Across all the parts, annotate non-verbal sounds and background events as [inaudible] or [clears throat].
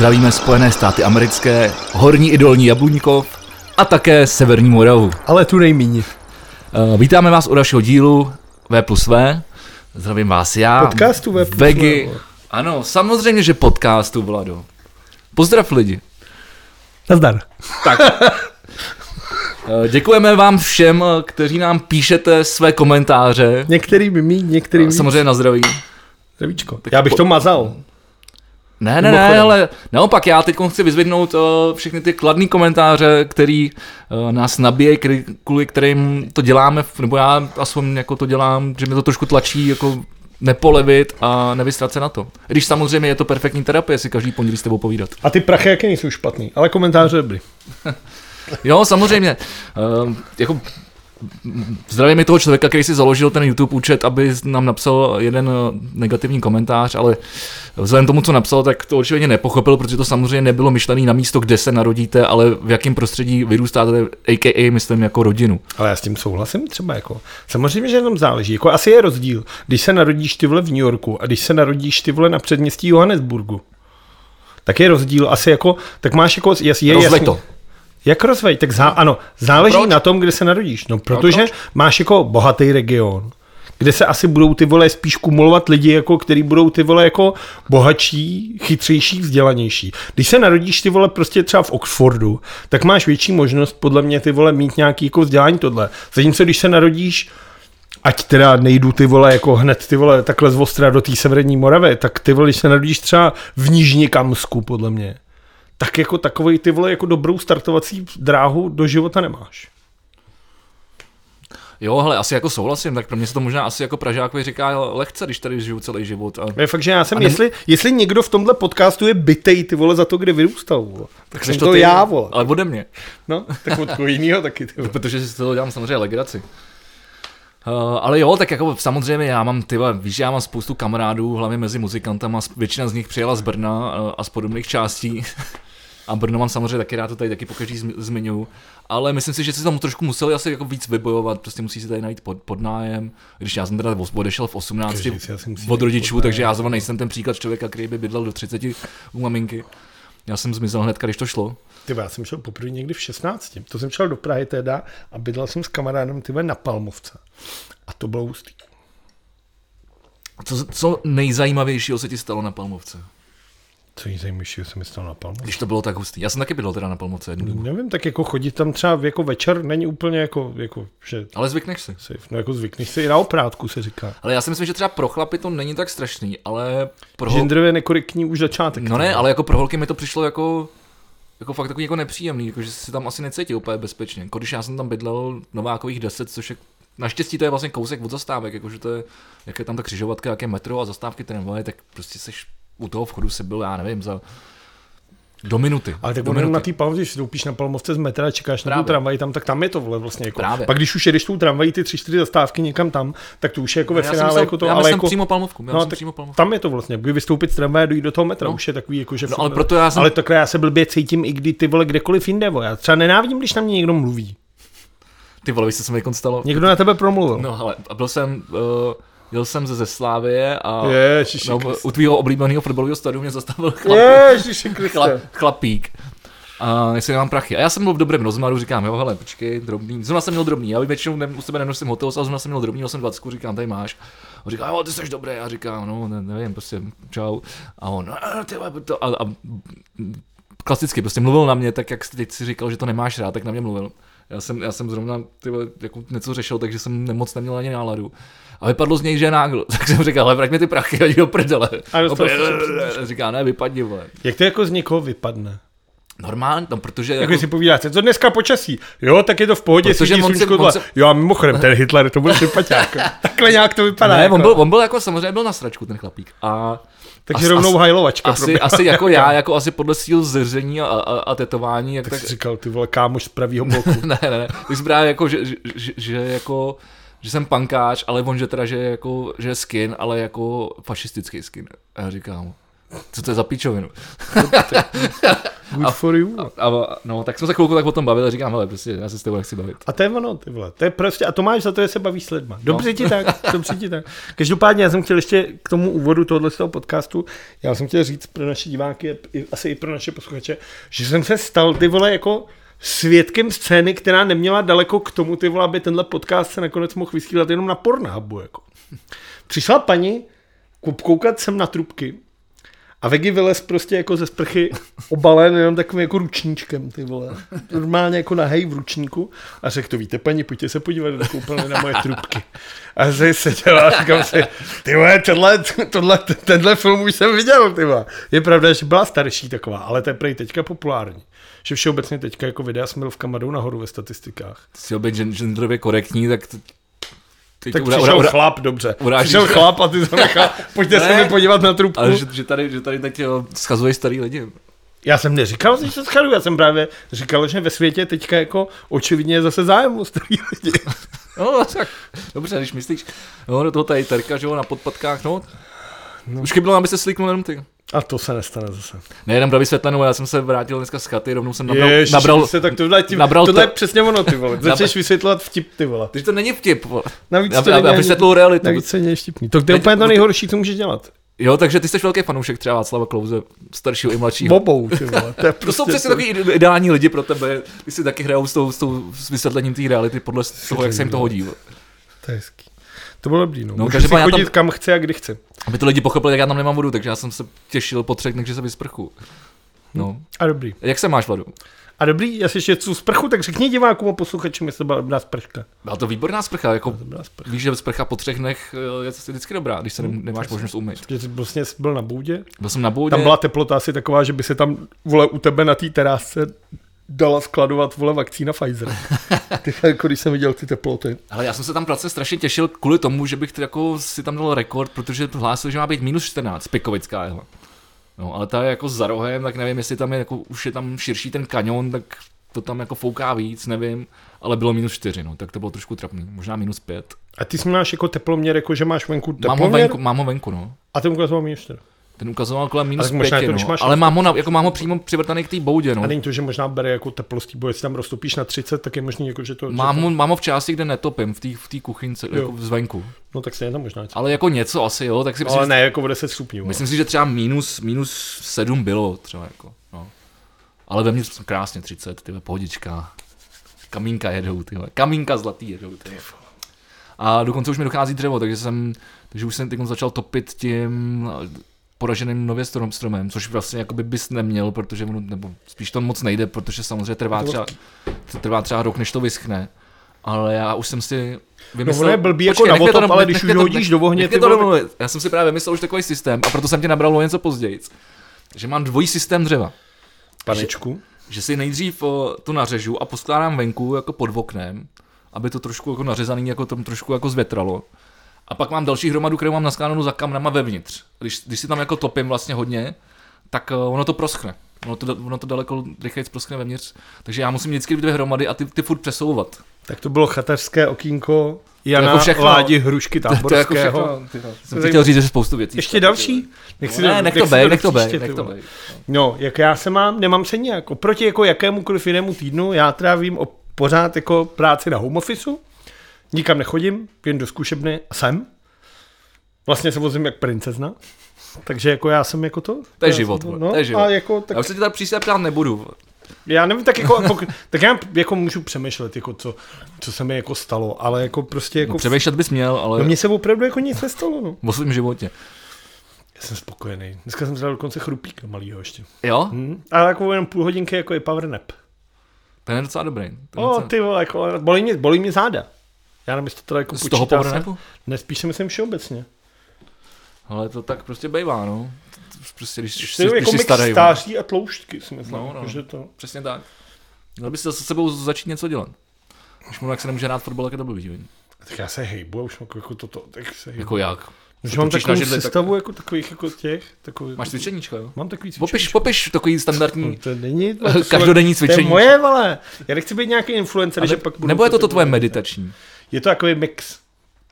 Zdravíme Spojené státy americké, Horní i Dolní Jabluňkov a také Severní Moravu. Ale tu nejmíň. Uh, vítáme vás u dalšího dílu V plus V. Zdravím vás já. Podcastu V plus Vegy. V. Ano, samozřejmě, že podcastu, Vlado. Pozdrav lidi. Nazdar. Tak. [laughs] Eh, Děkujeme vám všem, eh, kteří nám píšete své komentáře. Některý by mít, některý víc. Samozřejmě na zdraví. Zdravíčko. Já bych to mazal. Ne, ne, ne, ale naopak já teď chci vyzvednout uh, všechny ty kladné komentáře, který uh, nás nabíjejí, který, kvůli kterým to děláme, nebo já aspoň jako to dělám, že mi to trošku tlačí jako nepolevit a nevystrat se na to. Když samozřejmě je to perfektní terapie si každý pondělí s tebou povídat. A ty prachy jaké nejsou špatný, ale komentáře dobrý. [laughs] Jo, samozřejmě. Uh, jako Zdravím mi toho člověka, který si založil ten YouTube účet, aby nám napsal jeden eh, negativní komentář, ale vzhledem tomu, co napsal, tak to určitě nepochopil, protože to samozřejmě nebylo myšlené na místo, kde se narodíte, ale v jakém prostředí vyrůstáte, a.k.a. myslím jako rodinu. Ale já s tím souhlasím třeba jako. Samozřejmě, že jenom záleží. Jako asi je rozdíl, když se narodíš ty vole v New Yorku a když se narodíš ty vole na předměstí Johannesburgu. Tak je rozdíl asi jako, tak máš jako, jas, je jasný. to. Jak rozvej? Tak zá, ano, záleží proč? na tom, kde se narodíš. No, protože proč? máš jako bohatý region, kde se asi budou ty vole spíš kumulovat lidi, jako, který budou ty vole jako bohatší, chytřejší, vzdělanější. Když se narodíš ty vole prostě třeba v Oxfordu, tak máš větší možnost podle mě ty vole mít nějaký jako vzdělání tohle. Zatímco když se narodíš ať teda nejdu ty vole jako hned ty vole takhle z Ostra do té severní Moravy, tak ty vole, když se narodíš třeba v Nížní Kamsku, podle mě, tak jako takovej ty vole jako dobrou startovací dráhu do života nemáš. Jo, ale asi jako souhlasím, tak pro mě se to možná asi jako Pražákovi říká lehce, když tady žiju celý život. A... Je fakt, že já jsem, A nem- jestli, jestli někdo v tomhle podcastu je bytej ty vole za to, kde vyrůstal, vole. tak jsem Seš to, ty, já, vole. Ale ode mě. No, tak od koho jinýho taky, ty vole. Protože si z toho dělám samozřejmě legraci. Uh, ale jo, tak jako samozřejmě já mám, ty vole, víš, já mám spoustu kamarádů, hlavně mezi muzikantama, většina z nich přijela z Brna uh, a z podobných částí. A Brno mám samozřejmě taky rád, to tady taky pokaždý zmi- zmiňuju. Ale myslím si, že si tam trošku museli asi jako víc vybojovat, prostě musí si tady najít pod, podnájem. Když já jsem teda odešel v 18 Každý si asi musí od rodičů, takže já zrovna nejsem ten příklad člověka, který by bydlel do 30 u maminky. Já jsem zmizel hnedka, když to šlo. Ty já jsem šel poprvé někdy v 16. To jsem šel do Prahy teda a bydlel jsem s kamarádem ty na Palmovce. A to bylo hustý. Co, co nejzajímavějšího se ti stalo na Palmovce? Co jí zajímavějšího se mi stalo na Palmovce? Když to bylo tak hustý. Já jsem taky bydlel teda na Palmovce jednu dobu. Nevím, tak jako chodit tam třeba jako večer není úplně jako, jako že Ale zvykneš si. safe. No jako zvykneš si i na oprátku se říká. Ale já si myslím, že třeba pro chlapy to není tak strašný, ale pro. Genderově nekorektní už začátek. no ne, ale jako pro holky mi to přišlo jako jako fakt takový jako nepříjemný, jako že si tam asi necítí úplně bezpečně. Jako když já jsem tam bydlel Novákových 10, což je Naštěstí to je vlastně kousek od zastávek, jakože to je, jak je tam ta křižovatka, jak je metro a zastávky tramvaje, tak prostě seš u toho vchodu si byl, já nevím, za do minuty. Ale tak ono na té Palmovce, když stoupíš na Palmovce z metra a čekáš na Právě. tu tramvaj tam, tak tam je to vole vlastně jako. Právě. Pak když už jedeš tou tramvají ty tři, čtyři zastávky někam tam, tak to už je jako ve já finále myslel, jako to, já ale jako, přímo Palmovku, já no, tak přímo Palmovku. tam je to vlastně, kdy vystoupit z tramvaje a dojít do toho metra, No. už je takový jako, že No ale proto já jsem, ale takhle já se blbě cítím, i kdy ty vole kdekoliv jinde, vole. Já třeba nenávidím, když na mě někdo mluví. ty vole, víš, co se mi stalo? Někdo na tebe promluvil. No ale byl jsem, uh, jel jsem ze, Slávie a Ježiši no, u tvýho oblíbeného fotbalového stadionu mě zastavil chlap, Ježiši chlap, Kriste. chlapík. A jestli nemám prachy. A já jsem byl v dobrém rozmaru, říkám, jo, hele, počkej, drobný. Zrovna jsem měl drobný, já většinou ne, u sebe nenosím hotel, ale zrovna jsem měl drobný, měl jsem 20, říkám, tady máš. A on říká, jo, ty jsi dobrý, já říkám, no, ne, nevím, prostě, čau. A on, no, ty to, a, a, klasicky, prostě mluvil na mě, tak jak jsi teď si říkal, že to nemáš rád, tak na mě mluvil. Já jsem, já jsem zrovna ty vole, jako něco řešil, takže jsem nemoc neměl ani náladu. A vypadlo z něj, že je nágl. [laughs] Tak jsem říkal, ale vrať mi ty prachy, ať do prdele. A dostal jsi [laughs] Říká, ne, vypadni, vole. Jak to jako z někoho vypadne? Normálně, no, protože Jako, jako, si povídáte, co dneska počasí? Jo, tak je to v pohodě, Protože on se- on se- Jo a mimochodem, ten Hitler, to byl sympatiák. [laughs] Takhle nějak to vypadá. ne, jako. on byl, on byl jako samozřejmě byl na sračku ten chlapík. A Takže as- rovnou hajlovačka. asi, asi jako já, [laughs] jako asi podle síl zření a, a, a tetování, jak Tak tak, jsi říkal, ty vole, kámoš z pravýho [laughs] bloku. ne, ne, ne, tak jsem právě jako, že, že, že, že, jako, že jsem pankáč, ale on, že teda, že je jako, že skin, ale jako fašistický skin. A já říkám, co to je za píčovinu? [laughs] Good a, for you. a, a, no, tak jsme se chvilku tak o tom bavili a říkám, hele, prostě já se s tebou nechci bavit. A to je ono, ty vole. To je prostě, a to máš za to, že se bavíš s lidma. Dobře no. ti tak, dobře ti tak. Každopádně já jsem chtěl ještě k tomu úvodu tohohle z toho podcastu, já jsem chtěl říct pro naše diváky, asi i pro naše posluchače, že jsem se stal, ty vole, jako svědkem scény, která neměla daleko k tomu, ty vole, aby tenhle podcast se nakonec mohl vysílat jenom na Pornhubu, jako. Přišla paní koukat sem na trubky a Vegi vylez prostě jako ze sprchy obalen jenom takovým jako ručníčkem, ty vole. Normálně jako nahej v ručníku a řekl to, víte paní, pojďte se podívat do koupelny na moje trubky. A se seděl a říkám si, ty vole, tohle, tohle, tenhle film už jsem viděl, ty vole. Je pravda, že byla starší taková, ale to je prej teďka populární. Že všeobecně teďka jako videa s milvkama jdou nahoru ve statistikách. Být gen- genderově korektní, tak teď Tak přišel ura- ura- chlap, dobře. urážíš- Přišel chlap a ty to nechal, [laughs] pojďte se Ne, mi podívat na trubku. ale že, že, tady, že tady teď jo, schazuješ starý lidi. Já jsem neříkal, že se schaduju, já jsem právě říkal, že ve světě teďka jako očividně je zase zájem o starý lidi. [laughs] No, tak, dobře, když myslíš, no, do toho tady terka, že jo, na podpatkách, no. no. Už chybilo, aby se slíknul jenom ty. A to se nestane zase. Ne, jenom pro vysvětlenou, já jsem se vrátil dneska z chaty, rovnou jsem nabral, Ježiš, nabral se, tak tohle, tím, nabral tohle je přesně ono, ty vole. [laughs] Začneš vysvětlovat vtip, ty vole. takže to není vtip, vole. Navíc Já, to není já ani- vysvětluju realitu. Navíc to není štipný. To, to je Teď- úplně to nejhorší, co můžeš dělat. Jo, takže ty jsi velký fanoušek třeba Václava Klauze, staršího i mladšího. Obou, ty vole. To, je [laughs] To jsou prostě přesně takový ide- ideální lidi pro tebe, ty si taky hrajou s, tou, s, tou, s vysvětlením té reality podle toho, jak se jim to hodí. vole. To je hezký. To bylo dobrý, no. No, Můžu si já chodit tam- kam chci a kdy chci. Aby to lidi pochopili, jak já tam nemám vodu, takže já jsem se těšil po třech dnech, že se vysprchu. No. A dobrý. Jak se máš, Vladu? A dobrý, jestli ještě tu sprchu, tak řekni divákům a posluchačům, jestli byla dobrá sprchka. Byla to výborná sprcha, jako Dobrá sprcha. víš, že sprcha po třech dnech eh, je to vždycky dobrá, když se nem- nemáš možnost umýt. Že jsi vlastně byl na boudě. Byl jsem na boudě, Tam byla teplota asi taková, že by se tam, vole, u tebe na té terásce dala skladovat, vole, vakcína Pfizer. [laughs] Ty, jako když jsem viděl ty teploty. ale já jsem se tam vlastně strašně těšil kvůli tomu, že bych t- jako si tam dal rekord, protože hlásil, že má být minus 14, pikovická jehla. No, ale ta je jako za rohem, tak nevím, jestli tam je, jako, už je tam širší ten kanion, tak to tam jako fouká víc, nevím, ale bylo minus 4, no, tak to bylo trošku trapný, možná minus 5. A ty jsi máš jako teploměr, jako že máš venku Mám ho teploměr? venku, mám ho venku, no. A ten ukazoval mi ještě. Ten ukazoval kolem minus tak možná 5, je to, když no. máš ale mám ho, na, jako mám ho přímo přivrtaný k té boudě, no. A není to, že možná bere jako teplost, bo jestli tam roztopíš na 30, tak je možný, jako, že to... Mám že to, ho, mám ho v části, kde netopím, v té v kuchynce, Jo. jako zvenku. No tak stejně tam možná. něco. Ale jako něco asi, jo, tak si Ale myslím, ne, jako o 10 stupňů. myslím si, že třeba minus, minus 7 bylo třeba jako, no. Ale ve mně krásně 30, ty pohodička. Kamínka jedou, ty Kamínka zlatý jedou, ty A dokonce už mi dochází dřevo, takže jsem, takže už jsem teď začal topit tím poraženým nově strom, stromem, což vlastně jakoby bys neměl, protože ono, nebo spíš to moc nejde, protože samozřejmě trvá třeba, trvá třeba rok, než to vyschne. Ale já už jsem si vymyslel... ono je blbý jako na mě otop, dom- ale když už to- hodíš do ohně, ty to vole. Já jsem si právě vymyslel už takový systém a proto jsem tě nabral něco později. Že mám dvojí systém dřeva. Panečku. Že si nejdřív o, tu nařežu a poskládám venku jako pod oknem, aby to trošku jako nařezaný jako tam trošku jako zvětralo. A pak mám další hromadu, kterou mám naskládanou za kamnama vevnitř. Když, když si tam jako topím vlastně hodně, tak uh, ono to proschne. Ono to, ono to daleko rychleji proschne vevnitř. Takže já musím vždycky dvě hromady a ty, ty furt přesouvat. Tak to bylo chaterské okýnko Jana jako všechno. Ládi Hrušky [laughs] To je jako Táborského. všechno. Jsem chtěl říct, že spoustu věcí. Ještě další? Nech si No, ne, do- nech si to bej, nech to bej, nech to bej. No, jak já se mám, nemám se nijak. Oproti jako jakémukoliv jinému týdnu, já trávím o pořád jako práci na home officeu, nikam nechodím, jen do zkušebny a jsem. Vlastně se vozím jak princezna. Takže jako já jsem jako to. To je život, jsem no, to je život. A jako, tak Já už se ti tady příště ptát nebudu. já nevím, tak jako, pokud, tak já jako můžu přemýšlet, jako co, co se mi jako stalo, ale jako prostě jako, No, přemýšlet bys měl, ale no mně se opravdu jako nic nestalo, no. o svém životě. Já jsem spokojený. Dneska jsem dal dokonce chrupíka malýho ještě. Jo? Hm? Ale jako jenom půl hodinky jako je power nap. Ten je docela dobrý. Ten O, docela... ty vole, jako, bolí mě, bolí mě záda. Já nevím, jestli to teda jako Z toho počítá se. powernapu? Ne, spíš si myslím všeobecně. Ale to tak prostě bývá, no. Prostě když, když, To je když jako jsi mix starý. vole. stáří a tloušťky, si myslím. No, no. Že to... Přesně tak. Měl bys se sebou začít něco dělat. Když mu jak se nemůže hrát fotbal, jak je to blbý, že? Tak já se hejbu a už mám jako, jako toto. Tak se hejbu. Jako jak? Už se mám takovou židli, tak- sestavu jako takových jako těch. Takový, Máš cvičeníčko, jo? Mám takový Popiš, cvičení. popiš takový standardní, To není, to jsou- [laughs] každodenní To je cvičení. moje, vole. Já nechci být nějaký influencer, že pak budu Nebo je to to tvoje meditační? Je to takový mix.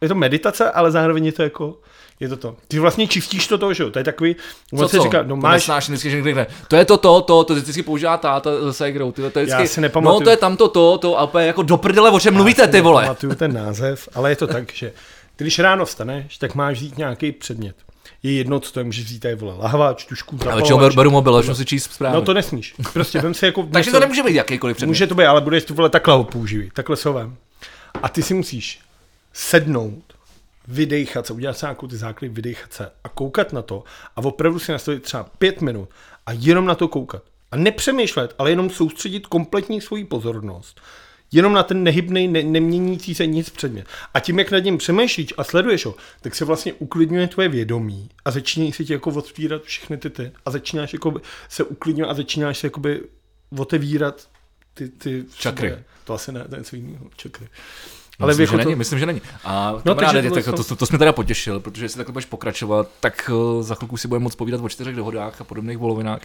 Je to meditace, ale zároveň je to jako Je to to. Ty vlastně čistíš to to, že jo? To je takový, on Co, se říká, no To máš, nesnáš vždycky, že řekne, to je to, to, to, to vždycky používá táta se igrou, ty, to je vždycky, si nepamatuju. no to je tamto, to, to, a úplně jako do prdele, o čem mluvíte, ty vole. Pamatuju ten název, ale je to tak, že ty, když ráno vstaneš, tak máš vzít nějaký předmět. Je jedno, co to je, můžeš vzít tady, vole, lahváč, tušku, Ale čeho beru, beru mobil, začnu si číst zprávy. No to nesmíš. Prostě vem si jako... [laughs] Takže něco- to nemůže být jakýkoliv předmět. Může to být, ale budeš to vole takhle ho používat, takhle se ho vem. A ty si musíš sednout, vydejchat se, udělat si nějakou ty základy, vydejchat se a koukat na to a opravdu si nastavit třeba pět minut a jenom na to koukat. A nepřemýšlet, ale jenom soustředit kompletní svoji pozornost. Jenom na ten nehybný, ne, neměnící se nic předmět. A tím, jak nad ním přemýšlíš a sleduješ ho, tak se vlastně uklidňuje tvoje vědomí a začínají si ti jako otvírat všechny ty ty a začínáš jako se uklidňovat a začínáš se jakoby otevírat ty, ty Čakry. To asi ne, to je něco jiného, čakry. Ale myslím, že není, to, myslím, že není. A No, kamaráde, to, jsou- to, to, jsme teda potěšil, protože jestli takhle budeš pokračovat, tak uh, za chvilku si budeme moc povídat o čtyřech dohodách a podobných volovinách.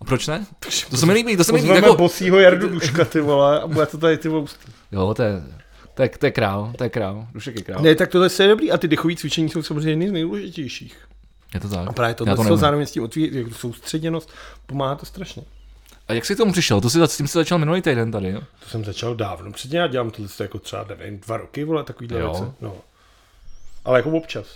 A proč ne? To se mi líbí, to se mi líbí. Jako, bosího Jardu Duška, ty vole, a bude to tady ty vole ústí. jo, to je, to je, to je král, to je král, Dušek je král. Ne, tak tohle je dobrý a ty dechové cvičení jsou samozřejmě jedny z nejdůležitějších. Je to tak. A právě tohle to to zároveň s tím otví, jako soustředěnost, pomáhá to strašně. A jak jsi k tomu přišel? To si, s tím jsi začal minulý týden tady, jo? To jsem začal dávno. Předtím já dělám tohle jako třeba, nevím, dva roky, vole, takovýhle Jo. věci. No. Ale jako občas.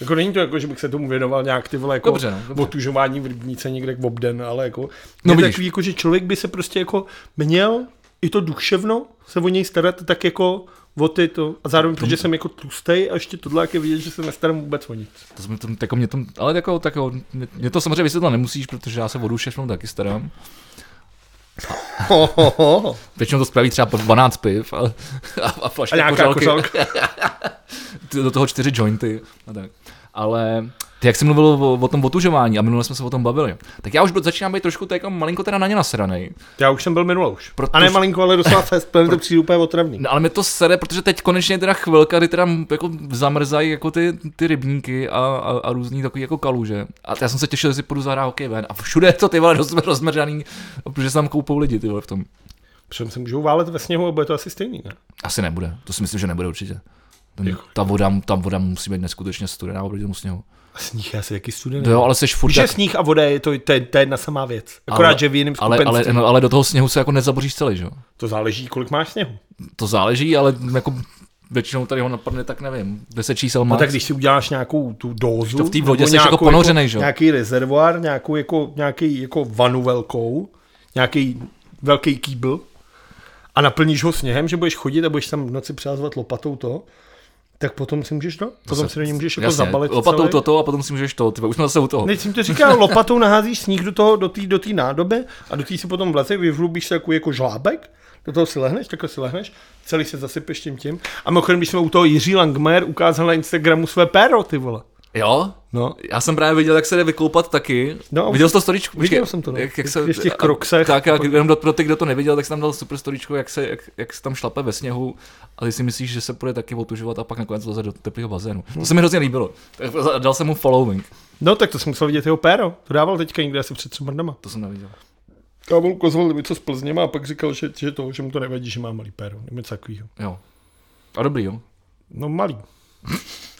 Jako není to jako, že bych se tomu věnoval nějak ty vole jako Dobře, no, dobře. otužování v rybníce někde v obden, ale jako No no, je takový, jako, že člověk by se prostě jako měl i to duševno se o něj starat tak jako o ty to, a zároveň, protože jsem jako tlustej a ještě tohle, jak je vidět, že se nestarám vůbec o nic. To, jsme, to, jako mě to, ale jako, tak mě, mě to samozřejmě vysvětlit nemusíš, protože já se o duše taky starám. [laughs] Většinou to spraví třeba po 12 piv a, a, a A kořalky. kořalka. Ty- do toho čtyři jointy a tak. Ale ty, jak jsi mluvil o, o tom otužování a minule jsme se o tom bavili, tak já už byl- začínám být trošku jako malinko teda na ně nasranej. Já už jsem byl minule už. Protože- A ne malinko, ale docela fest, protože to [laughs] přijde úplně otravný. No, ale mě to sere, protože teď konečně je teda chvilka, kdy teda jako zamrzají jako ty, ty rybníky a, a, a různý takový jako kaluže. A já jsem se těšil, že si půjdu zahrát hokej ven. A všude je to ty vole roz, rozmrzaný, protože se tam koupou lidi ty vole v tom. Protože se můžou válet ve sněhu a bude to asi stejný, ne? Asi nebude, to si myslím, že nebude určitě. Ten, ta, voda, ta voda musí být neskutečně studená oproti tomu sněhu. A sníh je asi jaký studený. Jo, ale seš furt že jak, sníh a voda je to, to, je, to je jedna samá věc. Akorát, Ale- že v jiném ale, ale, no, ale do toho sněhu se jako nezaboříš celý, že jo? To záleží, kolik máš sněhu. To záleží, ale jako většinou tady ho napadne, tak nevím, 10 čísel má. No tak když si uděláš nějakou tu dózu, To v té vodě jsi jako nějakou ponořenej, že jo? Nějaký rezervoár, nějakou jako, nějaký jako vanu velkou, nějaký velký kýbl a naplníš ho sněhem, že budeš chodit a budeš tam v noci přihazovat lopatou to, tak potom si můžeš to, potom si do něj můžeš jako Jasně, zabalit lopatou celé. toto a potom si můžeš to, ty, už jsme zase u toho. Teď jsem to říkal, lopatou naházíš sníh do toho, do té do té nádoby a do té si potom vleze, vyvlubíš se jako, jako žlábek, do toho si lehneš, takhle si lehneš, celý se zasypeš tím tím. A mimochodem, když jsme u toho Jiří Langmajer ukázal na Instagramu své péro, ty vole. Jo? No, Já jsem právě viděl, jak se jde vykoupat taky. No, viděl jsi to storičku? viděl Počkej, jsem to, no. Jak, jak se, V těch kroksech. Tak, jak, jenom do, pro ty, kdo to neviděl, tak jsem tam dal super storičku, jak se, jak, jak se tam šlape ve sněhu a ty si myslíš, že se bude taky otužovat a pak nakonec leze do teplého bazénu. To se mi hrozně líbilo. Tak dal jsem mu following. no tak to jsem musel vidět jeho péro. To dával teďka někde asi před třema dnama. To jsem neviděl. Kábel ukazoval mi co z Plzně a pak říkal, že, že, to, že mu to nevadí, že má malý péro. Nebo něco takového. Jo. A dobrý, jo. No malý.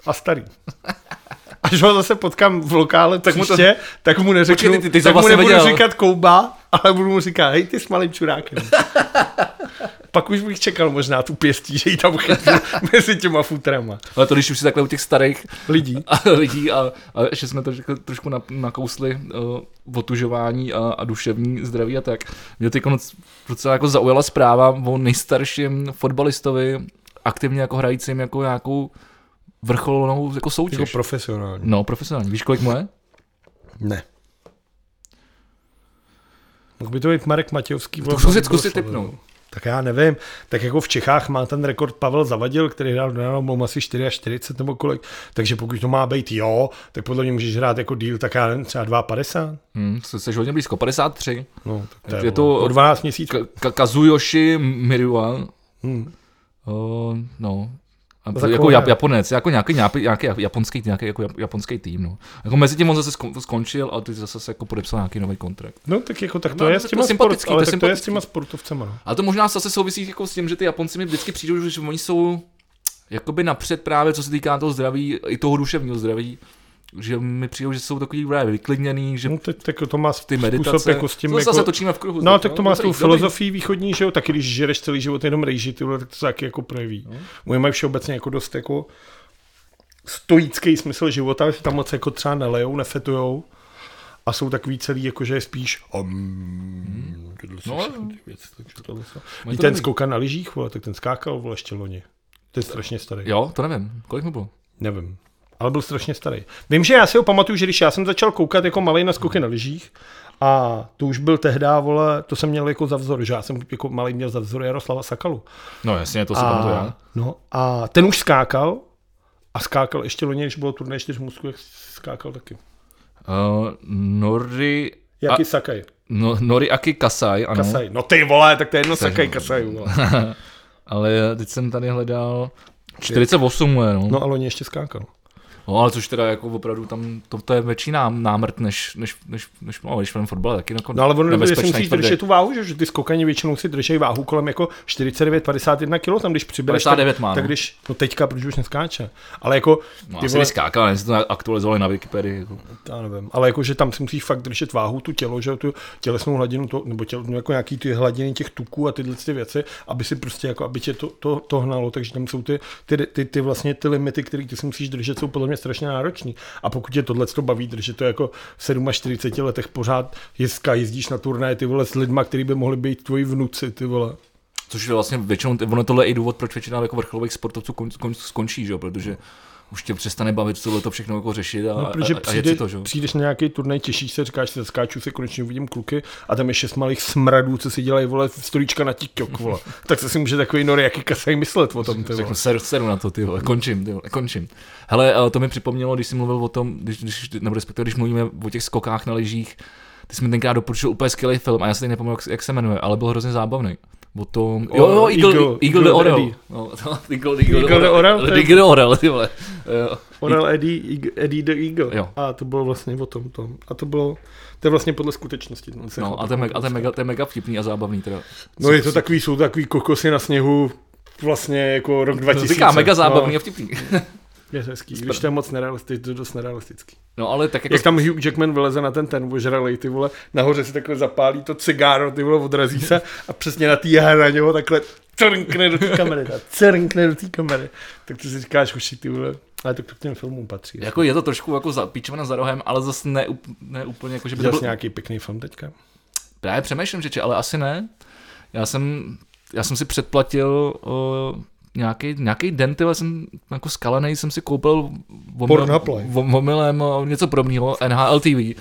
A starý. [laughs] Až ho zase potkám v lokále tak mu to- příště, tak mu neřeknu, Počkej, ty- ty tak mu vlastně nebudu viděl. říkat kouba, ale budu mu říkat, hej ty s malým čurákem. [laughs] Pak už bych čekal možná tu pěstí, že ji tam chytnu [laughs] mezi těma futrama. Ale to, když už si takhle u těch starých Lidí. [laughs] a lidí a, a ještě jsme to řekli, trošku na, nakousli uh, otužování a, a, duševní zdraví a tak. Mě teď docela jako zaujala zpráva o nejstarším fotbalistovi, aktivně jako hrajícím jako nějakou vrcholnou jako soutěž. Jako profesionální. no, profesionální. Víš, kolik mu je? Ne. Mohl by to být Marek Matějovský. vole, zkusit- zkusit tipnout. no. Tak já nevím. Tak jako v Čechách má ten rekord Pavel Zavadil, který hrál do byl asi 44 nebo kolik. Takže pokud to má být jo, tak podle mě můžeš hrát jako díl, tak já nevím, třeba 2,50. Hm, jsi hodně blízko, 53. No, tak to Je je, to- o 12 měsíců. Ka- Ka- Kazuyoshi Miruwa. Hmm. Uh, no. Jako hraje? Japonec, jako nějaký, nějaký, nějaký japonský, nějaký jako jap- japonský tým, no. Jako mezi tím on zase skon- skončil a ty zase se jako podepsal nějaký nový kontrakt. No tak jako tak to No, je s těma, sport, ale to je tak to je s těma sportovcema. No. Ale to možná zase souvisí jako s tím, že ty Japonci mi vždycky přijdou, že oni jsou jakoby napřed právě, co se týká toho zdraví, i toho duševního zdraví, že mi přijde, že jsou takový právě vyklidněný, že No, tak, tak to má ty způsob meditace, jako s tím, to jako, zase točíme v kruhu. No, tak to má s tou filozofií východní, že jo, taky když žereš celý život jenom rejži, ty tak to se taky jako projeví. No. Moje mají všeobecně jako dost jako stoický smysl života, že tam moc jako třeba nelejou, nefetujou a jsou takový celý, jako že je spíš um, No, no, věci, se- ten skokan na lyžích, vole, tak ten skákal, vole, ještě loni. To je strašně starý. Jo, to nevím, kolik mu bylo? Nevím. Ale byl strašně starý. Vím, že já si ho pamatuju, že když já jsem začal koukat jako malý na skoky na lyžích, a to už byl tehdy, vole, to jsem měl jako za vzor, že já jsem jako malý měl za vzor Jaroslava Sakalu. No jasně, to si pamatuju. A, no, a ten už skákal a skákal ještě loni, když bylo turné čtyř musků, jak skákal taky. Uh, Nori, Jaký Sakaj? no, Nori Aki Kasai, ano. Kasaj. No ty vole, tak to je jedno Sakaj Kasaj. Vole. [laughs] Ale teď jsem tady hledal 48 je, no. No a loni ještě skákal. No. ale což teda jako opravdu tam, to, to je větší nám, námrt, než, než, než, než no, když v fotbale, taky jako No ale ono, si nebezpečný, musíš držet tu váhu, že, že ty skokani většinou si drží váhu kolem jako 49-51 kg, tam když přibereš, 59 tak, má, tak no. když, no teďka, protože už neskáče, ale jako, No, ty asi vole, skákal, ne, to aktualizovali na Wikipedii. Jako. já nevím, ale jako, že tam si musíš fakt držet váhu, tu tělo, že tu tělesnou hladinu, to, nebo tělo, no, jako nějaký ty hladiny těch tuků a tyhle ty věci, aby si prostě jako, aby tě to, to, to hnalo, takže tam jsou ty, ty, ty, ty vlastně ty limity, které ty si musíš držet, jsou podle mě strašně náročný. A pokud tě tohle to baví, držet to jako v 47 letech pořád jezdka, jezdíš na turné, ty vole, s lidma, který by mohli být tvoji vnuci, ty vole. Což je vlastně většinou, ono tohle je i důvod, proč většina jako vrcholových sportovců kon, kon, skončí, že jo? protože už tě přestane bavit tohle to všechno jako řešit a, No, protože a, přijde, to, že přijdeš na nějaký turnaj, těšíš se, říkáš si, skáču se, konečně uvidím kluky a tam je šest malých smradů, co si dělají, vole, stolíčka na TikTok, vole. [laughs] tak se si může takový nory, jaký kasaj myslet o tom, ty vole. Seru, seru na to, ty vole, končím, ty vole, končím. Hele, eh, to mi připomnělo, když jsi mluvil o tom, když, když, nebo respektive, když mluvíme o těch skokách na lyžích, ty jsi mi tenkrát doporučil úplně skvělý film a já se teď nepamatuju, jak, jak se jmenuje, ale byl hrozně zábavný. O tom, jo, jo, Eagle, Eagle, Eagle, the Orel. No, Eagle, Eagle, Eagle the Orel, je- Eagle the Orel, ty vole. Jo. Orel Eddie, Eddie the Eagle. Jo. A to bylo vlastně o tom, tom. A to bylo, to je vlastně podle skutečnosti. No, No, a to je, mega, a to je mega, to je mega vtipný a zábavný teda. No je to takový, jsou to takový kokosy na sněhu, vlastně jako rok 2000. No, říká, mega zábavný no, a vtipný. Je hezký, když to je moc nerealistický, to je dost nerealistický. No, ale tak jako... Jak tam Hugh Jackman vyleze na ten ten ožralej, ty vole, nahoře si takhle zapálí to cigáro, ty vole, odrazí se a přesně na té hraně ho takhle crnkne do té [laughs] kamery, a crnkne do té kamery. Tak ty si říkáš, uši, ty vole, ale tak to k těm filmům patří. Jako je to trošku jako za, píčovina za rohem, ale zase ne, ne úplně jako, že by to byl, nějaký pěkný film teďka? Právě přemýšlím, že či, ale asi ne. Já jsem, já jsem si předplatil nějaký, nějaký den, tyhle jsem jako skalený, jsem si koupil om- omylem uh, něco podobného, NHL TV.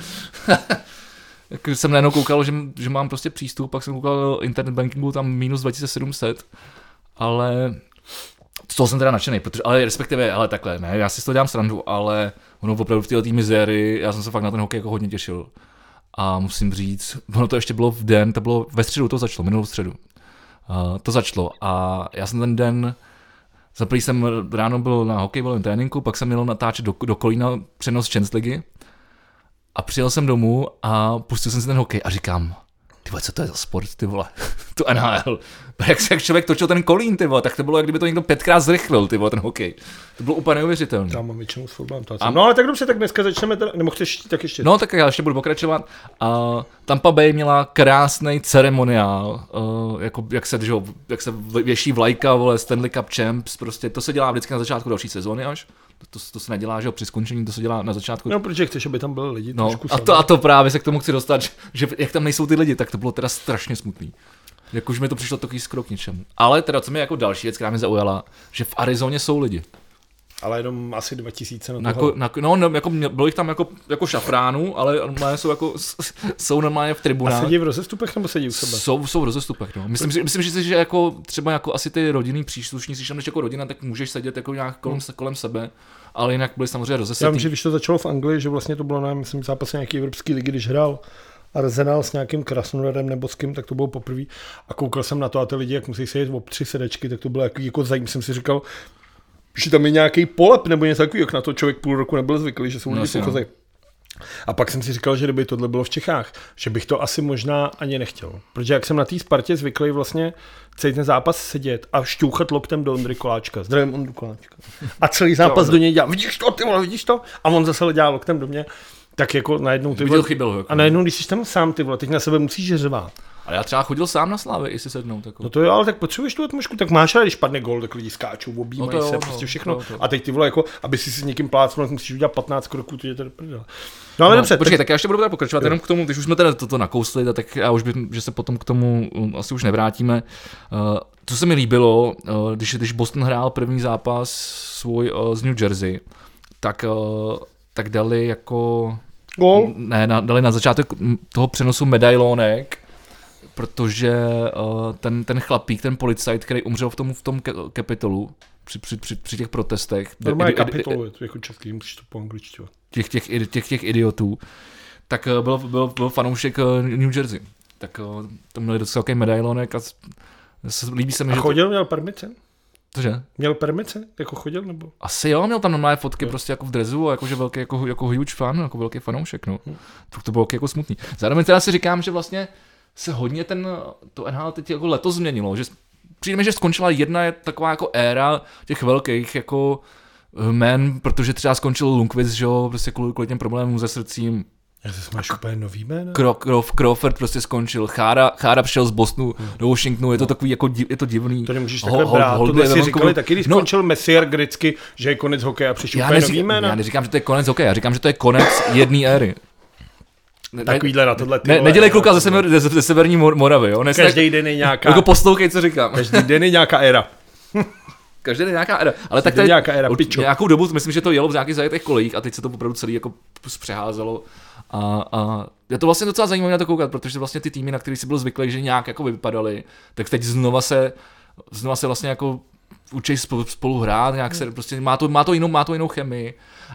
Jak [laughs] jsem najednou koukal, že, že mám prostě přístup, pak jsem koukal do internet bankingu, tam minus 2700, ale z toho jsem teda nadšený, protože, ale respektive, ale takhle, ne, já si toho dělám srandu, ale ono opravdu v této mizérii, já jsem se fakt na ten hokej jako hodně těšil. A musím říct, ono to ještě bylo v den, to bylo ve středu, to začalo, minulou středu. Uh, to začalo a já jsem ten den, za prvý jsem ráno byl na hokejovém tréninku, pak jsem měl natáčet do, do Kolína přenos Champions League a přijel jsem domů a pustil jsem si ten hokej a říkám, ty vole, co to je za sport, ty vole, [laughs] tu NHL. Jak, se- jak člověk točil ten kolín, ty vole, tak to bylo, jak kdyby to někdo pětkrát zrychlil, ty vole, ten hokej. To bylo úplně neuvěřitelné. Já mám většinou s fotbalem. to A- No ale tak dobře, tak dneska začneme, teda, nebo chceš tak ještě? No, tak já ještě budu pokračovat. A Tampa Bay měla krásný ceremoniál, uh, jako, jak, se, že, jak se věší vlajka, vole, Stanley Cup Champs, prostě to se dělá vždycky na začátku další sezóny až. To, to, se nedělá, že jo, při skončení, to se dělá na začátku. No, protože chceš, aby tam byli lidi No, a to, a to právě se k tomu chci dostat, že- že jak tam nejsou ty lidi, tak to bylo teda strašně smutný. Jak už mi to přišlo takový skrok k něčemu. Ale teda, co mi jako další věc, která mě zaujala, že v Arizoně jsou lidi. Ale jenom asi 2000 na Na, toho. ko, na, no, no, jako, bylo jich tam jako, jako šafránů, ale normálně jsou, jako, jsou normálně v A tribunách. sedí v rozestupech nebo sedí u sebe? Jsou, jsou v rozestupech, no. Myslím, si- myslím, že, že jako třeba jako asi ty rodinný příslušníci, když tam jako rodina, tak můžeš sedět jako nějak kolem, kolem sebe, ale jinak byli samozřejmě Já rozesetý. vím, že když to začalo v Anglii, že vlastně to bylo na, myslím, zápase nějaký evropský ligy, když hrál Arsenal s nějakým Krasnodarem nebo s kým, tak to bylo poprvé. A koukal jsem na to a ty lidi, jak musí sedět ob tři sedečky, tak to bylo jako, jako zajímavé. Jsem si říkal, že tam je nějaký polep nebo něco takového, jak na to člověk půl roku nebyl zvyklý, že jsou No lidi no, no. A pak jsem si říkal, že kdyby tohle bylo v Čechách, že bych to asi možná ani nechtěl. Protože jak jsem na té Spartě zvyklý vlastně celý ten zápas sedět a šťouchat loktem do Ondry Koláčka. Zdravím Ondru Koláčka. A celý zápas do něj dělám, vidíš to, ty vole, vidíš to? A on zase dělá loktem do mě. Tak jako najednou ty Viděl vole, chyběl ho. Jako. a najednou, když jsi tam sám, ty vole, teď na sebe musíš řvát. Ale já třeba chodil sám na slávy, jestli sednout. Jako. No to jo, ale tak potřebuješ tu atmosféru, tak máš, ale když padne gol, tak lidi skáčou, objímají No to jo, se, no, prostě všechno. to jo, to jo. A teď ty vole, jako, aby si s někým plácnul, tak musíš udělat 15 kroků, to je tady prdel. No ale No, dobře, počkej, tak, tak já ještě budu teda pokračovat jenom k tomu, když už jsme teda toto nakousli, tak já už bych, že se potom k tomu um, asi už nevrátíme. Uh, co se mi líbilo, uh, když, když Boston hrál první zápas svůj uh, z New Jersey, tak, uh, tak dali jako gol, ne, na, dali na začátek toho přenosu medailonek, protože uh, ten, ten chlapík, ten policajt, který umřel v tom, v tom ke- kapitolu, při, při, při, při těch protestech, normálně kapitolu, je to jako český, musíš to po angličtinu. těch, těch, těch, těch, těch idiotů, tak eh, byl, byl, byl fanoušek eh, New Jersey. Tak eh, to měli docela velký medailonek a líbí se mi, A že chodil, měl permice? to, Cože? Měl permice? Jako chodil nebo? Asi jo, měl tam normálně fotky prostě jako v drezu a jakože velký, jako, jako huge fan, jako velký fanoušek, no. Tak to bylo jako smutný. Zároveň teda si říkám, že vlastně se hodně ten, to NHL teď jako letos změnilo, že přijde mi, že skončila jedna je taková jako éra těch velkých jako men, protože třeba skončil Lundqvist, že jo, prostě kvůli, kvůli těm problémům se srdcím, Já se máš úplně nový jméno? Kro, Kro, Crawford prostě skončil, Chára, Chára přišel z Bostonu do Washingtonu, je to takový jako div, je to divný. To nemůžeš Ho- takhle ho- brát, holduje tohle si Vancouveru. říkali taky, když No, skončil Messier Gricky, že je konec hokeje a přišel já, úplně nový neříkám, jména. já neříkám, že to je konec hokeje, já říkám, že to je konec jedné éry. Ne, Takovýhle na tohle ne, nedělej kluka ze, sever, ze, ze severní Mor- Moravy, jo? Nesta, Každý den je nějaká, jako poslouchej, co říkám. každý den je nějaká éra. [laughs] Každý den nějaká éra. Ale tak tady nějaká od- pičo. nějakou dobu, myslím, že to jelo v nějakých zajetých kolejích a teď se to opravdu celý jako přeházelo. A, a je to vlastně docela zajímavé na to koukat, protože vlastně ty týmy, na které si byl zvyklý, že nějak jako vypadaly, tak teď znova se, znova se vlastně jako učí spolu, spolu hrát, nějak se prostě má to, má, to jinou, má to jinou chemii.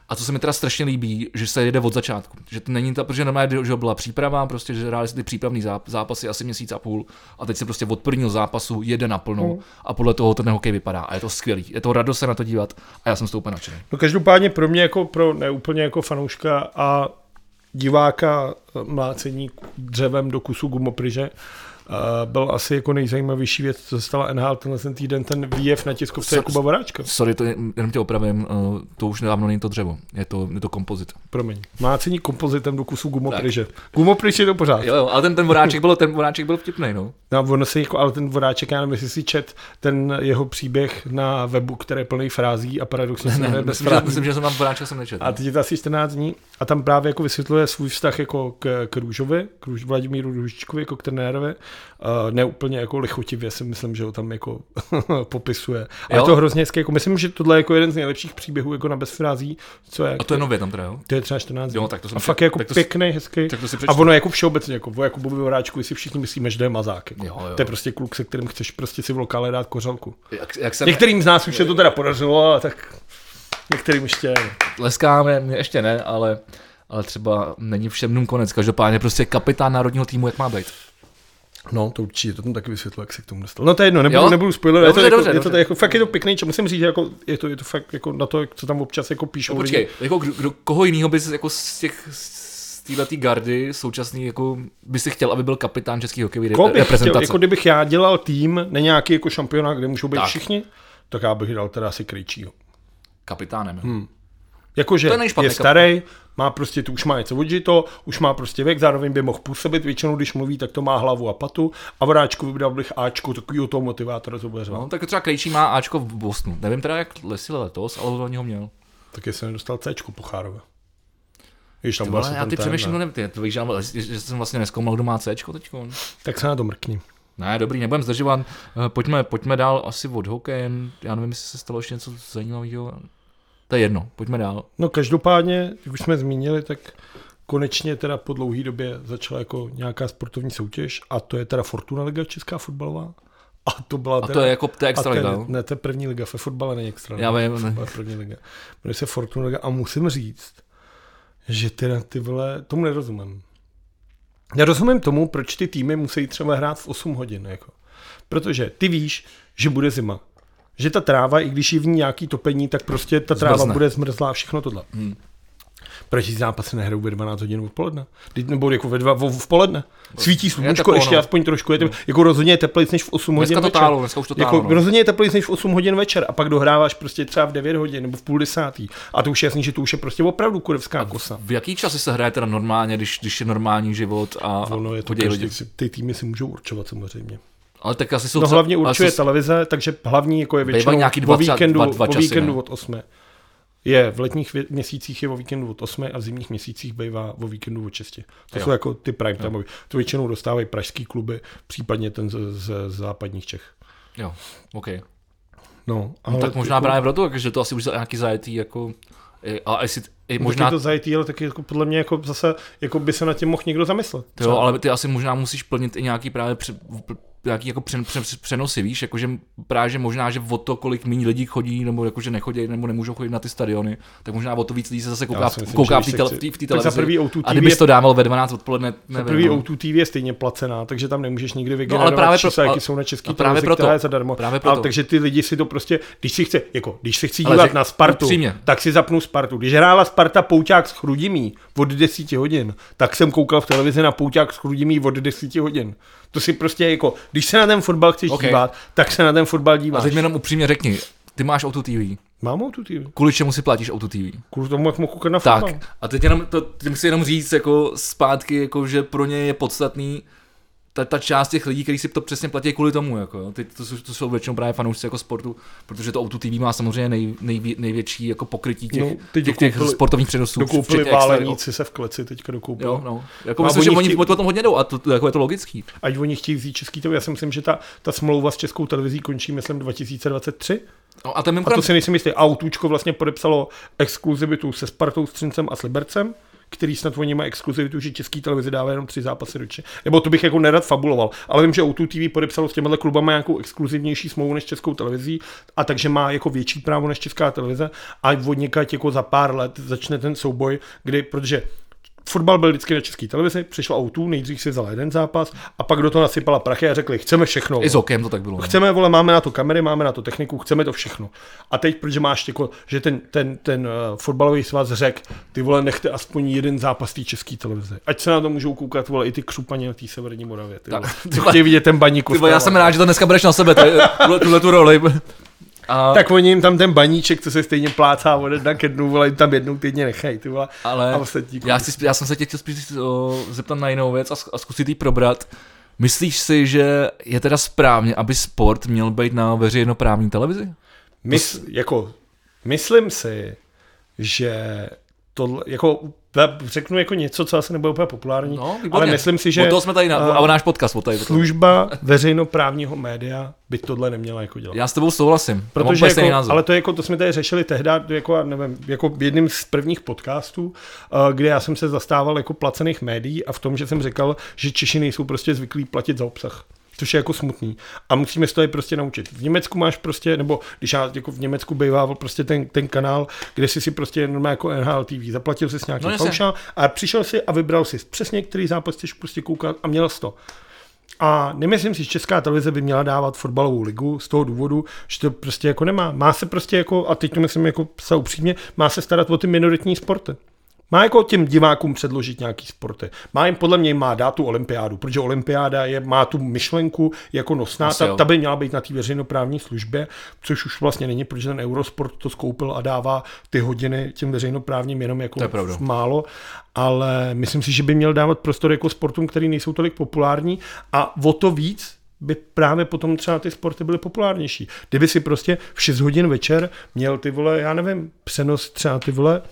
A co se mi teda strašně líbí, že se jede od začátku. Že to není ta, protože normálně že byla příprava, prostě, že hráli se ty přípravní záp- zápasy asi měsíc a půl a teď se prostě od prvního zápasu jede naplno a podle toho ten hokej vypadá. A je to skvělý. Je to radost se na to dívat a já jsem z toho úplně nadšený. No každopádně pro mě jako pro neúplně jako fanouška a diváka mlácení dřevem do kusu gumopryže uh, byl asi jako nejzajímavější věc, co se stala NHL tenhle ten týden, ten výjev na tiskovce Co- Jakuba Voráčka. Sorry, to je, jenom tě opravím, uh, to už nedávno není to dřevo, je to, je to kompozit. Promiň. Mlácení kompozitem do kusu gumopryže. Gumopryž je to pořád. Jo, jo, ale ten, ten voráček byl, ten voráček byl vtipný, no. No, ono se jako, ale ten vodáček, já nevím, jestli si čet ten jeho příběh na webu, který je plný frází a paradoxně se Ne, jmenuje bez myslím, že, frází. myslím, že jsem tam voráčka jsem nečetl. A teď je to asi 14 dní a tam právě jako vysvětluje svůj vztah jako k, k Růžovi, k Růž, Vladimíru Růžičkovi, jako k trenérovi. Uh, ne úplně jako lichotivě si myslím, že ho tam jako [laughs] popisuje. A je Jo. to hrozně hezké, jako myslím, že tohle je jako jeden z nejlepších příběhů jako na bezfrází, co je. A to je nově tam teda, jo? to je třeba 14 dní. Jo, tak to jsem a fakt je jako tak to pěkný, hezký. tak to si a ono jako všeobecně, jako o Jakubovi Horáčkovi si všichni myslíme, že to je mazák. Jako. Jo, jo. To je prostě kluk, se kterým chceš prostě si v lokále dát kořalku. Jak, jak jsem, Některým z nás už se to teda podařilo, ale tak některým ještě tleskáme, mě ještě ne, ale, ale třeba není všem dnům konec. Každopádně prostě kapitán národního týmu, jak má být. No, to určitě, to tam taky vysvětlo, jak se k tomu dostal. No to je jedno, nebudu, Jo? nebudu spoilerovat, je to, Dobře, jako, dobře, je to, jako, fakt je to pěkný, čo musím říct, jako, je, to, je to fakt jako na to, co tam občas jako píšou No, počkej, jako kdo, kdo, koho jiného bys jako z těch z této gardy současný, jako by si chtěl, aby byl kapitán český hokejový bych chtěl, reprezentace. jako kdybych já dělal tým, ne nějaký jako šampionát, kde můžou být Tak. všichni, tak já bych dal teda asi Krejčího. Kapitánem. Hm. Hmm. Jakože To špatný je starý, má prostě, tu už má něco odžito, už má prostě věk, zároveň by mohl působit, většinou když mluví, tak to má hlavu a patu a Vráčku vybral bych Ačku, takovýho toho motivátora, co bude řvát. No, tak třeba Krejčí má Ačko v Bostonu. Nevím teda, jak Leslie letos, ale on ho měl. Tak jestli nedostal Cčku po Chárově. Když tam asi já ty přemýšlím, ne. ty, to víš, že, že jsem vlastně neskoumal, kdo má Cčko teďko. Tak se na to mrkni. Ne, dobrý, nebudem zdržovat. Eh, Pojďme, pojďme dál asi od hokejem. Já nevím, jestli se stalo ještě něco zajímavého. To je jedno, pojďme dál. No každopádně, jak už jsme zmínili, tak konečně teda po dlouhé době začala jako nějaká sportovní soutěž a to je teda Fortuna Liga Česká fotbalová. A to byla A teda, to je jako to je a extra liga, ne, to je první liga, ve fotbale není extra. Já liga, vím, ve ne. první liga. Jmenuje se Fortuna Liga a musím říct, že teda ty vole, tomu nerozumím. Já rozumím tomu, proč ty týmy musí třeba hrát v 8 hodin. Jako. Protože ty víš, že bude zima. Že ta tráva, i když je v ní nějaký topení, tak prostě ta tráva Zmrzne. bude zmrzlá a všechno tohle. Hmm. Proč ty zápasy nehrajou ve 12 hodin odpoledne? Nebo jako ve dva, v, v poledne. Svítí sluníčko, teplo, ještě no. aspoň trošku. Je teplo. Jako rozhodně je teplejc než v 8 hodin Dneska to večer. tálo, dneska už to tálo, jako, no. Rozhodně je teplejc než v 8 hodin večer a pak dohráváš prostě třeba v 9 hodin nebo v půl desátý. A to už je jasný, že to už je prostě opravdu kurevská kosa. V jaký časy se hraje teda normálně, když, když je normální život a, a Ono je to každý, lidi? ty týmy si můžou určovat samozřejmě. Ale tak asi jsou No třeba- hlavně ale určuje jsou- televize, takže hlavní jako je většinou nějaký o dva třeba- víkendu, dva- dva o časy, víkendu ne? od 8. Je v letních vě- měsících je o víkendu od 8 a v zimních měsících bývá o víkendu od 6. To Jo. jsou jako ty prime time. To většinou dostávají pražský kluby, případně ten z, z, z západních Čech. Jo, OK. No, No, tak možná právě proto, že to asi už nějaký zajetý jako... A jestli, i Možná to zajetý, ale taky jako podle mě jako zase jako by se na tím mohl někdo zamyslet. jo, ale ty asi možná musíš plnit i nějaký právě nějaký jako přen, přen, přenosy, víš, jakože právě že možná, že o to, kolik méně lidí chodí, nebo jakože nechodí, nebo nemůžou chodit na ty stadiony, tak možná o to víc lidí se zase kouká, myslím, kouká v té tele, tak za televizi. prvý O2 A TV kdybys je- to dával ve 12 odpoledne, Za nevím, prvý no. O2 TV je stejně placená, takže tam nemůžeš nikdy ale vygenerovat právě pro- čísla, ale- jaký jsou na český a právě televizi, proto- která je zadarmo. právě proto. takže ty lidi si to prostě, když si chce, jako, když si chci dívat na Spartu, upřímně. tak si zapnu Spartu. Když hrála Sparta Pouťák s Chrudimí od 10 hodin, tak jsem koukal v televizi na Pouťák s Chrudimí od 10 hodin. To si prostě jako, když se na ten fotbal chceš Ok. dívat, tak se na ten fotbal A díváš. teď mi jenom upřímně řekni, ty máš Auto TV. Mám O2 TV. Kvůli čemu si platíš Auto TV? Kvůli tomu, jak mohu koukat na fotbal. Tak, a teď jenom, to, tím chci jenom říct jako zpátky, jako že pro ně je podstatný ta, ta část těch lidí, kteří si to přesně platí kvůli tomu, jako, jo. Ty, to, jsou, to jsou většinou právě fanoušci jako sportu, protože to Auto TV má samozřejmě nej, nejvě, největší jako pokrytí těch, No, těch, těch dokoupili- sportovních přenosů. Dokoupili váleníci se v kleci, teďka dokoupili. Jo, no. Jako A myslím, že oni oni chtějí- po tom hodně jdou a to, to, jako je to logický. Ať oni chtějí vzít český televizi. Já si myslím, že ta, ta smlouva s českou televizí končí, myslím, 2023. No, a ten A mimochodem, to si nejsem jistý. Autůčko vlastně podepsalo exkluzivitu se Spartou, Střincem a s Libercem, který snad oni mají exkluzivitu, že český televizi dává jenom tři zápasy ročně. Nebo to bych jako nerad fabuloval. Ale vím, že O2 TV podepsalo s těmihle klubama nějakou exkluzivnější smlouvu než českou televizí a takže má jako větší právo než česká televize a od jako za pár let začne ten souboj, kdy, protože Fotbal byl vždycky na české televizi, přišla O2, nejdřív si vzala jeden zápas a pak do toho nasypala prachy a řekli, chceme všechno. i s okem to tak bylo. no. Chceme, vole, máme na to kamery, máme na to techniku, chceme to všechno. A teď, protože máš jako, že ten, ten, ten uh, fotbalový svaz řek, ty vole, nechte aspoň jeden zápas té české televize. Ať se na to můžou koukat, vole, i ty křupaně na té severní Moravě. Ty vole. Co chtějí vidět ten baník. Ty vole, já jsem rád, že to dneska bereš na sebe, tuhle tu roli. A, Tak oni jim tam ten baníček, co se stejně plácá ode dna ke dnu, vole, jim tam jednou týdně nechají, ty vole. ale A ostatní já, chci, já jsem se tě chtěl spíš o, zeptat na jinou věc a, a zkusit ji probrat. Myslíš si, že je teda správně, aby sport měl být na veřejnoprávní televizi? Mys, jako, myslím si, že tohle, jako, já řeknu jako něco, co asi nebude úplně populární, No, výborně. ale myslím si, že O toho jsme tady na, eh, a náš podcast o tady. služba veřejnoprávního média by tohle neměla jako dělat. Já s tebou souhlasím. Protože jako, názor. ale to je jako, to jsme tady řešili tehdy, jako, nevím, jako jedním z prvních podcastů, uh, kde já jsem se zastával jako placených médií a v tom, že jsem říkal, že Češi nejsou prostě zvyklí platit za obsah. Což je jako smutný. A musíme se to prostě naučit. V Německu máš prostě, nebo když já jako v Německu bývával prostě ten, ten kanál, kde jsi si prostě normálně jako NHL TV, zaplatil jsi nějaký No no, paušál a přišel si a vybral si přesně, který zápas chceš prostě koukat a měl jsi to. A nemyslím si, že Česká televize by měla dávat fotbalovou ligu z toho důvodu, že to prostě jako nemá. Má se prostě jako, a teď to myslím jako se upřímně, má se starat o ty minoritní sporty. Má jako těm divákům předložit nějaký sporty. Má jim podle mě má dát tu olympiádu, protože olympiáda je, má tu myšlenku jako nosná, Asi ta, jo. ta, by měla být na té veřejnoprávní službě, což už vlastně není, protože ten Eurosport to skoupil a dává ty hodiny těm veřejnoprávním jenom jako To je pravda. málo, ale myslím si, že by měl dávat prostor jako sportům, který nejsou tolik populární a o to víc by právě potom třeba ty sporty byly populárnější. Kdyby si prostě v 6 hodin večer měl ty vole, já nevím, přenos třeba ty vole,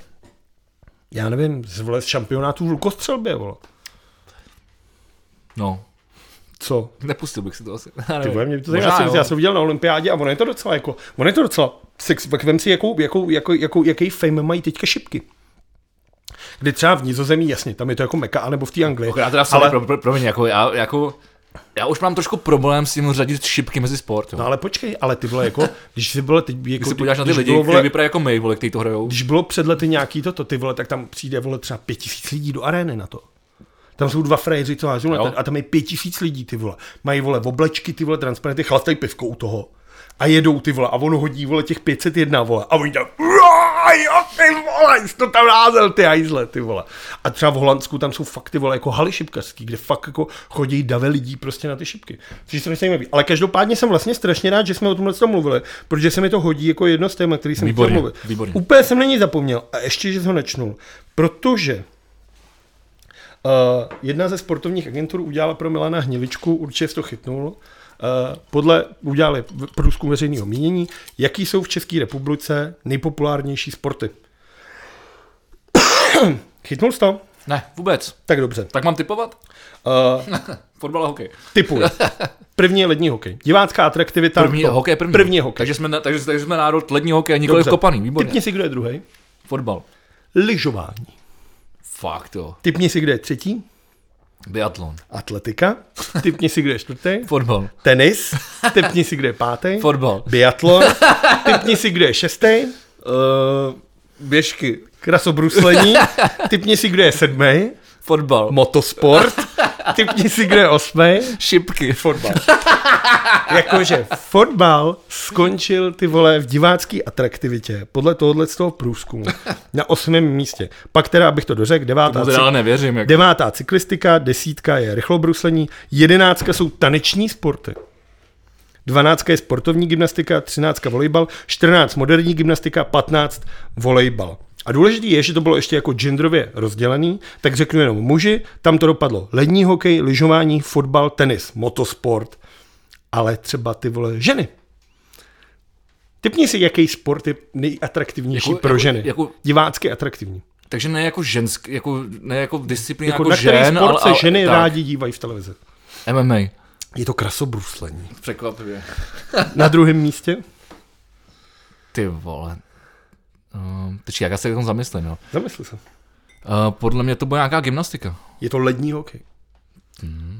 já nevím, z, vole, z šampionátu v lukostřelbě, vole. No, Co? nepustil bych si to asi. [laughs] Ty vole, mě to Možná já, jsem, já jsem viděl na olympiádě a ono je to docela jako, ono je to docela sex, tak vem si, jakou, jakou, jakou, jakou, jaký fame mají teďka šipky. Kdy třeba v Nizozemí, jasně, tam je to jako Meka, nebo v té Anglii. Já teda ale... pro, pro, promiň, jako já, jako, já už mám trošku problém s tím řadit šipky mezi sport. Jo. No ale počkej, ale ty vole, jako, když si bylo teď, jako, Když se podíváš na ty lidi, bylo, vole, vypadají jako my, vole, kteří to hrajou. když bylo před lety nějaký toto, ty vole, tak tam přijde, vole, třeba pět tisíc lidí do arény na to. Tam jsou dva frajeři, co hážou ten, a tam je pět tisíc lidí, ty vole. Mají, vole, oblečky, ty vole, transparenty, chlastají pivko u toho. A jedou, ty vole, a ono hodí, vole, těch 501, vole. A oni tam, "Uá, jo, ty vole, jsi to tam házel, ty hajzle, ty vole. A třeba v Holandsku tam jsou fakt ty vole jako haly šipkařský, kde fakt jako chodí davy lidí prostě na ty šipky. Což se mi zajímavý. Ale každopádně jsem vlastně strašně rád, že jsme o tomhle tom mluvili, protože se mi to hodí jako jedno z témat, který jsem Výborně, chtěl mluvit. výborně. Úplně jsem na něj zapomněl a ještě, že jsem ho načnul. Protože Uh, jedna ze sportovních agentur udělala pro Milana Hněvičku, určitě to chytnul, podle udělali průzkum veřejného mínění, jaký jsou v České republice nejpopulárnější sporty. [coughs] Chytnul jsi to? Ne, vůbec. Tak dobře. Tak mám typovat? Uh, [laughs] Fotbal a hokej. typuji. [laughs] První je lední hokej. Divácká atraktivita. První je hokej, první. První hokej. Takže jsme, takže, takže jsme národ lední hokej, nikoli Dobře. kopaný, výborně. Typni si, kdo je druhý. Fotbal. Lyžování. Fakt jo. Typni si, kdo je třetí. Biatlon. Atletika. Typni si, kdo je čtvrtý. Fotbal. Tenis. Typni si, kdo je pátý. Fotbal. Biatlon. Typni si, kdo je šestý. Uh, běžky. Krasobruslení. Typni si, kdo je sedmý. Fotbal. Motosport. Typni si, kdo je osmý. Šipky. Fotbal. [laughs] Jakože fotbal skončil ty vole v divácké atraktivitě podle tohohle z toho průzkumu na osmém místě. Pak teda, abych to dořekl, devátá, teda nevěřím. Jak... devátá cyklistika, desítka je rychlobruslení, jedenáctka jsou taneční sporty. 12 je sportovní gymnastika, 13 volejbal, 14 moderní gymnastika, 15 volejbal. A důležité je, že to bylo ještě jako genderově rozdělený, tak řeknu jenom muži, tam to dopadlo lední hokej, lyžování, fotbal, tenis, motosport, ale třeba ty vole ženy. Typni si, jaký sport je nejatraktivnější Jako- pro jako- ženy. jako- Divácky atraktivní. Takže ne jako ženský, jako, ne jako disciplína Jako, jako, na který žen, sport ale, se ale, ženy tak, rádi dívají v televizi. MMA. Je to krasobruslení. Překvapivě. Na druhém místě? Ty vole. Uh, teď jak já se o tom zamyslím, jo. Zamysli se. Uh, podle mě to bude nějaká gymnastika. Je to lední hokej.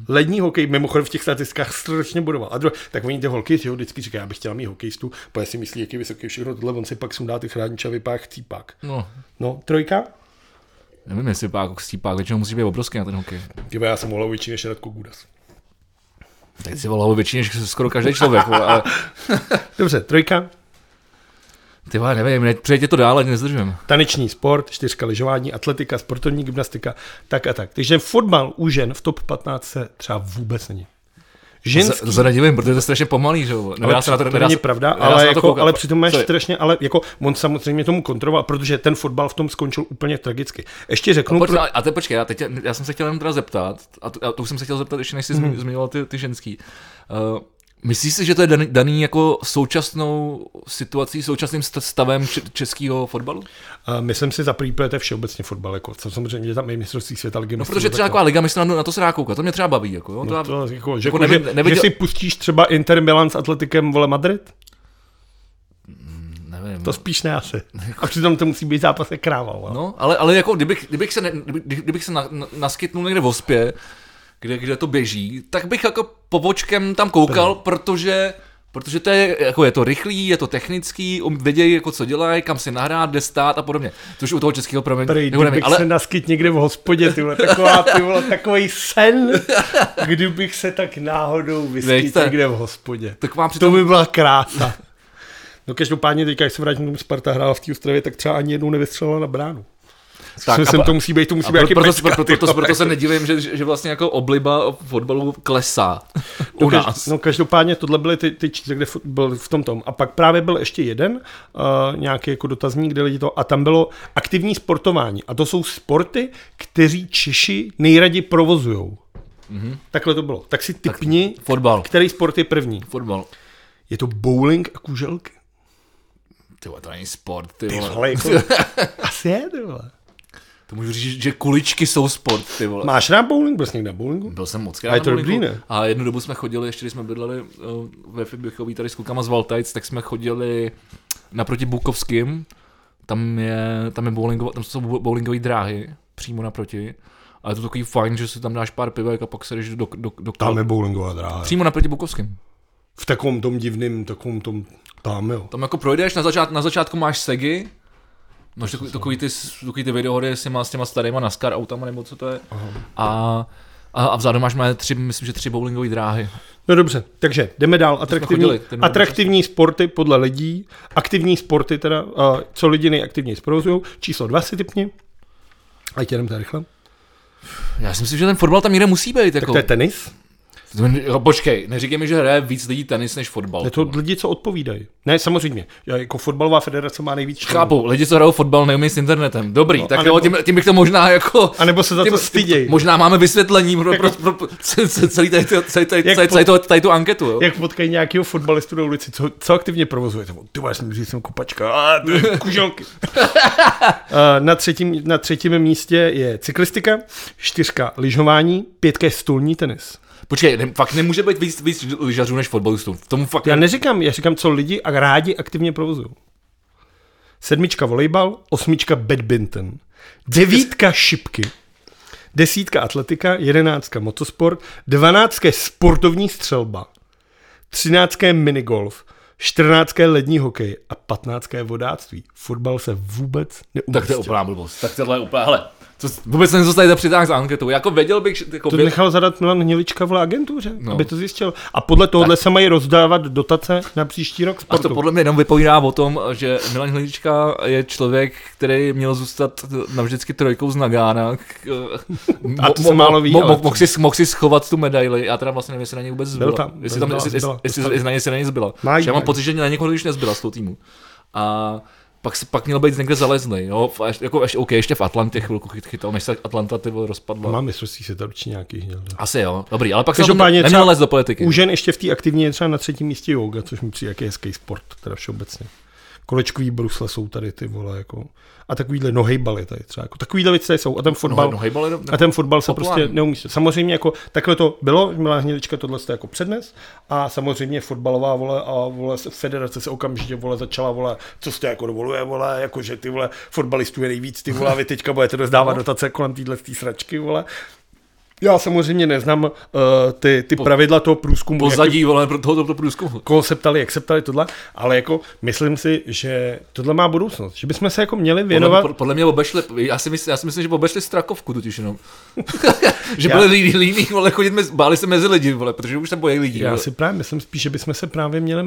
Lední hokej mimochodem v těch statistikách strašně budoval. A druhé, tak oni ty holky že jo, vždycky říkají, já bych chtěla mít hokejistu, protože si myslí, jaký vysoký všechno tohle, on si pak sundá ty chrániče a vypadá jak chcípák. No, No, trojka? nevím, jestli pak jako stípák, většinou musí být obrovský na ten hokej. Tyba, já jsem volal větší než Radko Gudas. Teď si volal většině, než skoro každý člověk, ale [laughs] Dobře, trojka. Ty vole, nevím, ne, přejď to dál, ať nezdržujeme. Taneční sport, čtyřka lyžování, atletika, sportovní gymnastika, tak a tak. Takže fotbal u žen v top 15 se třeba vůbec není. Ženský, To se nedivím, protože to je strašně pomalý, že jo. ale se na to, to není pravda, ale, jako, koukat. ale přitom máš strašně, ale jako on samozřejmě tomu kontroloval, protože ten fotbal v tom skončil úplně tragicky. Ještě řeknu, Počkej, pro... a teď počkej, já, teď, já jsem se chtěl jenom teda zeptat, a to, a to už jsem se chtěl zeptat, ještě než jsi mm-hmm. zmiňoval ty, ty ženský. Uh, myslíš si, že to je daný, daný jako současnou situací, současným st- stavem českého fotbalu? a myslím si za to je všeobecně fotbal, jako, co samozřejmě že tam je mistrovství světa, ligy No, protože třeba tak- taková liga mistrů, na, na to se dá koukat, to mě třeba baví. Jako, jo? to, No to, jako, že, jako jako, že, neviděl- že, si pustíš třeba Inter Milan s Atletikem vole Madrid? nevím. To spíš ne asi. A přitom to musí být zápas jak kráva. No, ale, ale jako kdybych, kdybych se, ne, kdyby- kdybych se na, na, naskytnul někde v ospě, kde, kde to běží, tak bych jako pobočkem tam koukal, protože Protože to je, jako je to rychlý, je to technický, um, vědějí, jako co dělají, kam si nahrát, kde stát a podobně. Což u toho českého promiň, Prej, jako kdybych ale se naskyt někde v hospodě, ty vole, taková, ty vole, takový sen, kdybych se tak náhodou vyskyt někde v hospodě. tak vám To přitom... by byla krása. No každopádně teďka, když se vrátím Sparta hrála v té Ostravě, tak třeba ani jednou nevystřelila na bránu. Tak, Tak, a to musí být, to musí být proto, proto, ty proto, vole. proto se nedivím, že, že vlastně jako obliba o fotbalu klesá u No, nás. no každopádně tohle byly ty, ty čísla, kde byl v tom tom. A pak právě byl ještě jeden uh, nějaký jako dotazník, kde lidi to, a tam bylo aktivní sportování. A to jsou sporty, kteří Češi nejraději provozujou. Mm-hmm. Takhle to bylo. Tak si typni, Fotbal. který sport je první. Fotbal. Je to bowling a kuželky. Ty vole, to není sport, ty Ty vole. vole, jako, [laughs] asi je, ty vole. To můžu říct, že kuličky jsou sport, ty vole. Máš rád bowling? Byl jsi někde na bowlingu? Byl jsem moc A je to na dobrý, bowlingu. ne? A jednu dobu jsme chodili, ještě když jsme bydleli uh, ve Fibichový tady s klukama z Valtajc, tak jsme chodili naproti Bukovským. Tam je, tam je bowlingová, tam jsou bowlingové dráhy, přímo naproti. A je to takový fajn, že si tam dáš pár pivek a pak se jdeš do, do, do, Tam je bowlingová dráha. Přímo naproti Bukovským. V takovém tom divným, takovém tom, tam jo. Tam jako projdeš, na, začát, na začátku máš segy, No, takový, takový, ty, takový ty videohody s těma, s těma starýma NASCAR autama, nebo co to je. A A, a vzadu máš máme tři, myslím, že tři bowlingové dráhy. No dobře, takže jdeme dál. Atraktivní, chodili, atraktivní sporty podle lidí, aktivní sporty teda, uh, co lidi nejaktivněji zprovozují. Číslo dva si typni. A jdeme to rychle. Já si myslím, že ten fotbal tam někde musí být. Tak Jako. to je tenis. Jo, počkej, neříkej mi, že hraje víc lidí tenis než fotbal. Je to lidi, co odpovídají. Ne, samozřejmě. Já, jako fotbalová federace má nejvíc členů. Chápu, lidi, co hrajou fotbal, neumí s internetem. Dobrý, no, tak anebo- jo, tím, tím, bych to možná jako... A nebo se za tím, to stydějí. Možná máme vysvětlení pro, pro, pro, pro [laughs] celý, tady, celý, celý, celý, po- tady tu anketu. Jo. Jak potkají nějakého fotbalistu na ulici, co, co aktivně provozuje. Ty máš říct, jsem kopačka. A, [laughs] kuželky. Na, třetím, na třetím místě je cyklistika, čtyřka lyžování, pětka je stolní tenis. Počkej, ne, fakt nemůže být víc, víc lyžařů než fotbalistů. V Tomu fakt... Já neříkám, já říkám, co lidi a rádi aktivně provozují. Sedmička volejbal, osmička badminton, devítka šipky, desítka atletika, jedenáctka motosport, dvanáctka sportovní střelba, třináctka minigolf, čtrnáctka je lední hokej a patnáctka je vodáctví. Fotbal se vůbec Tak to neumístil. je úplná blbost. Tak tohle je úplně, hele, to, vůbec jsem tady přitáhl s anketou. Jako věděl bych, že jako To věděl, nechal zadat Milan Hnilička v agentuře, no. Aby to zjistil. A podle tohohle se mají rozdávat dotace na příští rok a sportu. to podle mě jenom vypovídá o tom, že Milan Hlička je člověk, který měl zůstat navždycky trojkou z Nagána. [laughs] A to se málo ví, ale- Mohl si, mohl si schovat tu medaili, já teda vlastně nevím, jestli na něj vůbec zbyla. tam, jestli, tam, jestli, zbyla, jestli, jestli, na něj se na něj zbyla. Že já mám pocit, že na někoho když nezbyla z toho týmu. A pak, pak měl být někde zalezný, jo, v- jako ještě, OK, ještě v Atlantě chvilku chyt, chytal, než se Atlanta ty vole rozpadla. Má mistrovství světa určitě nějaký měl. no. Asi jo, dobrý, ale pak se Každopádně neměl do politiky. U žen ještě v té aktivní je třeba na třetím místě yoga, což mi přijde jaký hezký sport, teda všeobecně. Kolečkový brusle jsou tady ty vole, jako. A takovýhle nohejbaly tady třeba. Jako, takovýhle věci tady jsou. A ten fotbal, no, hejbal je, a ten fotbal se populární. prostě neumí. Samozřejmě jako takhle to bylo, Milá Hnilička tohle to jako přednes a samozřejmě fotbalová vole a vole federace se okamžitě vole začala vole, co jste jako dovoluje vole, jako že ty vole fotbalistů je nejvíc, ty vole, a vy teďka budete rozdávat No. dotace kolem téhle tý sračky vole. Já samozřejmě neznám uh, ty, ty pravidla toho průzkumu, jaký- pozadí, vole, pro tohoto to průzkumu. koho se ptali, jak se ptali tohle, ale jako myslím si, že tohle má budoucnost, že bychom se jako měli věnovat, Podle, podle mě obešli, já si, myslím, já si myslím, že obešli Strakovku totiž jenom. [laughs] že Já- byli líní, líní, vole, chodit mezi, báli se mezi lidi, vole, protože už se bojí lidí. Já vole. si právě myslím spíš, že bychom se právě měli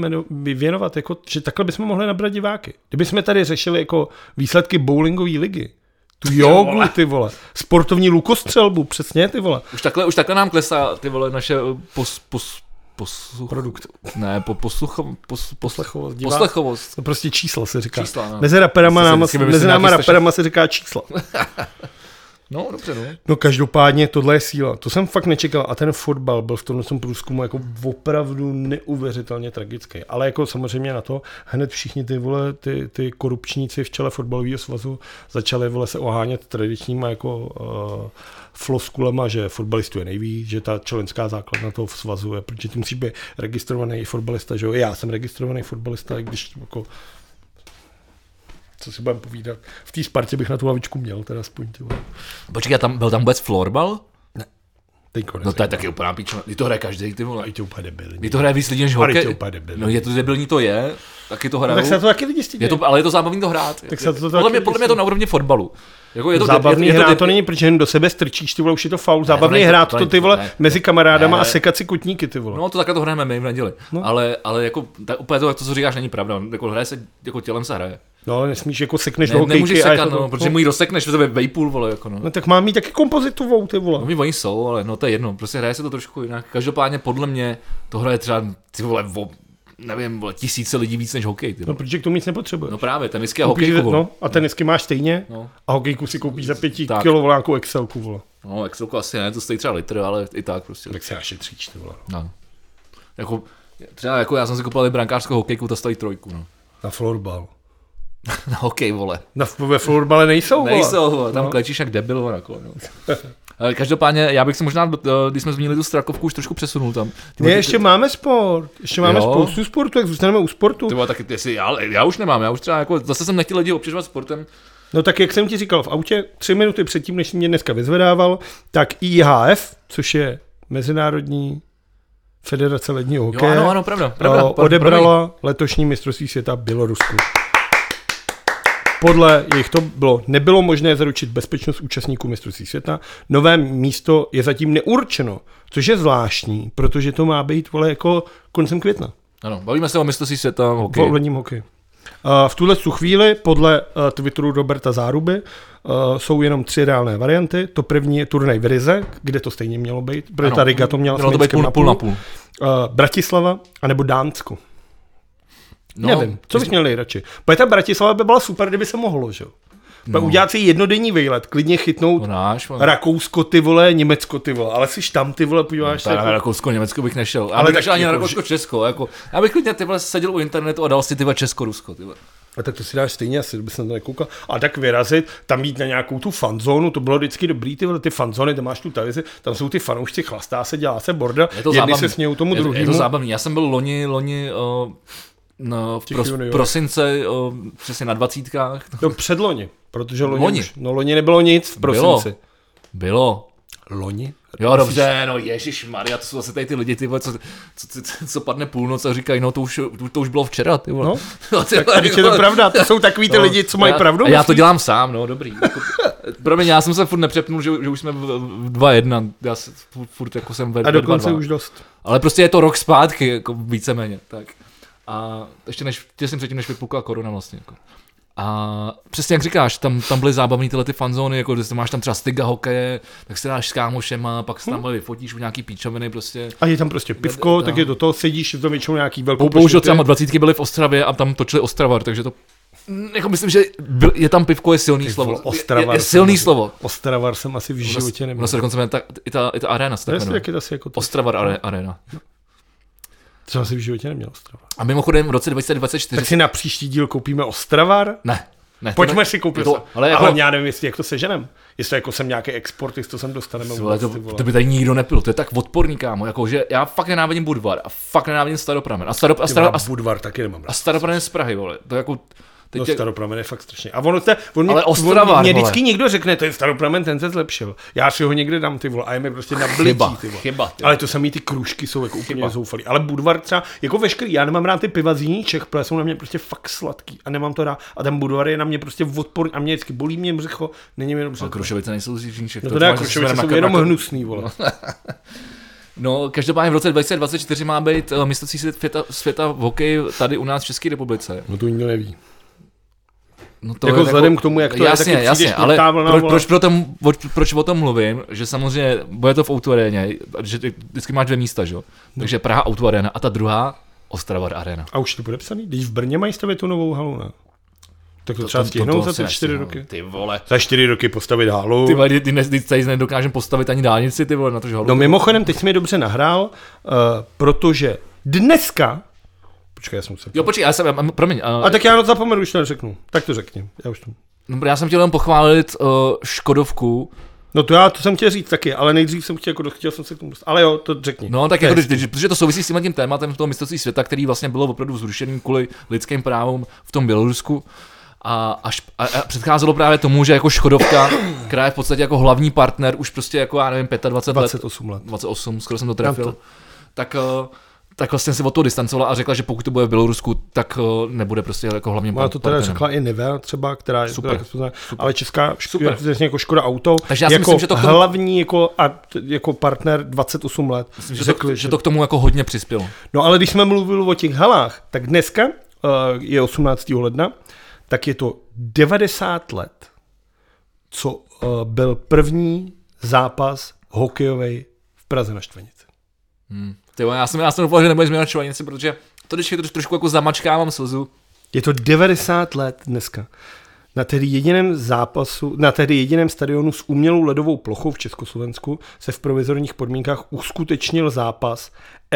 věnovat, jako, že takhle bychom mohli nabrat diváky. Kdybychom tady řešili jako výsledky bowlingové ligy, tu jogu, ty vole, sportovní lukostřelbu, přesně ty vole. Už takhle, už takhle nám klesá ty vole naše eh, pos, pos, posluch... Produkt. Ne, po, poslucho, pos, pos, Poslechovost, divá- poslechovost. To prostě čísla se říká. Čísla, no. Mezi raperama, vymyslím mezi náma raperama se říká čísla. [laughs] No, dobře, no. No každopádně tohle je síla. To jsem fakt nečekal. A ten fotbal byl v tomhle tom průzkumu jako opravdu neuvěřitelně tragický. Ale jako samozřejmě na to hned všichni ty vole, ty, ty korupčníci v čele fotbalového svazu začali vole se ohánět tradičníma jako uh, floskulema, že fotbalistů je nejvíc, že ta členská základna toho svazu je, protože ty musí být registrovaný fotbalista, že jo? Já jsem registrovaný fotbalista, i když jako co si budeme povídat. V té Spartě bych na tu lavičku měl, teda aspoň ty. Počkej, tam, byl tam vůbec florbal? Teďko No to je taky úplná píčna. Ty to hraje každý, ty vole. to úplně debilní. Ty to hraje víc lidí než to hokej. úplně debilní. No je to debilní, to je. Taky to No, hrajou. tak se to taky lidi stydí. Je to, ale je to zábavný to hrát. Tak se to podle, taky mě, podle mě je to na úrovni fotbalu. Jako je to Zábavný hrát to není, protože jen do sebe strčíš, ty vole, už je to faul. Zábavný hrát to to, ty vole, ne. mezi kamarádama Ne. a sekat si kotníky, ty vole. No to takhle to hrajeme my v neděli. No. No. Ale, ale jako, tak úplně to, to, co říkáš, není pravda. Jako hraje se, jako tělem se hraje. No, ale nesmíš jako sekneš Ne, do nemůžeš hokejky. a sekat, jako no, to- protože mu ji rozsekneš tebe vejpůl, vole, jako no. No tak má mít taky kompozitovou, ty No, vole. my oni jsou, ale no to je jedno, prostě hraje se to trošku jinak. Každopádně podle mě to hraje třeba, ty vole, o, nevím, vole, tisíce lidí víc než hokej, ty No, protože k tomu nic nepotřebuješ. No právě, tenisky a vole. no, a tenisky máš stejně No. a hokejku si koupíš za pěti Tak. kilo nějakou Excelku, vole. No, Excelku asi ne, to stojí třeba litr, ale i tak prostě. Tak se našetříš, ty vole. No. Jako, třeba jako já jsem si koupil brankářskou hokejku, ta stojí trojku, no. Na florbal. [laughs] Na hokej, vole. Na, ve florbale nejsou, vole. Nejsou, vole, tam No. klečíš jak debil, vole, jako, no. [laughs] Ale Každopádně, já bych se možná, eh, když jsme zmínili tu Strakovku, už trošku přesunul tam. Ty Ne, ještě máme sport. Ještě máme Jo. spoustu sportu, jak zůstaneme u sportu. Ty tak jestli, já, já, už nemám, já už třeba jako, zase jsem nechtěl lidi obtěžovat sportem. No tak jak jsem ti říkal, v autě tři minuty předtím, než mě dneska vyzvedával, tak IHF, což je Mezinárodní federace ledního Jo, hokeje, ano, ano, pravda, pravda. Pro- odebrala letošní mistrovství světa Bělorusku. Podle jejich to bylo, nebylo možné zaručit bezpečnost účastníků mistrovství světa. Nové místo je zatím neurčeno, což je zvláštní, protože to má být vole jako koncem května. Ano, bavíme se o mistrovství světa v hokeji. V hokeji. V tuhle tu chvíli podle uh, Twitteru Roberta Záruby uh, jsou jenom tři reálné varianty. To první je turnaj v Rize, kde to stejně mělo být, protože Ano, ta Riga to měla Mělo to být půl, půl na půl. Uh, Bratislava, anebo Dánsko. No, Nevím, co bys měl nejradši. Protože ta Bratislava by byla super, kdyby se mohlo, že jo? No. Udělat si jednodenní výlet, klidně chytnout To náš. Rakousko, ty vole, Německo, ty vole, ale jsi tam, ty vole, podíváš se. Tady na Jako... Rakousko, Německo bych nešel. Ale bych tak ani na jako, Rakousko, Česko. Jako, já bych klidně ty vole seděl u internetu a dal si ty vole Česko, Rusko. Ty vole. A tak to si dáš stejně asi, kdyby se na to nekoukal. A tak vyrazit, tam jít na nějakou tu fanzónu, to bylo vždycky dobrý, ty, ty fanzóny, tam máš tu televizi, tam jsou ty fanoušci, chlastá se, dělá se borda, Je to jedni zábavný. se smějou tomu je, to- druhému. Je to zábavný. Já jsem byl loni, loni uh, no, v pros, prosince, uh, přesně na dvacítkách. No předloni, protože loni, Loni. Už, no loni nebylo nic v Bylo. prosinci. Bylo. Loni? Jo, dobře, no Ježíš Maria, to jsou zase tady ty lidi, ty vole, co, co, co, co padne půlnoc a říkají, no to už, to, to už bylo včera, ty vole. No, [laughs] ty Tak vole, je to pravda, to jsou takový ty No, lidi, co mají já, pravdu. A já to myslíš? dělám sám, no, dobrý. [laughs] Jako, promiň, já jsem se furt nepřepnul, že, že už jsme v, v 2-1, já se furt, furt jako jsem ve, A ve dokonce 2-2. už dost. Ale prostě je to rok zpátky, jako víceméně, tak. A ještě než, těsně předtím, než vypukla korona vlastně, jako. A přesně jak říkáš, tam, tam byly zábavné tyhle ty fanzóny, jako když máš tam třeba styga hokeje, tak se dáš s kámošema, pak se tam hm. vyfotíš u nějaký píčoviny prostě. A je tam prostě pivko, No. tak je do toho, sedíš, je to většinou nějaký velkou Bohužel třeba dvacítky byly v Ostravě a tam točili Ostravar, takže to Mm, jako myslím, že byl, je tam pivko je silný slovo. Ostravar je, je jsem silný asi- slovo. Ostravar jsem asi v životě neměl. se dokonce jmenuje ta, i, ta, i ta arena se To tak je jmenuje. taky asi jako to. Ostravar are, arena. To jsem asi v životě neměl Ostravar. A mimochodem v roce 2024... Tak si na příští díl koupíme Ostravar. Ne. ne Pojďme ne, si koupit. to, ale ale jako, já nevím, jestli jak to seženem. Jestli jako jsem nějaký export, jestli to sem dostaneme. Vůbec, to, to, by tady nikdo nepil, to je tak odporný, kámo, jako, že já fakt nenávidím Budvar a fakt nenávidím Staropramen. A, staro, a, Ty staro, vole, a, Budvar taky nemám rád. a Staropramen z Prahy, vole, to jako, teď No je, staropramen je fakt strašně. A ono te, on Ale mě, Ostravar, on, mě vždycky někdo řekne, ten staropramen, ten se zlepšil. Já si ho někde dám, ty vole, a je mi prostě na blití, Chyba, ty vole. chyba, ty Ale to samý ty kružky jsou jako úplně zoufalý. Ale Budvar třeba, jako veškerý, já nemám rád ty piva z jiných Čech, protože jsou na mě prostě fakt sladký a nemám to rád. A ten Budvar je na mě prostě odporný a mě vždycky bolí mě břicho, není mi dobře. no, Krušovice nejsou z Jižníček. No to ne, Krušovice jsou jenom hnusný, vole. No, [laughs] každopádně v roce 2024 má být uh, mistrovství světa, světa v hokeji tady u nás v České republice. No to nikdo neví. No to Jako vzhledem k tomu, jak to je, jasně, taky přijdeš jasně, ale vlna, pro, proč, pro tom, proč, proč o tom mluvím, že samozřejmě bude to v Outu aréně, že ty vždycky máš dvě místa, že? jo? Takže Praha Outu arena a ta druhá Ostrava arena. A už to podepsaný? Když v Brně mají stavět tu novou halu, ne? Tak to, třeba stihnou za asi ty čtyři roky. Ty vole. Za čtyři roky postavit halu. Ty vole, ty, ty, ty tady nedokážeme postavit ani dálnici, ty vole, na to, že No mimochodem, teď jsi mi dobře nahrál, uh, protože dneska... Počkej, já jsem se... Jo, počkej, já jsem, já- promiň, uh, A tak já to zapomenu, už to neřeknu. Tak to řekni. Já už to... no, já jsem chtěl jenom pochválit uh, Škodovku, No to já to jsem chtěl říct taky, ale nejdřív jsem chtěl, jako, chtěl jsem se k tomu dostat. Ale jo, to řekni. No, tak jako, když, protože to souvisí s tím, tématem toho mistrovství světa, který vlastně bylo opravdu zrušený kvůli lidským právům v tom Bělorusku. A, až, a, a předcházelo právě tomu, že jako Škodovka, [coughs] která je v podstatě jako hlavní partner, už prostě jako, já nevím, 25 let, 28 let. 28, skoro jsem to trefil, No to- tak, eh, tak vlastně se od toho distancovala a řekla, že pokud to bude v Bělorusku, tak eh, nebude prostě jako hlavním Ona to teda partnerem. řekla i Nive třeba, která je Super. Teda, Super. ale česká Super. Jako Škoda Auto, Takže já si jako myslím, že to k tomu- hlavní jako, a, jako partner 28 let. Myslím, že, to, že to k tomu jako hodně přispělo. No ale když jsme mluvili o těch halách, tak dneska uh, je 18. ledna, tak je to 90 let, co uh, byl první zápas hokejový v Praze na Štvenici. Hmm. Ty, já jsem, já jsem doufal, že nebudeš změnit čovanici, protože to když troš, trošku jako zamačkávám slzu. Je to 90 let dneska. Na tedy jediném zápasu, na tedy jediném stadionu s umělou ledovou plochou v Československu se v provizorních podmínkách uskutečnil zápas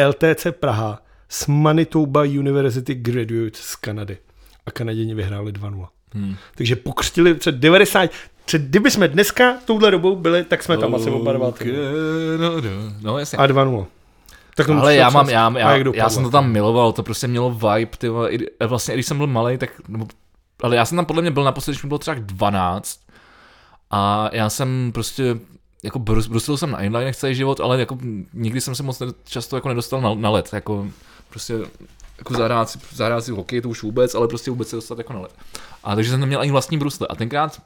LTC Praha s Manitoba University Graduates z Kanady. A Kanaděni vyhráli 2-0. Hmm. Takže pokřtili před 90, před, kdyby jsme dneska touhle dobou byli, tak jsme tam asi oba dva. No, no, no, jasně. A 2-0. Tak Ale já mám, já, já, já dopadlo? jsem to tam miloval, to prostě mělo vibe, ty vole, i, vlastně i když jsem byl malý, tak, nebo, ale já jsem tam podle mě byl naposledy, když mi bylo třeba 12 a já jsem prostě, jako brus, brusil jsem na inline celý život, ale jako nikdy jsem se moc ne- často jako nedostal na, na let, jako prostě jako zahrát si, zahrát si hokej, to už vůbec, ale prostě vůbec se dostat jako na led. A takže jsem neměl ani vlastní brusle. A tenkrát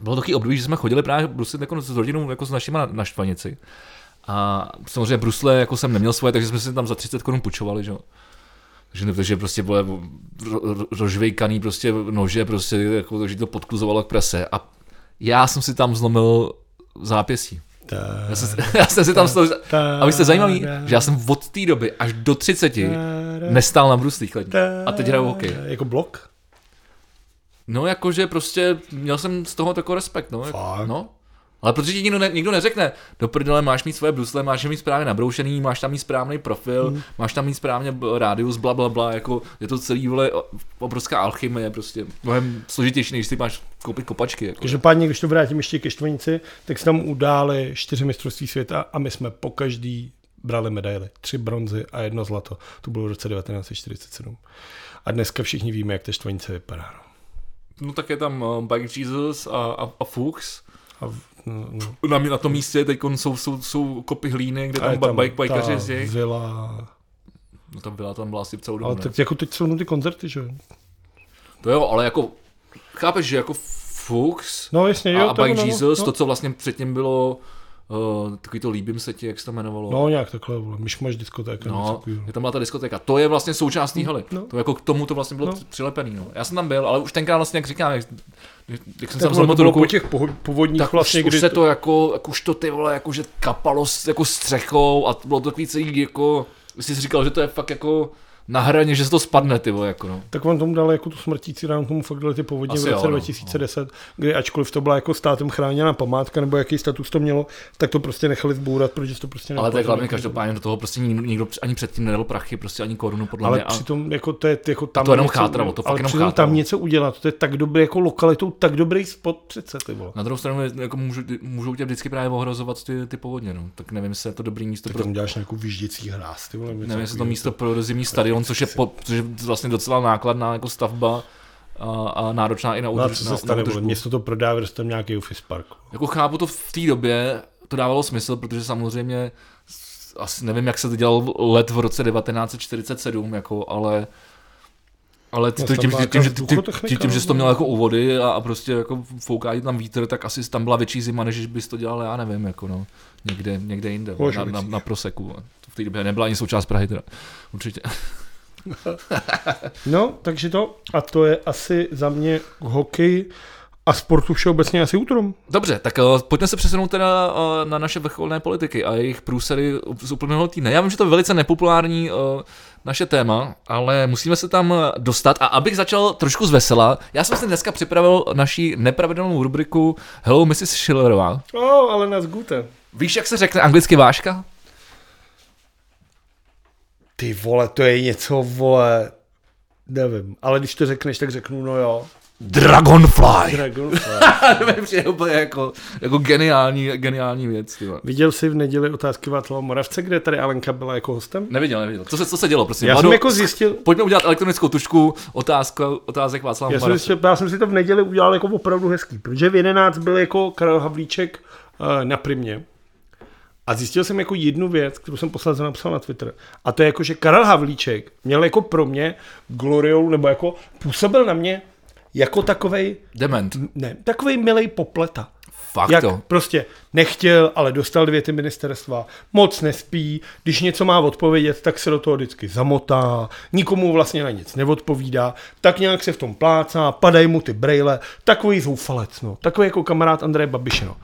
bylo taky období, že jsme chodili právě bruslit jako s rodinou, jako s našimi na, na Štvanici. A samozřejmě brusle jako jsem neměl svoje, takže jsme si tam za 30 korun půjčovali, že jo. Takže, takže prostě ro, rožvejkaný prostě nože, prostě jako, takže to podkluzovalo k prese. A já jsem si tam zlomil zápěstí. Já jsem, [laughs] já jsem si tam stál, a vy jste zajímavý, že já jsem od té doby až do 30 nestál na bruslích lední. A teď hraju hokej. Jako blok? No jakože prostě měl jsem z toho takový respekt, no. Fakt? no. Ale protože ti nikdo, ne, nikdo neřekne, do prdele máš mít svoje brusle, máš je mít správně nabroušený, máš tam mít správný profil, hmm. máš tam mít správně rádius, bla, bla, bla, jako je to celý, vole, obrovská alchymie, prostě mnohem složitější, než si máš koupit kopačky. Jako. Každopádně, když to vrátím ještě ke Štvanici, tak se tam událi čtyři mistrovství světa a my jsme po každý brali medaily. Tři bronzy a jedno zlato. To bylo v roce 1947. A dneska všichni víme, jak ta Štvanice vypadá. No. No tak je tam uh, Bike Jesus a, a, a Fuchs. A, v- no, no. Na, na tom místě teď jsou, jsou, jsou kopy hlíny, kde je tam, bike, bikeři jezdí. vila. No tam byla, tam byla asi celou dobu. Ale tak jako teď jsou no ty koncerty, že jo? To jo, ale jako, chápeš, že jako Fuchs No jasně, jo. a, Bike ono, Jesus, no. to, co vlastně předtím bylo, uh, takový to líbím se ti, jak se to jmenovalo. No nějak takhle, vole. Myšmaš diskotéka. něco No, je tam byla ta diskotéka. To je vlastně součást té haly. no. To jako k tomu to vlastně bylo No. přilepený. No. Já jsem tam byl, ale už tenkrát vlastně, jak říkám, jak, jak jsem Tak tam to ruku, po těch původních tak vlastně, už, už se to jako, jak už to ty vole, jako že kapalo s, jako střechou a bylo to takový celý jako, jsi si říkal, že to je fakt jako na hraně, že se to spadne, ty vole, jako no. Tak on tomu dal jako tu smrtící ránu, tomu fakt dali ty povodně Asi v roce jo, no. 2010, kdy ačkoliv to byla jako státem chráněná památka, nebo jaký status to mělo, tak to prostě nechali zbourat, protože to prostě Ale neplatilo. hlavně každopádně do toho prostě nikdo, nikdo ani předtím nedal prachy, prostě ani korunu podle ale mě. A, přitom jako to je jako tam to jenom něco, to fakt ale jenom přitom chátralo. tam něco udělat, to je tak dobrý jako lokalitou, tak dobrý spot přece, ty vole. na druhou stranu jako můžu, můžou tě vždycky právě ohrozovat ty, ty povodně, no. Tak nevím, jestli je to dobrý místo Tak pro, tam děláš nějakou výžděcí hráz, ty vole. nevím, jestli to místo pro zimní stadion, což je, po, což je vlastně docela nákladná jako stavba a, a náročná i na, No a co se stane, údržbu. město to prodá, tam nějaký office park. Jako chápu to v té době, to dávalo smysl, protože samozřejmě asi nevím, jak se to dělal let v roce 1947, jako, ale ale to, tam tím, tím, tím, že, tím, tím, tím, že jsi to no. měl jako u vody a, a prostě jako fouká ti tam vítr, tak asi tam byla větší zima, než bys to dělal, já nevím, jako no, někde, někde jinde, na, na, na, proseku. To v té době nebyla ani součást Prahy teda, určitě. [laughs] No, takže to, a to je asi za mě hokej a sportu všeobecně asi útrom. Dobře, tak uh, pojďme se přesunout teda uh, na naše vrcholné politiky a jejich průsery z úplného týdne. Já vím, že to je velice nepopulární uh, naše téma, ale musíme se tam dostat. A abych začal trošku z vesela, já jsem si dneska připravil naší nepravidelnou rubriku Hello Mrs. Schillerová. Oh, ale nás gute. Víš, jak se řekne anglicky váška? Ty vole, to je něco, vole, nevím, ale když to řekneš, tak řeknu, no jo. Dragonfly. Dragonfly. [laughs] to přijde úplně jako, jako geniální, geniální věc. Tyhle. Viděl jsi v neděli otázky Václava Moravce, kde tady Alenka byla jako hostem? Neviděl, neviděl. Co se, co se dělo, prosím? Já jsem Vlado, jako zjistil, Pojďme udělat elektronickou tušku otázka, otázek Václava já jsem, Moravce. zjistil, já jsem si to v neděli udělal jako opravdu hezký, protože v 11 byl jako Karel Havlíček uh, na primě. A zjistil jsem jako jednu věc, kterou jsem posledně napsal na Twitter. A to je jako, že Karel Havlíček měl jako pro mě gloriolu, nebo jako působil na mě jako takovej, Dement. ne, takovej milej popleta. Fakt Jak to. prostě nechtěl, ale dostal dvě ty ministerstva, moc nespí, když něco má odpovědět, tak se do toho vždycky zamotá, nikomu vlastně na nic neodpovídá, tak nějak se v tom plácá, padají mu ty brejle, takový zoufalec, no, takový jako kamarád Andreje Babiše, no.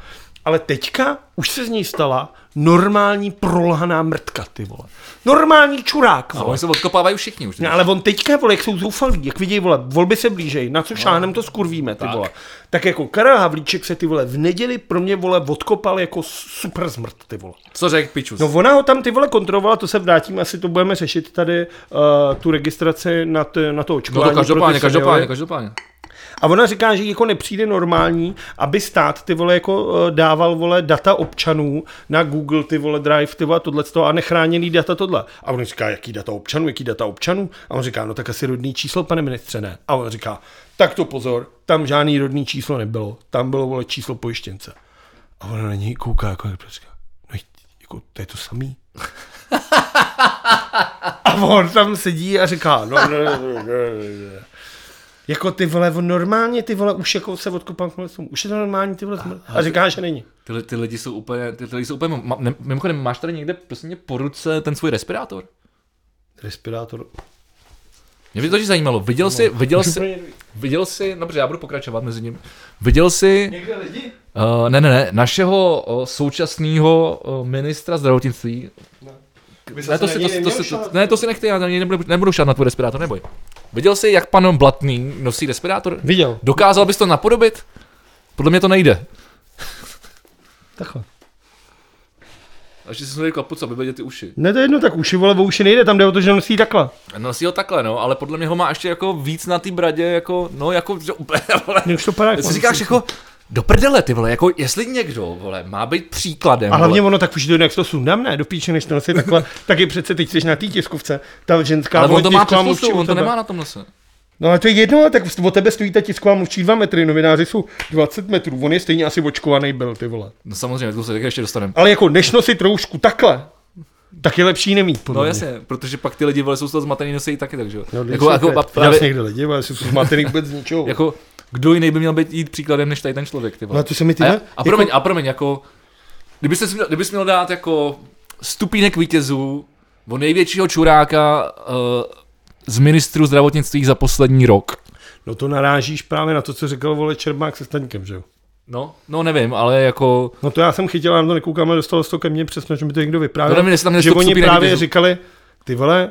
Ale teďka už se z něj stala normální prolhaná mrtka, ty vole. Normální čurák, vole. oni se odkopávají všichni už. No, ale on teďka, vole, jak jsou zoufalí, jak vidí, vole, volby se blížejí, na co šáhnem to skurvíme, ty tak. vole. Tak jako Karel Havlíček se ty vole v neděli pro mě, vole, odkopal jako super zmrt, ty vole. Co řek pičus? No ona ho tam ty vole kontrolovala, to se vrátíme, asi to budeme řešit tady, uh, tu registraci na, t, na to no očkování. to každopádně, každopádně, každopádně. A ona říká, že jako nepřijde normální, aby stát ty vole jako eh, dával vole data občanů na Google ty vole Drive ty vole tohle a nechráněný data tohle. A on říká, jaký data občanů, jaký data občanů? A on říká, no tak asi rodný číslo, pane ministře, ne. A on říká, tak to pozor, tam žádný rodný číslo nebylo, tam bylo vole číslo pojištěnce. A ona na něj kouká, jako říká, no jako, to je to samý. [laughs] A on tam sedí a říká, no, no, no, no, no, no. Jako ty vole, normálně ty vole, už jako se odkopám k lesům, už je to normální ty vole, a říká, že není. Ty, ty lidi jsou úplně, ty, ty lidi jsou úplně, ma, ne, mimochodem, máš tady někde prostě mě po ruce ten svůj respirátor? Respirátor. Mě by to zajímalo, viděl jsi, [laughs] viděl jsi, viděl jsi, no dobře, já budu pokračovat mezi ním, viděl jsi, Někde lidi? uh, ne, ne, ne, našeho uh, současného uh, ministra zdravotnictví, ne, to si, to, si- to, si, to, ne, to si nechte, já nebudu, nebudu šát na tvůj respirátor, neboj. Viděl jsi, jak pan Blatný nosí respirátor? Viděl. Dokázal bys to napodobit? Podle mě to nejde. Takhle. A ještě si jsme kapucu, aby vidět ty uši. Ne, to je jedno, tak uši, vole, o uši nejde, tam jde o to, že nosí takhle. Nosí ho takhle, no, ale podle mě ho má ještě jako víc na té bradě, jako, no, jako, že úplně, vole. Mně už to padá. Ty si říkáš jako, do prdele, ty vole, jako jestli někdo, vole, má být příkladem, A hlavně vole, ono tak už to jak to sundám, ne, do píče, než to nosí takhle, [laughs] tak je přece teď jsi na té tiskovce, ta ženská ale on to má přes mluvčí pusu, on to nemá na tom nose. No ale to je jedno, ale tak o tebe stojí ta tisková mluvčí 2 metry, novináři jsou 20 metrů, on je stejně asi očkovaný byl, ty vole. No samozřejmě, to se taky ještě dostaneme. Ale jako než nosit roušku takhle, tak je lepší nemít, podle No jasně, protože pak ty lidi, vole, jsou z toho zmatený nosí taky, takže jo. No, jako, jako, právě, jsi někde lidi, ale jsou zmatený vůbec z ničeho. [laughs] jako, kdo jiný by měl být jít příkladem než tady ten člověk, ty vole. No to se mi ty a, já, jako... a promiň, a promiň, jako, kdyby jsi měl, kdybys měl dát jako stupínek vítězů o největšího čuráka uh, z ministru zdravotnictví za poslední rok. No to narážíš právě na to, co říkal vole Čermák se Staňkem, že jo? No, no nevím, ale jako, No to já jsem chytil, já to nekoukám, ale dostalo se to ke mně přesně, že mi to někdo vyprávěl. To nevím, tam že oni právě vítězů. říkali, ty vole,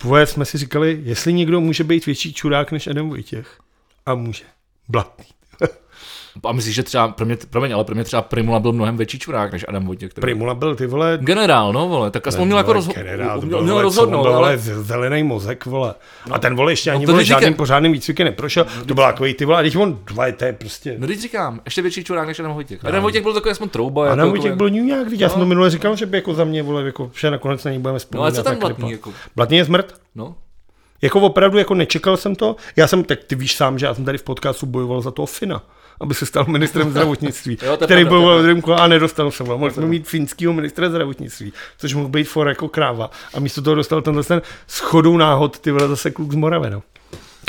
dvoje jsme si říkali, jestli někdo může být větší čurák než Adam Vojtěch. A může. Blatný. [laughs] a myslíš, že třeba, pro mě, promiň, ale pro mě třeba Primula byl mnohem větší čurák než Adam Vojtěch. Který... Primula byl ty vole, Generál, no vole, tak aspoň měl jako rozho- generál, to měl, rozhodnout, byl, ale... zelený mozek, vole. A ten vole ještě ani to vole, říkám. žádným pořádným výcvikem neprošel. To byl takový ty vole, a teď on, vole, to je prostě... No teď říkám, ještě větší čurák než Adam Vojtěch. Adam Vojtěch byl takový aspoň trouba. Jako, Vojtěch jako- byl nějak, já jsem to minule říkal, že by jako za mě, vole, jako, že nakonec na něj budeme No vzpomínat. ale co tam blatný, jako, Blatný je zmrt. no. Jako opravdu, jako nečekal jsem to. Já jsem, tak ty víš sám, že já jsem tady v podcastu bojoval za toho Fina, aby se stal ministrem zdravotnictví, [laughs] Jo, který pravda, v druhém kole a nedostal jsem ho. Jsme mít finského ministra zdravotnictví, což mohl být for jako kráva. A místo toho dostal tenhle ten schodou náhod, ty vole, zase kluk z Moravy, no.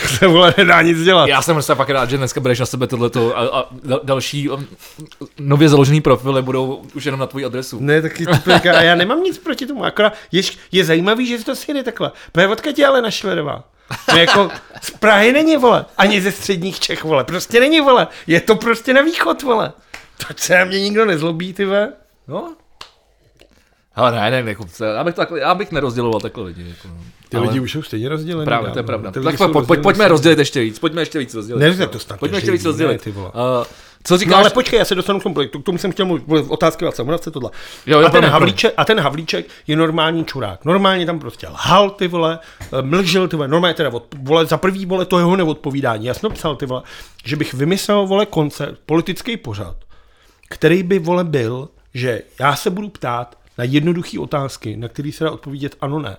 Se vole nedá nic dělat. Já jsem prostě fakt rád, že dneska bereš na sebe tohleto a, a dal- další um, nově založený profily budou už jenom na tvoji adresu. Ne, taky typika, a já nemám nic proti tomu, akorát je, je zajímavý, že to si jde takhle. Protože odkud je Alena Šlerová? No jako z Prahy není, vole, ani ze středních Čech, vole, prostě není, vole, je to prostě na východ, vole. To se na mě nikdo nezlobí, ty ve. No. Ale ne, ne, jako, já bych, to takhle, já bych nerozděloval takhle lidi. Jako, no. Ty Ale- lidi už jsou stejně rozdělený. Právě, to je pravda. Ty Tak pojď, pojďme rozdělit ještě víc, pojďme ještě víc rozdělit. Neříkej to snad, Pojďme ještě víc ví, rozdělit. ne, ty vole. Uh, co říkáš? No ale počkej, já se dostanu k tomu, k tomu jsem chtěl mluvit, otázky Václav Moravce, tohle. Jo, jo, a, ten promiň, Havlíček, a ten Havlíček je normální čurák. Normálně tam prostě lhal, ty vole, eh, mlžil, ty vole, normálně teda od, vole, za prvý, vole, to jeho neodpovídání. Já jsem psal, ty vole, že bych vymyslel, vole, koncert, politický pořad, který by, vole, byl, že já se budu ptát na jednoduché otázky, na které se dá odpovědět ano, ne.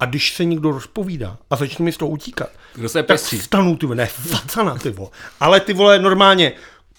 A když se někdo rozpovídá a začne mi z toho utíkat, Kdo se tak pestří? vstanu, ty vole, ne, [laughs] facana, ty vole. Ale ty vole, normálně,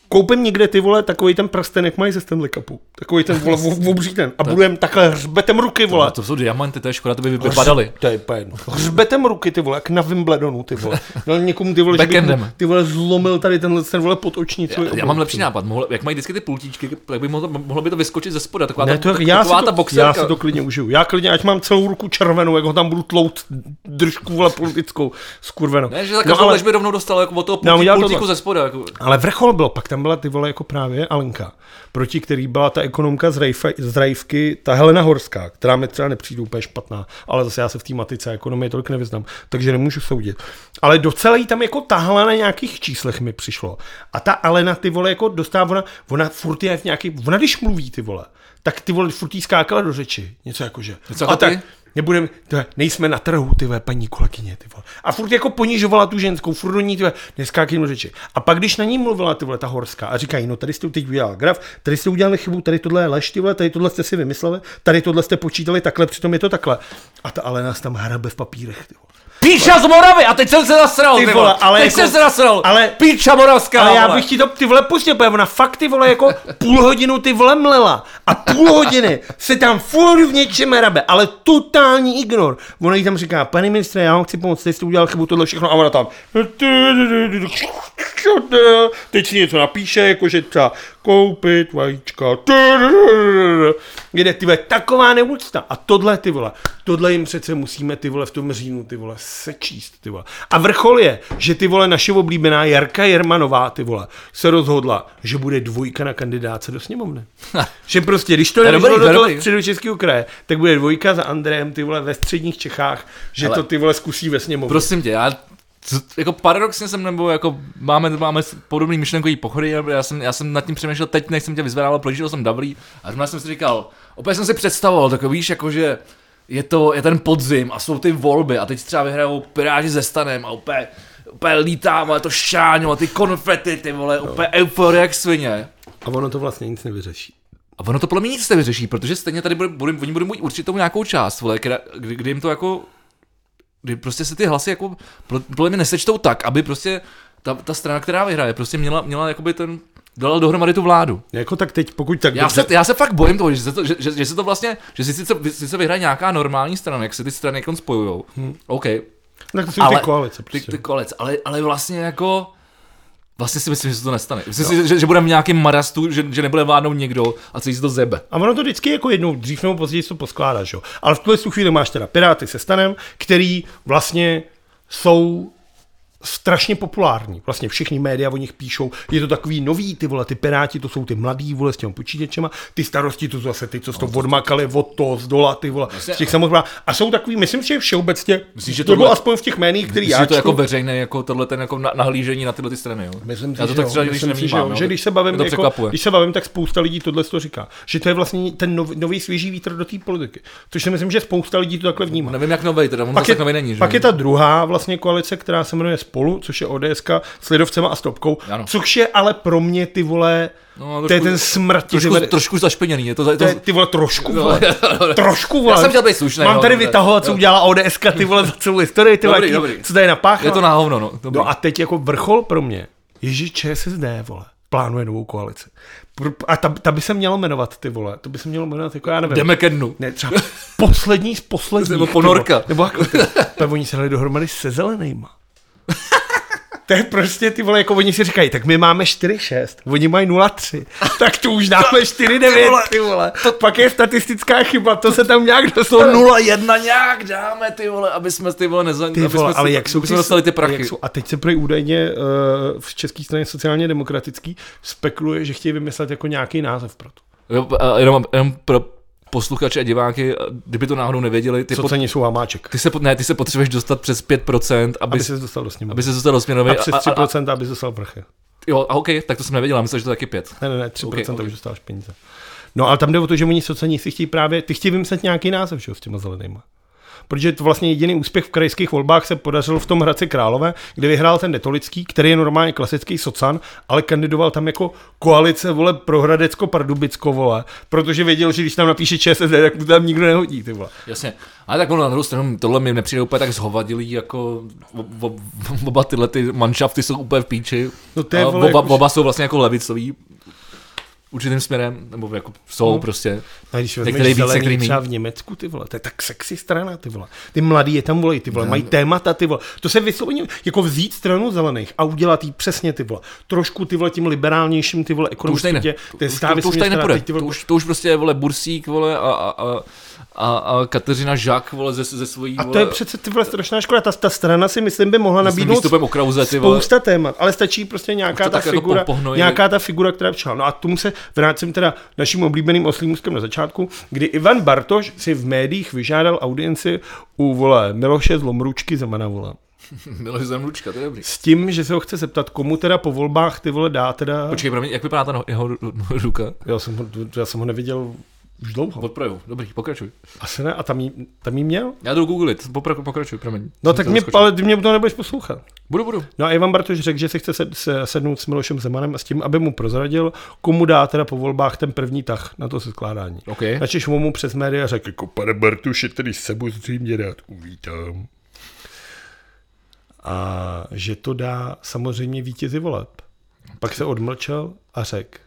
koupím někde ty vole takový ten prsten, jak mají ze Stanley Cupu. Takový ten vole v- obří ten. A budu jen takhle hřbetem ruky, vole. A to jsou diamanty, to je škoda, to by vypadaly. To je jedno. Hřbetem ruky, ty vole, jak na Wimbledonu, ty vole. Dal někomu ty vole, že bych ty vole zlomil tady tenhle ten vole potočnici. Já, já mám lepší nápad, mohl, jak mají vždycky ty pultíčky, tak by mohlo, mohlo by to vyskočit ze spoda, taková Ne, ta, to, tak, já, taková si ta to, boxerka. já si to klidně užiju. Já klidně, ať mám celou ruku červenou, jak ho tam budu tlout držku vole politickou skurvenou. Ne, že za každou ale- lež by rovnou dostal jako od toho No, pultí, udělal pultíku ze spoda. Jako. Ale vrchol byl, pak tam byla ty vole jako právě Alenka, proti který byla ta ekonomka z, Rejfe, z Rajvky, ta Helena Horská, která mi třeba nepřijde úplně špatná, ale zase já se v té matice ekonomie tolik nevyznám, takže nemůžu soudit. Ale docela jí tam jako tahla na nějakých číslech mi přišlo. A ta Alena ty vole jako dostává, ona, ona furt je v nějaký, ona když mluví ty vole, tak ty vole furt skákala do řeči. Něco jako že. Něco a tak, Nebudem, tyhle, nejsme na trhu, ty paní kolegyně, ty vole. A furt jako ponižovala tu ženskou, furt do ní, ty neskákej do řeči. A pak, když na ní mluvila, ty vole, ta horská, a říkají, no tady jste teď udělal graf, tady jste udělali chybu, tady tohle je lež, ty vole, tady tohle jste si vymysleli, tady tohle jste počítali takhle, přitom je to takhle. A ta ale nás tam hrabe v papírech, ty vole. Píča z Moravy a teď jsem se zasral, Ty ty vole, ale teď jako- jsem se zasral, ale- Píča Moravská, Ale já bych ti to ty vole pustil, protože ona fakt ty vole jako půl hodinu ty vole mlela a půl hodiny se tam furt v něčem rabe, ale totální ignor. Ona jí tam říká, pane ministře, já vám chci pomoct, teď jste udělal chybu, tohle všechno a ona tam teď si něco napíše, jakože třeba koupit vajíčka. Jde ty vole, taková neúcta. A tohle ty vole, tohle jim přece musíme ty vole v tom říjnu ty vole sečíst ty vole. A vrchol je, že ty vole naše oblíbená Jarka Jermanová ty vole se rozhodla, že bude dvojka na kandidáce do sněmovny. že prostě, když to nevyšlo do toho středočeského kraje, tak bude dvojka za Andrejem ty vole ve středních Čechách, že Ale- to ty vole zkusí ve sněmovně. Prosím tě, já co- jako paradoxně jsem, nebo jako máme, máme podobný myšlenkový pochody, já jsem, já jsem nad tím přemýšlel, teď nechcem tě vyzvedal, prožil jsem dobrý a zrovna jsem si říkal, opět jsem si představoval, tak víš, jako že je to, je ten podzim a jsou ty volby a teď třeba vyhrajou Piráti ze stanem a úplně, úplně lítám, ale to šáňo a ty konfety, ty vole, úplně euforie jak svině. A ono to vlastně nic nevyřeší. A ono to podle mě nic nevyřeší, protože stejně tady bude, bude, oni budou mít určitou nějakou část, vole, kdy, kdy jim to jako, kdy prostě se ty hlasy jako, podle mě nesečtou tak, aby prostě ta, ta strana, která vyhraje, prostě měla, měla jakoby ten, dala dohromady tu vládu. Jako tak teď, pokud tak Já se, já se fakt bojím toho, že se to, že, že, že se to vlastně, že si sice, sice vyhraje nějaká normální strana, jak se ty strany jako spojujou. Hmm. OK, tak to jsou ale- ty koalice ty, prostě. ty koalice, ale, ale vlastně jako, Vlastně si myslím, že se to nestane. Myslím si, že, že budeme v nějakém marastu, že, že nebude vládnout někdo a celý si to zebe. A ono to vždycky jako jednou, dřív nebo později se to poskládá, že jo. Ale v tuhle tu chvíli máš teda Piráty se stanem, který vlastně jsou strašně populární. Vlastně všechny média o nich píšou. Je to takový nový, ty vole, ty Piráti, to jsou ty mladí, vole, s těmi počítačema, ty starosti, to jsou zase ty, co to odmakali od toho z dola, ty vole, z těch samozprávů. A jsou takový, myslím že všeobecně, Myslíš, že to bylo aspoň v těch médiích, který Myslíš, já že to jako čtu, veřejné, jako tohle ten jako na- nahlížení na tyhle ty strany, jo? Myslím si, Já to že tak třeba když Myslím že, nevnímám, jo. jo. že když se bavím, to jako, když se bavím, tak spousta lidí tohle to říká. Že to je vlastně ten nový, nový svěží vítr do té politiky. Což si myslím, že spousta lidí to takhle vnímá. Nevím, jak novej, teda on Pak je, tak novej není, že? pak je ta druhá vlastně koalice, která se jmenuje Spolu, což je ODS s lidovcema a stopkou, Ano. což je ale pro mě ty vole, No, to je trošku- ten smrt, trošku, vole, trošku zašpeněný, je to, to, to je, ty vole trošku, No, vole, [laughs] trošku, vole. Já jsem chtěl být slušný, Mám no, tady vytahovat, co udělala ODS, ty vole, za celou historii, ty vole, Dobrý, jaký- dobrý. co tady napáchala. je to na hovno, no. Dobrý. No a teď jako vrchol pro mě je, že ČSSD, vole, plánuje novou koalici. A ta, ta by se mělo jmenovat, ty vole, to by se mělo jmenovat, jako já nevím. Jdeme ke dnu. Ne, třeba poslední z posledních. Nebo ponorka. vole. Nebo jako, ty, [laughs] oni se dali dohromady se zelenýma. [laughs] To je prostě ty vole, jako oni si říkají, tak my máme 4,6, oni mají 0,3, [laughs] tak tu už dáme 4,9, ty vole. To pak je statistická chyba, to se tam nějak To dostane. 0,1 nějak dáme, ty vole, aby jsme ty vole nezan... Ty vole, ale si- jak jsou, dostali ty prachy. Jak jsou, a teď se prý údajně uh, v české straně sociálně demokratický spekuluje, že chtějí vymyslet jako nějaký název pro to. Jo, a jenom, jenom pro posluchače a diváky, kdyby to náhodou nevěděli, ty, Co pot, cení jsou hamáček, ty, se, ne, ty se potřebuješ dostat přes 5%, aby, aby se dostal do sněmovny. aby se dostal do A směnovy. přes 3%, aby se dostal prachy. jo, a OK, tak to jsem nevěděl, já myslel, že to taky 5. Ne, ne, ne, 3% Ok, okay, ok. už dostáváš peníze. No ale tam jde o to, že oni sociální si chtějí právě, ty chtějí vymyslet nějaký název, že jo, s těma zelenýma. Protože to vlastně jediný úspěch v krajských volbách se podařil v tom Hradci Králové, kde vyhrál ten Netolický, který je normálně klasický socan, ale kandidoval tam jako koalice, vole, pro Hradecko, Pardubicko, vole, protože věděl, že když tam napíše ČSSD, tak mu tam nikdo nehodí, ty vole. Jasně. Ale tak ono na druhou stranu, tohle mi nepřijde úplně tak zhovadilý, jako oba tyhle ty manšafty jsou úplně v píči. No to je, A vole, oba, oba jsou vlastně jako levicový určitým směrem, nebo jako jsou No. prostě. A když vezmeš víc, zelený míň. třeba v Německu, ty vole, to je tak sexy strana, ty vole. Ty mladí je tam volí, ty vole, mají témata, ty vole. To se vysloveně, jako vzít stranu zelených a udělat jí přesně, ty vole. Trošku, ty vole, tím liberálnějším, ty vole, To už tady ne. ekonomicky. To, To to, to už tady nepůjde. teď, ty vole, To už, to už prostě je, vole, Bursík, vole, a, a, a, a, a Kateřina Žák, vole, ze, ze svojí, A vole, to je přece ty vole strašná škoda. Ta, ta strana si myslím by mohla nabídnout výstupem o Krauze, ty vole. spousta témat, ale stačí prostě nějaká ta jako figura, pohnojili. nějaká ta figura, která přišla. No a tomu se vrátím teda naším oblíbeným oslým na začátku, kdy Ivan Bartoš si v médiích vyžádal audienci u vole Miloše Zlomručky Zemana vole. [laughs] Miloš Zemlučka, to je dobrý. S tím, že se ho chce zeptat, komu teda po volbách ty vole dá teda... Počkej, promiň, jak vypadá ta jeho ruka? Já jsem ho, já jsem ho neviděl už dlouho. Od projevu. Dobrý, pokračuj. Asi ne, a tam jí, tam jí měl? Já jdu googlit, Popra- pokračuj, promiň. No tak mě, ale ty mě to nebudeš poslouchat. Budu, budu. No a Ivan Bartoš řekl, že si chce sed, se, sednout s Milošem Zemanem a s tím, aby mu prozradil, komu dá teda po volbách ten první tah na to skládání. OK. Načež mu mu přes média řekl, jako pane Bartuši, tedy sebu zřejmě rád uvítám. a že to dá samozřejmě vítězi voleb. Pak se odmlčel a řekl,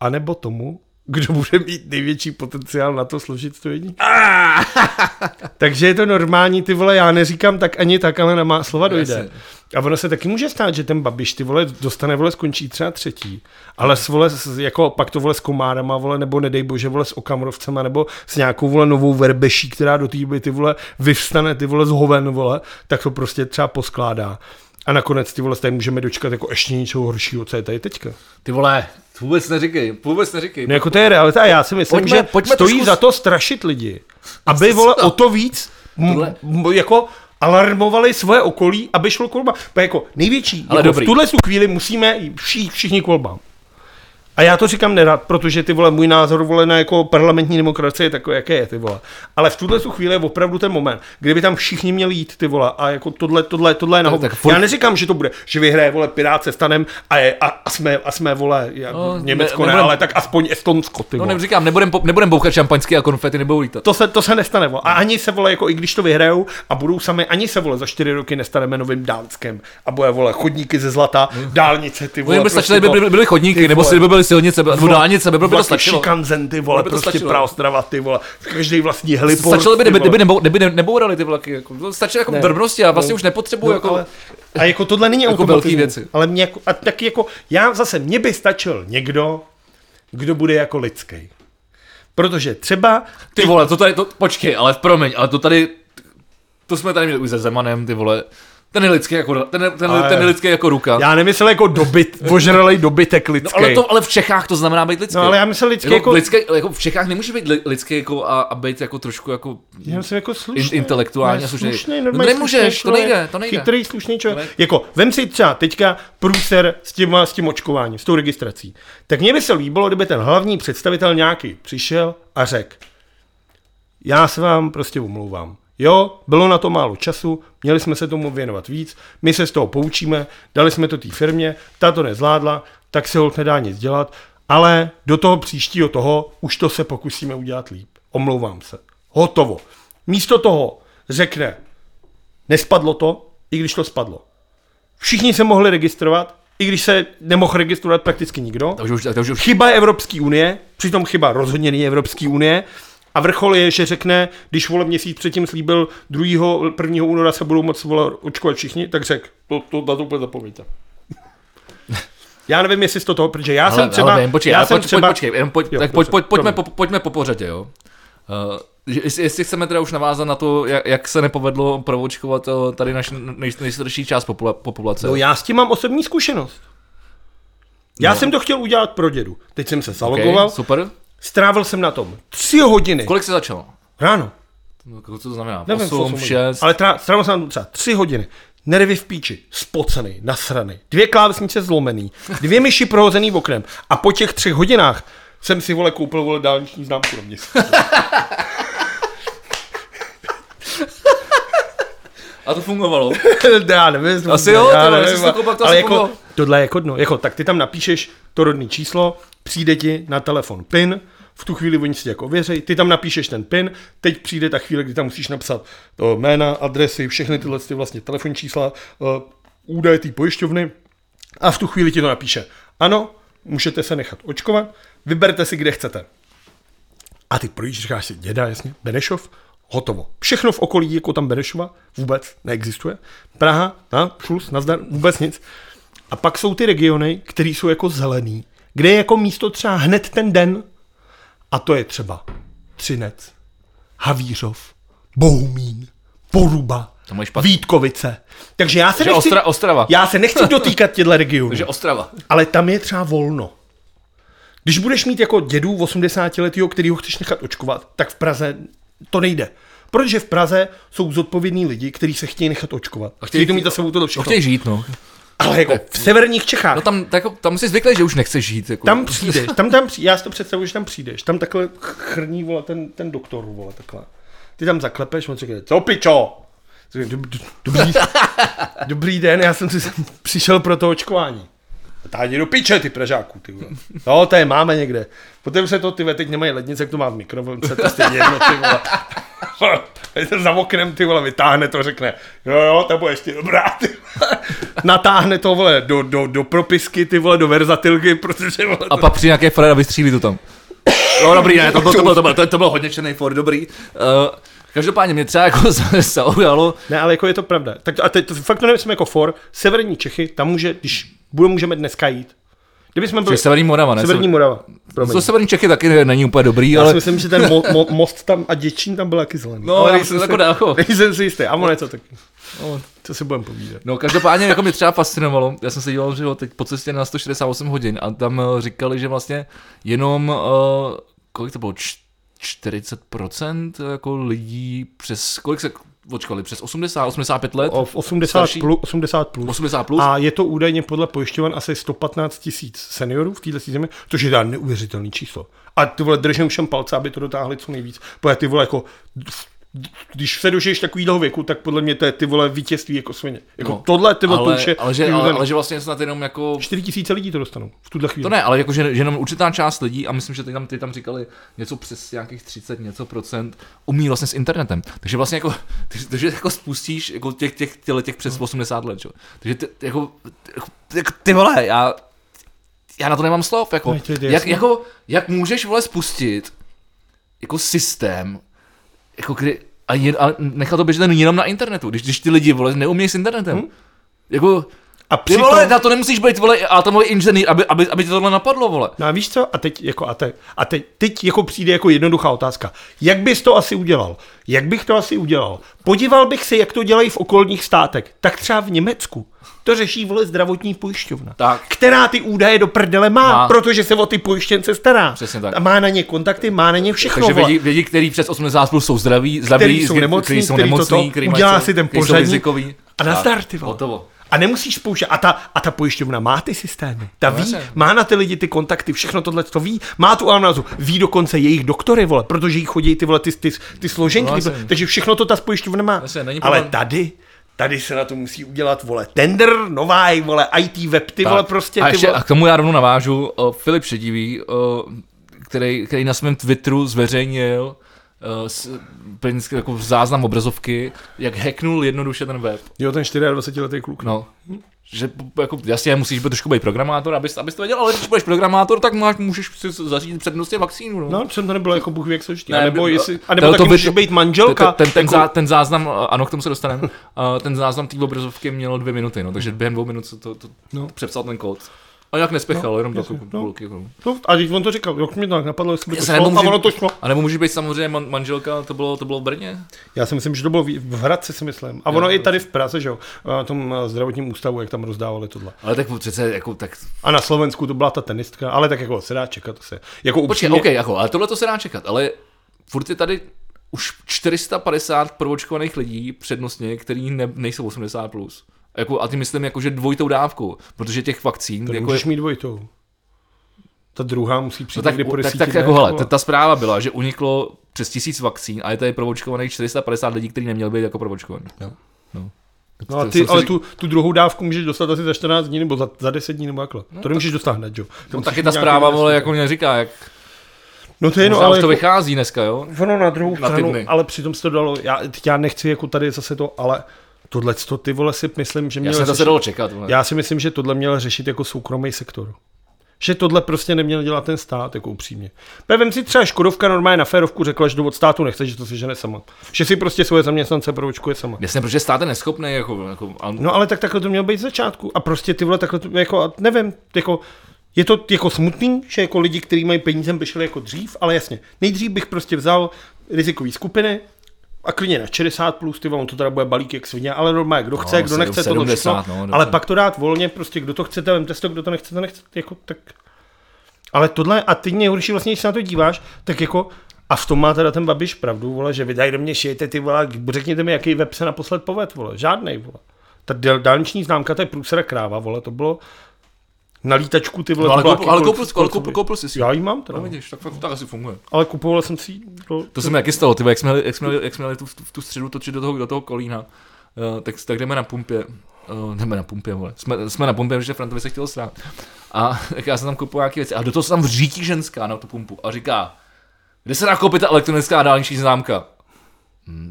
anebo tomu, kdo bude mít největší potenciál na to složit 101. [laughs] Takže je to normální, ty vole, já neříkám tak ani tak, ale na má slova dojde. Jasně. A ono se taky může stát, že ten Babiš, ty vole, dostane, vole, skončí třeba třetí, ale s, vole, s, jako pak to, vole, s komárama, vole, nebo nedej bože, vole, s okamorovcema, nebo s nějakou, vole, novou verbeší, která do té ty vole, vyvstane, ty vole, z hoven, vole, tak to prostě třeba poskládá. A nakonec, ty vole, tady můžeme dočkat jako ještě něčeho horšího, co je tady teďka. Ty vole, vůbec neříkej, vůbec neříkej. No jako to je realita a já si myslím, Pojďme- že pojďme stojí trošku- za to strašit lidi, [laughs] aby, vole, o to víc m- m- jako alarmovali svoje okolí, aby šlo k volbám. Bo jako největší, Ale jako dobrý. v tuhle tu chvíli musíme všichni, všichni k volbám. A já to říkám nerad, protože ty vole, můj názor vole na jako parlamentní demokracie je takový, jaké je ty vole. Ale v tuhle tu chvíli je opravdu ten moment, kdyby tam všichni měli jít ty vole a jako tohle, tohle, tohle je nahoře. tak furt- Já neříkám, že to bude, že vyhraje vole Pirát se stanem a, je, a, a, jsme, a jsme vole, jak, No, Německo ne- ne, nebudem- ale tak aspoň Estonsko ty No vole. neříkám, nebudem, nebudem bouchat šampaňský a konfety nebudou lítat. To se, to se nestane, vole. A ani se, vole, jako i když to vyhrajou a budou sami, ani se, vole, za čtyři roky nestaneme novým Dánskem. A bude, vole, chodníky ze zlata, dálnice, ty vole. Oni by stačily, by to- byly, byly chodníky, ty nebo si by byly silnice, nebo dálnice, by bylo by to stačilo. Shikansen, ty vole, by to prostě stačilo. Praostrava, ty vole. Každý vlastní heliport. Stačilo by, kdyby, vole. kdyby, nebo, kdyby ne- nebourali ty vlaky. Jako, stačí jako Ne. drobnosti a vlastně No. už nepotřebuju No, jako... ale, a jako tohle není jako velký věci. Ale mě jako, a taky jako, já zase, mně by stačil někdo, kdo bude jako lidský. Protože třeba Ty vole, to tady, to, počkej, ale promiň, ale to tady, to jsme tady měli už se Zemanem, ty vole. Ten je lidský jako, ten, ten, Ale- ten je lidský jako ruka. já nemyslel jako dobyt, [laughs] ožralej dobytek No, lidský. ale, to, ale v Čechách to znamená být lidský. No, ale já myslel lidský jako, jako- lidský, jako v Čechách nemůže být li, lidský jako a, a být jako trošku jako Já jsem jako slušný. In- intelektuálně Ne, slušný. slušný No nemůžeš, slušný to člověk. nejde, to nejde. Chytrý, slušný člověk. To nejde. Jako, vem si třeba teďka průser s tím, s tím očkováním, s tou registrací. Tak mně by se líbilo, kdyby ten hlavní představitel nějaký přišel a řekl, já se vám prostě omlouvám. Jo, bylo na to málo času, měli jsme se tomu věnovat víc, my se z toho poučíme, dali jsme to té firmě, ta to nezvládla, tak se holt nedá nic dělat, ale do toho příštího toho už to se pokusíme udělat líp. Omlouvám se. Hotovo. Místo toho řekne, nespadlo to, i když to spadlo. Všichni se mohli registrovat, i když se nemohl registrovat prakticky nikdo. už, už Chyba je Evropské unie, přitom chyba rozhodně není Evropské unie. A vrchol je, že řekne, když vole měsíc předtím slíbil 2. 1. února se budou moc vole očkovat všichni, tak řek, to, to na to úplně zapomeňte. Já nevím, jestli z toho, protože já jsem třeba... ale vím, počkej, já ale jsem pojď, třeba počkej, jenom pojď, Jo, tak pojď, pojď, pojďme, po, pojďme po pořadě, jo. Uh, jestli, jestli chceme teda už navázat na to, jak, jak se nepovedlo proočkovat uh, tady naš nej, nejstarší část popula, populace. No já s tím mám osobní zkušenost. Já jsem to chtěl udělat pro dědu. Teď jsem se zalogoval, okay, super. Strávil jsem na tom tři hodiny. Kolik se začalo? Ráno. No, Co to znamená? Nevím, 8, osm hodin. 6. Ale tra- strávil jsem na tom třeba tři hodiny. Nervy v píči, spocený, nasraný, dvě klávesnice zlomený, dvě myši prohozený oknem a po těch třech hodinách jsem si vole koupil vole dálniční známku do města. [laughs] A to fungovalo. [laughs] já nevím, jestli- Asi jo, já nevím, koupil, to ale jako, tohle je jako dno. Jako, tak ty tam napíšeš to rodný číslo, přijde ti na telefon PIN, v tu chvíli oni si jako ověřej, ty tam napíšeš ten PIN, teď přijde ta chvíle, kdy tam musíš napsat to jména, adresy, všechny tyhle ty vlastně telefonní čísla, uh, údaje té pojišťovny a v tu chvíli ti to napíše. Ano, můžete se nechat očkovat, vyberte si, kde chcete. A ty projíš, říkáš si, děda, jasně, Benešov, hotovo. Všechno v okolí, jako tam Benešova, vůbec neexistuje. Praha, na, Šulc, nazdar, vůbec nic. A pak jsou ty regiony, které jsou jako zelený, kde je jako místo třeba hned ten den. A to je třeba Třinec, Havířov, Bohumín, Poruba. Vítkovice. Takže já se Takže nechci, Ostra, Ostrava. já se nechci [laughs] dotýkat těchto regionů. Takže Ostrava. Ale tam je třeba volno. Když budeš mít jako dědu 80 letého, který ho chceš nechat očkovat, tak v Praze to nejde. Protože v Praze jsou zodpovědní lidi, kteří se chtějí nechat očkovat. A chtějí to mít za sebou To všechno. chtějí žít, no. Ale jako v severních Čechách, No tam, tak, tam jsi zvyklý, že už nechceš žít. Jako. tam přijdeš, tam, tam při, já si to představuji, že tam přijdeš, tam takhle chrní, vole, ten, ten doktor, vole, takhle. Ty tam zaklepeš, on řekne, co pičo? Řekne, "Dob- dob- Dobrý, [laughs] dobrý den, já jsem si [laughs] přišel pro to očkování. Tádi do piče, ty Pražáku, ty vole. No, to je máme někde. Potom se to, ty ve, teď nemají lednice, jak to má v mikrovlnce, to stejně jedno, ty vole. [laughs] za oknem ty vole vytáhne to, řekne, jo jo, to bude ještě dobrá, ty vole. Natáhne to vole do, do, do propisky, ty vole, do verzatilky, protože vole, A pak přijde nějaký Fred a vystřílí to tam. No dobrý, ne, to bylo, to bylo, to bylo, to, to bylo hodně černý Ford, dobrý. Uh, každopádně mě třeba jako [laughs] zaujalo, Ne, ale jako je to pravda. Tak a teď to fakt to nemyslím jako for. Severní Čechy, tam může, když budeme, můžeme dneska jít. Kdyby jsme byli Severní Morava, ne? Severní Morava. Promiň. To Severní Čechy taky ne- není úplně dobrý, Já ale... si myslím, že ten mo- mo- [laughs] most tam a Děčín tam byl taky zelený. No, Ale nejsem jako dálko. [laughs] Nejsem si jistý. A ono to taky. No, co si budeme povídat. No každopádně jako mě třeba fascinovalo, já jsem se díval, že jo, teď po cestě na 168 hodin a tam eh, říkali, že vlastně jenom, uh, kolik to bylo, Č- 40% jako lidí přes, kolik se očkali, přes 80, 85 let? O, v 80 Starší? plus, 80 plus. 80 plus? A je to údajně podle pojišťovan asi 115 tisíc seniorů v této zemi, což je teda neuvěřitelný číslo. A ty vole, držím všem palce, aby to dotáhli co nejvíc. Protože ty vole, jako, když se dožiješ takovýhle věku, tak podle mě to je ty vole vítězství jako svině. Jako No, tohle, ty vole, to ale, už je ale, že, ale, ale, že vlastně snad jenom jako 4 tisíce lidí to dostanou v tuhle chvíli. To ne, ale jakože že jenom určitá část lidí, a myslím, že ty tam, ty tam říkali něco přes nějakých 30 něco procent, umí vlastně s internetem. Takže vlastně jako, [laughs] takže, jako spustíš jako těch, těch, těch, těch přes 80 let, čo? Takže ty, jako, jako, jako, ty vole, já, já na to nemám slov, jako, Ne, to jak, jako, jak můžeš, vole, spustit jako systém, jako kdy, a, jen, a nechat to běžet jenom na internetu, když, když ty lidi, vole, neumějí s internetem. Hm? Jako, A ty přitom, vole, na to nemusíš být, vole, atomový inženýr, aby, aby, aby ti tohle napadlo, vole. No a víš co? A teď, jako, a teď, a teď, teď jako přijde jako jednoduchá otázka. Jak bys to asi udělal? Jak bych to asi udělal? Podíval bych se, jak to dělají v okolních státech. Tak třeba v Německu. To řeší vole zdravotní pojišťovna. Tak. Která ty údaje do prdele má, Má. protože se o ty pojištěnce stará. Přesně tak. A má na ně kontakty, má na ně všechno. Takže vědí, vědí, který přes 80 plus jsou zdraví, zdraví který jsou nemocní, který jsou který nemocní, toto, který mají udělá co- si ten který jsou pořadník rizikový. a nazdar, ty vole. Hotovo. A nemusíš spouštět. A ta, a ta pojišťovna má ty systémy. Ta No, ví, má na ty lidi ty kontakty, všechno tohle to ví. Má tu analýzu. Ví dokonce jejich doktory, vole, protože jí chodí ty, vole, ty, ty, ty složenky. No, ty, takže všechno to ta pojišťovna má. Není Ale problém. tady, tady se na to musí udělat, vole, tender, nová, vole, IT web, ty, Tak. vole, prostě, a, ty, ještě, vole. a k tomu já rovnou navážu. Uh, Filip Šedivý, uh, který, který na svém Twitteru zveřejnil uh, s, penízky, jako záznam obrazovky, jak hacknul jednoduše ten web. Jo, ten 24 letý kluk. No. Že jako, jasně musíš být trošku být programátor, abys, abys to věděl, ale když budeš programátor, tak máš, můžeš si zařídit přednostně vakcínu. No. No, jsem to nebylo jako Bůh ví, jak. Ne, Ne, nebo jestli, to- a nebo to- taky to můžeš být manželka. Ten, ten, ten, jako- zá, ten záznam, ano, k tomu se dostaneme, uh, ten záznam té obrazovky měl dvě minuty, no, takže během dvou minut se to, to No. přepsal ten kód. A jak nespěchal, No, jenom do jasně, no. půlky. No. No, a teď on to říkal, jak mě to tak napadlo, jestli by to šlo, nebo a ono může, to šlo. a nebo může být samozřejmě man, manželka, to bylo, to bylo v Brně? Já si myslím, že to bylo v v Hradci, si myslím. A ono i tady v Praze, že jo, na tom eh, zdravotním ústavu, jak tam rozdávali tohle. Ale tak přece, jako, tak, A na Slovensku to byla ta tenistka, ale tak jako se dá čekat, se. Jako počkej, upřímně, OK, jako, ale tohle to se dá čekat, ale furt je tady už 450 proočkovaných lidí přednostně, který ne, nejsou 80+. Plus. Jako, a ty myslím jako, že dvojitou dávku, protože těch vakcín, to jako nemůžeš mít dvojitou. Ta druhá musí přijít No tak, někdy po tak, tak jako, hele, ta, ta zpráva byla, že uniklo přes tisíc vakcín a je tady proočkovaných 450 lidí, kteří neměli být jako proočkovaní. Jo. No. No a ty, ale tu, tu druhou dávku můžeš dostat asi za 14 dní nebo za, za 10 dní nebo takhle. to nemůžeš dostat hned, jo. No, musíš taky ta zpráva, vole, jako neříká, jak No to je no, možná ale to jako, vychází dneska, jo? ono na druhou Na stranu, dny. ale přitom se to dalo, já, já nechci jako tady zase to, ale tohle to ty vole si myslím, že Já měl jsem to se řešit, dalo čekat. Vole. já si myslím, že tohle měl řešit jako soukromý sektor. Že tohle prostě neměl dělat ten stát, jako upřímně. Vem si třeba Škodovka normálně na férovku řekla, že to od státu nechce, že to si žene sama. Že si prostě svoje zaměstnance proočkuje sama. Jasně, protože stát je neschopný, jako, jako a, No ale tak takhle to mělo být z začátku. A prostě ty vole takhle, to, jako, nevím, jako, je to jako smutný, že jako lidi, kteří mají peníze, by šli jako dřív, ale jasně, nejdřív bych prostě vzal rizikové skupiny, a klidně na 60 plus, ty on to teda bude balík jak svině, ale normálně, kdo chce, No, kdo nechce, to 70, všechno, no, ale pak to dát volně, prostě kdo to chcete, vemte si to, kdo to nechce, to nechce, jako tak. Ale tohle, a teď nejhorší vlastně, když se na to díváš, tak jako, a v tom má teda ten Babiš pravdu, vole, že vy tady do mě šijete ty vole, řekněte mi, jaký web se naposled poved, vole, žádnej, vole. Ta dál- dálniční známka, to je průsera kráva, vole, to bylo na lítačku, ty vole, no, ale, koupil, ale, koupil, koupil, způsob. koupil jsi si. Já ji mám teda, No vidíš, tak, tak, asi funguje. ale kupoval jsem si do, To se mi taky stalo, ty, vole, jak jsme, jak jsme, jak jsme tu, tu, tu středu točit do toho, do toho kolína, uh, tak, tak jdeme na pumpě, uh, jdeme na pumpě, vole. Jsme, jsme na pumpě, protože Frantovi se chtěl srát. A [laughs] tak já jsem tam kupoval nějaké věci. A do toho se tam vřítí ženská na tu pumpu a říká, kde se dá koupit ta elektronická dálniční známka?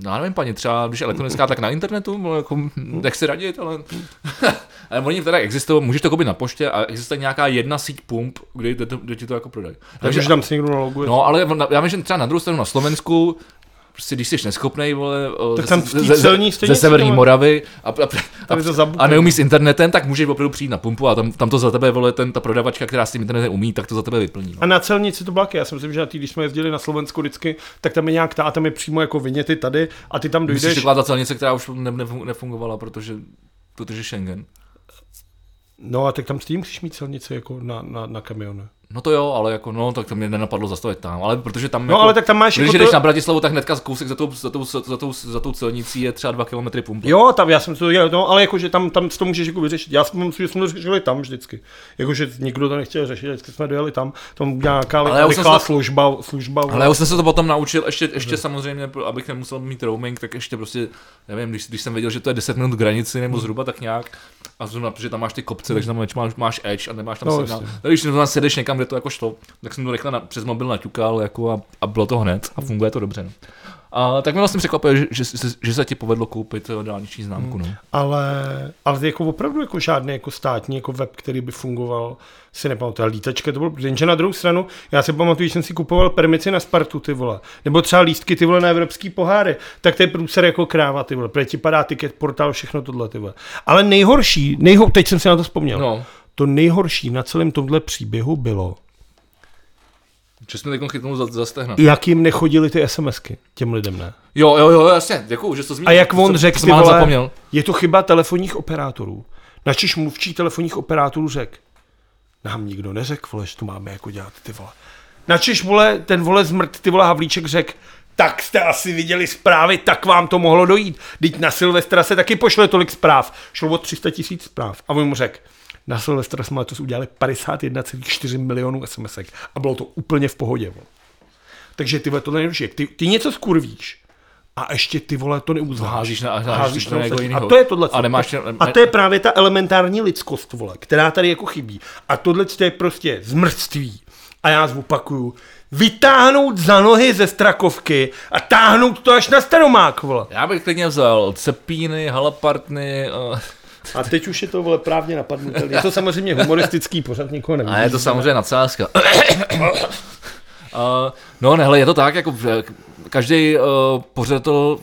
No, já nevím, paní, třeba když elektronická, tak na internetu, no, jako, nech si radit, ale... [laughs] ale oni teda existují, můžeš to koupit na poště a existuje nějaká jedna síť pump, kde, kde, kde ti to jako prodají. Takže tam si někdo naloguje. No, ale já vím, že třeba na druhou stranu na Slovensku prostě když jsi neschopnej, vole, tak ze, tam v ze, ze, ze severní Moravy a, a, a, a neumí s internetem, tak můžeš opravdu přijít na pumpu a tam, tam to za tebe, vole, ten, ta prodavačka, která s tím internetem umí, tak to za tebe vyplní. No. A na celnici to blaky. Já si myslím, že na tý, když jsme jezdili na Slovensku vždycky, tak tam je nějak ta a tam je přímo jako vyněty tady a ty tam Myslíš, dojdeš. taková ta celnice, která už ne, ne, nefungovala, protože, protože Schengen. No a tak tam s tím musíš mít celnici jako na, na, na kamiony. No to jo, ale jako, no, tak to mě nenapadlo zastavit tam, ale protože tam No jako, ale tak tam máš když jako jdeš to... na Bratislavu, tak hnedka kousek za tou, za tou, za tou, za tou celnicí je třeba dva kilometry pumpa. Jo, tam já jsem to dělal, no, ale jakože tam, tam to můžeš jako vyřešit. Já jsem že jsme to řešili tam vždycky. Jakože nikdo to nechtěl řešit, vždycky jsme dojeli tam, tam nějaká Ale už jsem rychlá se- služba, služba. Ale já jsem se to potom naučil, ještě, ještě samozřejmě, pro- abych nemusel mít roaming, tak ještě prostě, nevím, když, když jsem věděl, že to je 10 minut k hranici nebo zhruba tak nějak, a zrovna, protože tam máš ty kopce, takže tam máš, máš edge a nemáš tam No, signál. jasně. Tak když tam sedeš někam, kde to jako šlo, tak jsem to rychle na, přes mobil naťukal jako a, a, bylo to hned a funguje to dobře. No. A tak mě vlastně překvapuje, že, že, že, se ti povedlo koupit eh, dálniční známku. No. Ale, ale jako opravdu jako žádný jako státní jako web, který by fungoval, si nepamatuju. Ale lítačka to bylo, jenže na druhou stranu, já si pamatuju, že jsem si kupoval permici na Spartu, ty vole, nebo třeba lístky, ty vole, na evropský poháry, tak to je průser jako kráva, ty vole, protože ti padá ticket, portál, všechno tohle, ty vole. Ale nejhorší, nejho, teď jsem si na to vzpomněl, no. To nejhorší na celém tomhle příběhu bylo, Že jsme teď chytnul za, za stehna. jak jim nechodili ty SMSky, těm lidem ne. Jo, jo, jo, jasně, děkuju, že to zmínil. A jak on řekl, ty vole, zapomněl. je to chyba telefonních operátorů. Načiž mluvčí telefonních operátorů řekl, nám nikdo neřekl, vole, že to máme jako dělat, ty vole. Načiž, vole, ten vole zmrt, ty vole Havlíček řekl, tak jste asi viděli zprávy, tak vám to mohlo dojít. Teď na Silvestra se taky pošle tolik zpráv. Šlo o 300 tisíc zpráv. A on mu řekl, na Silvestra jsme letos udělali 51,4 milionů SMSek a bylo to úplně v pohodě. Vole. Takže ty vole, to nejlepší. Ty, ty něco skurvíš a ještě ty vole to neuznáš. Házíš na- A házíš to na ostatní. jinýho. A to je tohle. A nemáš- a to je právě ta elementární lidskost, vole, která tady jako chybí. A tohle je prostě zmrství. A já zopakuju. Vytáhnout za nohy ze strakovky a táhnout to až na staromák, vole. Já bych klidně vzal cepíny, halapartny, uh, A teď už je to vole právně napadnutelné. Je to samozřejmě humoristický pořad, nikoho neví. a je to samozřejmě nadsázka. Uh, no nehle, je to tak, jako že každý uh, pořadatel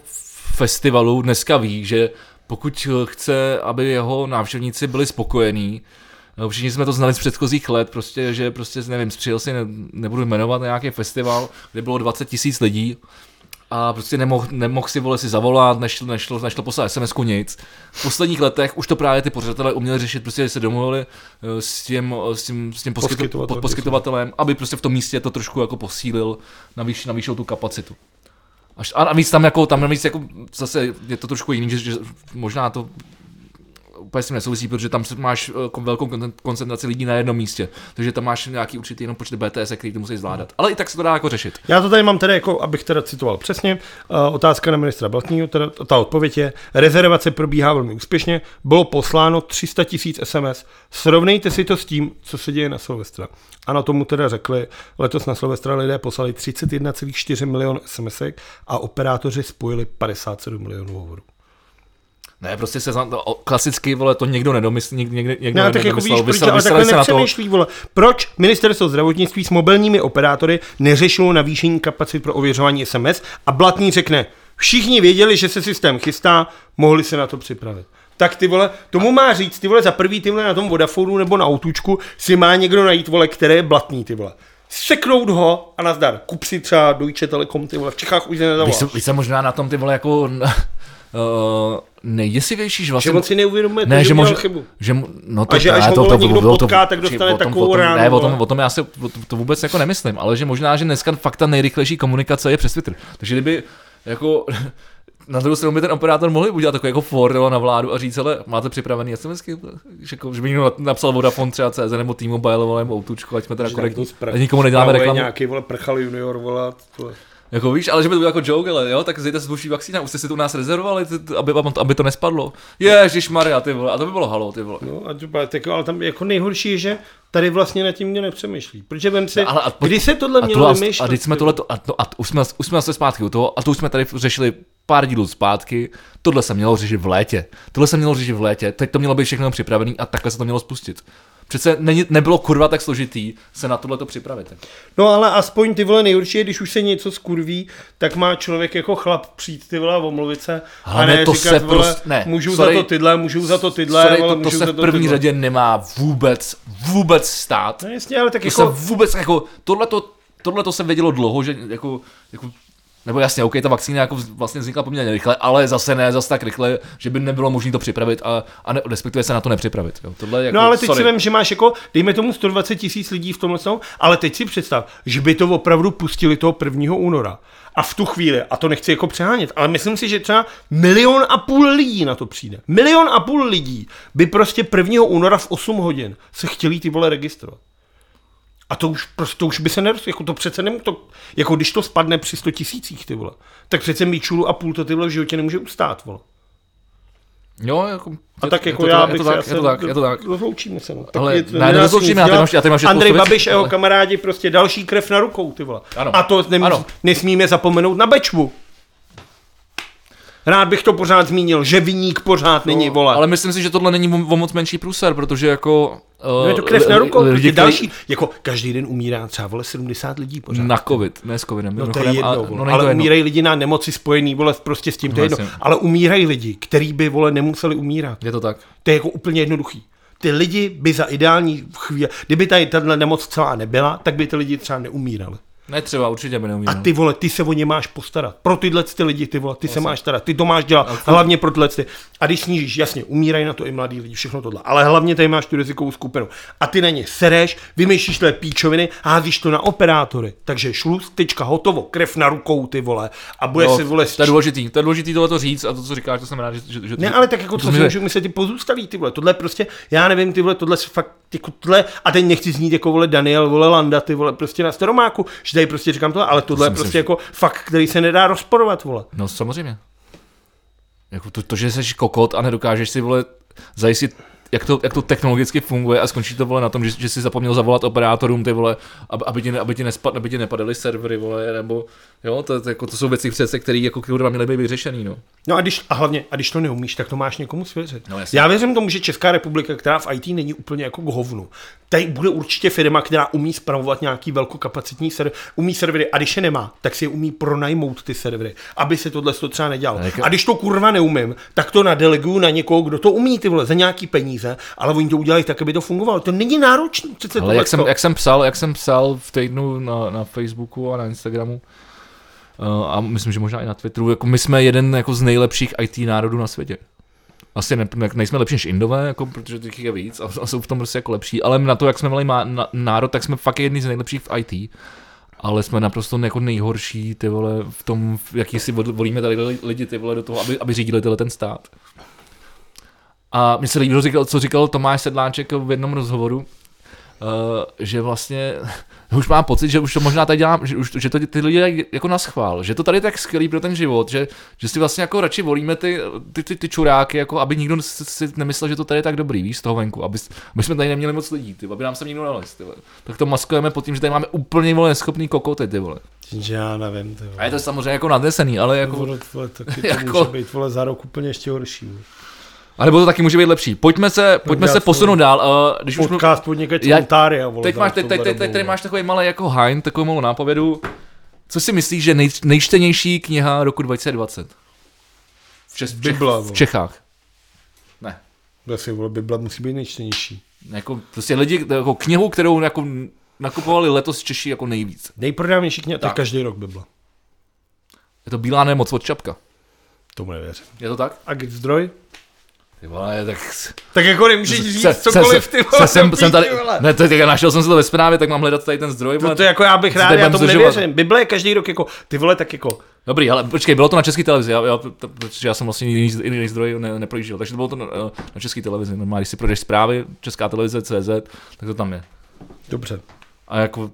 festivalu dneska ví, že pokud eh, chce, aby jeho návštěvníci byli spokojení, No, všichni jsme to znali z předchozích let, prostě, že prostě, nevím, přijel si, ne, nebudu jmenovat, nějaký festival, kde bylo 20 tisíc lidí a prostě nemohl, nemohl si vole si zavolat, nešlo, nešlo, nešlo poslat sms nic. V posledních letech už to právě ty pořadatelé uměli řešit, prostě se domluvili eh, s tím, s tím, s tím poskytu, Poskytovatelem. poskytovatelem, aby prostě v tom místě to trošku jako posílil, navýš, navýšil tu kapacitu. Až, a navíc tam jako, tam navíc jako zase je to trošku jiný, že, že možná to úplně s tím nesouvisí, protože tam máš eh, velkou kon- koncentraci lidí na jednom místě. Takže tam máš nějaký určitý jenom počet BTS, který ty musí zvládat. Ale i tak se to dá jako řešit. Já to tady mám tedy, jako, abych teda citoval přesně, uh, otázka na ministra Blatního, teda ta odpověď je, rezervace probíhá velmi úspěšně, bylo posláno 300 tisíc SMS, srovnejte si to s tím, co se děje na Silvestra. A na tomu teda řekli, letos na Silvestra lidé poslali 31,4 milion SMSek a operátoři spojili 57 milionů hovorů. Ne, prostě se zna- to, o- klasicky, vole, to někdo nedomyslí, někdo, někdo, někdo Ne, tak jako víš, proč, ale takhle se na to. nepřemýšlí, vole. Proč ministerstvo zdravotnictví s mobilními operátory neřešilo navýšení kapacit pro ověřování SMS a Blatný řekne, všichni věděli, že se systém chystá, mohli se na to připravit. Tak ty vole, tomu má říct, ty vole, za prvý ty vole na tom Vodafonu nebo na autůčku si má někdo najít, vole, které je blatný, ty vole. Seknout ho a nazdar. Kup si třeba Deutsche Telekom, ty vole, v Čechách už se nedavoláš. co- víš, co možná na tom ty vole jako uh, [laughs] nejděsivější, že Že vlastně... moc si neuvědomuje, ne, že že mož, chybu. že, no to, A že až ne, ho, to, to, někdo to, potká, tak dostane tom- takovou tom, ránu, Ne, o tom, o tom já si to, to vůbec jako nemyslím, ale že možná, že dneska fakt ta nejrychlejší komunikace je přes Twitter. Takže kdyby jako [laughs] na druhou stranu by ten operátor mohli udělat takový jako for na vládu a říct, ale máte připravený SMSky, že, jako, že by někdo napsal Vodafone třeba CZ nebo T-Mobile nebo Outučko, ať jsme teda korektní. Nikomu neděláme reklamu. Nějaký, vole, prchal junior, vole, to- Jako víš, ale že by to bylo jako joke, ale jo, tak zjďte se zvuší vakcína, už jste si to u nás rezervovali, aby, aby to nespadlo. Ježíš Maria, ty vole, a to by bylo halo, ty vole. No, a to, ale, tak, ale tam jako nejhorší je, že tady vlastně nad tím nikdo nepřemýšlí. Protože vem si, No, ale a kdy se tohle A, mělo vymýšlet? a teď jsme tohle, a, no, a už jsme, už jsme se zpátky u toho, a to už jsme tady řešili pár dílů zpátky, tohle se mělo řešit v létě. Tohle se mělo řešit v létě, teď to mělo být všechno připravený a takhle se to mělo spustit. Přece není, nebylo kurva tak složitý se na tohle to připravit. No ale aspoň ty vole nejurčitě, když už se něco skurví, tak má člověk jako chlap přijít ty vole a omluvit se. Ale a ne to říkat, se vole, prostě- ne, můžu sorry. za to tyhle, můžu za to tyhle, Sorry, vole, to, to se v první tyhle. řadě nemá vůbec, vůbec stát. No jasně, ale tak To jako... se vůbec jako, tohle tohle to se vědělo dlouho, že jako, jako nebo jasně, OK, ta vakcína jako vlastně vznikla poměrně rychle, ale zase ne zase tak rychle, že by nebylo možné to připravit a, a ne, respektive se na to nepřipravit. Jo. Tohle je jako, No ale teď sorry. si vím, že máš jako, dejme tomu 120 tisíc lidí v tomhle ale teď si představ, že by to opravdu pustili toho 1. února. A v tu chvíli, a to nechci jako přehánět, ale myslím si, že třeba milion a půl lidí na to přijde. Milion a půl lidí by prostě 1. února v 8 hodin se chtěli ty vole registrovat. A to už, prostě, to už by se neroz, jako to přece nemů, to, jako když to spadne při 100 tisících, ty vole, tak přece míčulu a půl to ty vole v životě nemůže ustát, vole. Jo, jako, A je- tak je jako to já bych je to tak, se je to tak, je to tak. Rozloučíme se, no. Tak Ale je- ne, nerozloučíme, já já tady ještě Andrej Babiš a jeho ale- kamarádi prostě další krev na rukou, ty vole. Ano. A to nem, Ano. nesmíme zapomenout na Bečvu. Rád bych to pořád zmínil, že viník pořád není, vole. Ale myslím si, že tohle není o, moc menší průser, protože jako... No je to uh, krev na rukou, lidi, další, jako každý den umírá třeba, vole, 70 lidí pořád. Na covid, ne s covidem. No to je jedno, a- vole. no, ale to jedno. umírají lidi na nemoci spojený, vole, prostě s tím, to je No, jedno. Ale umírají lidi, který by, vole, nemuseli umírat. Je to tak. To je jako úplně jednoduchý. Ty lidi by za ideální chvíli, kdyby tady tahle nemoc celá nebyla, tak by ty lidi třeba neumírali. Ne třeba, určitě by A neumíral. ty vole, ty se o ně máš postarat. Pro tyhle ty lidi, ty vole, ty se máš starat. Ty to máš dělat. Hlavně pro tyhle ty. A když snížíš, jasně, umírají na to i mladí lidi, všechno tohle. Ale hlavně tady máš tu rizikovou skupinu. A ty na ně sereš, vymýšlíš tvé píčoviny, házíš to na operátory. Takže šluz, tečka, hotovo, krev na rukou, ty vole. A bude Jo, si, vole, to je důležitý, to je důležitý tohle to říct a to, co říkáš, to jsem rád, že, že, že Ne, ale tak jako to co si můžu myslet ty pozůstalí, ty vole, tohle prostě, já nevím, ty vole, tohle se fakt, jako tohle, a teď nechci znít jako vole Daniel, vole Landa, ty vole, prostě na staromáku, že tady prostě říkám tohle, ale tohle je myslím, prostě že- jako fakt, který se nedá rozporovat, vole. No samozřejmě. Jako to, to, že jsi kokot a nedokážeš si, vole, zajistit, jak to, jak to technologicky funguje a skončí to, vole, na tom, že, že jsi zapomněl zavolat operátorům, ty vole, aby, aby, ti, aby, ti, nespad, aby ti nepadaly servery, vole, nebo, jo, to, to, jako, to jsou věci přece, které jako kurva měly být vyřešený, no. No a když, a hlavně, a když to neumíš, tak to máš někomu svěřit. No, jasně. Já věřím tomu, že Česká republika, která v IT není úplně jako k hovnu, tady bude určitě firma, která umí spravovat nějaký velkokapacitní server, umí servery a když je nemá, tak si je umí pronajmout ty servery, aby se tohle to třeba nedělalo. jako- A když to kurva neumím, tak to nadeleguju na někoho, kdo to umí ty vole, za nějaký peníze, ale oni to udělají tak, aby to fungovalo. To není náročné. Přece Ale jak jsem, jak jsem psal, jak jsem psal v týdnu na, na Facebooku a na Instagramu, uh, a myslím, že možná i na Twitteru, jako my jsme jeden jako z nejlepších IT národů na světě. Asi ne, ne, nejsme lepší než Indové, jako, protože těch je víc a, a jsou v tom prostě jako lepší, ale na to, jak jsme měli má, na, národ, tak jsme fakt jedni z nejlepších v IT. Ale jsme naprosto jako nejhorší, ty vole, v tom, jaký si vol- volíme tady li- lidi, ty vole, do toho, aby, aby řídili tyhle ten stát. A mně se líbilo, říkal, co říkal Tomáš Sedláček v jednom rozhovoru, uh, že vlastně [laughs] už mám pocit, že už to možná tady dělám, že, už, že to ty lidi jako na schvál, že to tady je tak skvělý pro ten život, že, že si vlastně jako radši volíme ty, ty, ty, ty čuráky, jako aby nikdo si, si nemyslel, že to tady je tak dobrý, víš, z toho venku, aby, aby jsme tady neměli moc lidí, ty, aby nám se nikdo nalez, ty, tak to maskujeme pod tím, že tady máme úplně vole, neschopný kokoty, ty vole. Já nevím, ty vole. A je to samozřejmě jako nadnesený, ale jako, Vole, vole, taky to [laughs] jako- může být vole, za rok úplně ještě horší. A nebo to taky může být lepší. Pojďme se, pojďme se posunout dál, uh, když už Podcast pod někač Já- Ontaria, vole. Teď máš, teď, teď, teď, teď máš takový malý jako Hein, takovou malou nápovědu. Co si myslíš, že nej, nejčtenější kniha roku 2020? V, Čes, v, Čech, Bible, v. Čechách. Ne. Asi, vole, Bible musí být nejčtenější. Jako, prostě lidi, jako knihu, kterou jako nakupovali letos Češi jako nejvíc. Nejprodávanější kniha, Tak. každý rok Bible. Je to Bílá nemoc od Čapka. Tomu nevěřím. Je to tak? A zdroj? Ty vole, tak... Tak jako nemůžeš říct se- cokoliv, se- ty vole, se- jsem, jsem tady, ne, to, tak našel jsem se to ve zprávě, tak mám hledat tady ten zdroj. To, vole. to jako já bych rád, já tomu zdržovat? nevěřím. Bible je každý rok jako, ty vole, tak jako, Dobrý, ale počkej, bylo to na české televizi, já, já, to- protože já jsem vlastně jiný, jiný zdroj ne, neprojížděl, takže to bylo to na, na české televizi. Normálně, když si projdeš zprávy, česká televize, CZ, tak to tam je. dobře. A jako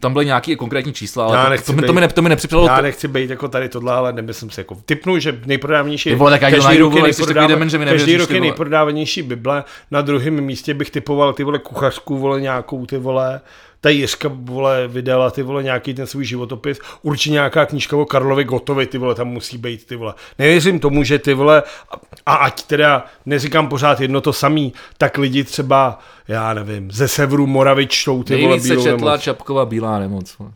tam, byly nějaké konkrétní čísla, ale Já to, nechci to, mi, být- to, mi, ne, to mi nepřipadalo. Já to, nechci být jako tady tohle, ale nemyslím si jako. Typnu, že nejprodávanější vole, tak každý najdu, rok nejprodáva- demen, že mi každý rok je nejprodávanější Bible. Na druhém místě bych typoval ty vole kuchařku, vole nějakou ty vole, ta Jiřka, vole, vydala ty vole nějaký ten svůj životopis, určitě nějaká knížka o Karlovi Gotovi, ty vole, tam musí být, ty vole. Nevěřím tomu, že ty vole, a ať teda neříkám pořád jedno to samý, tak lidi třeba, já nevím, ze severu Moravy čtou ty vole Nejvíc se bílou četla nemoc. Čapková bílá nemoc. vole.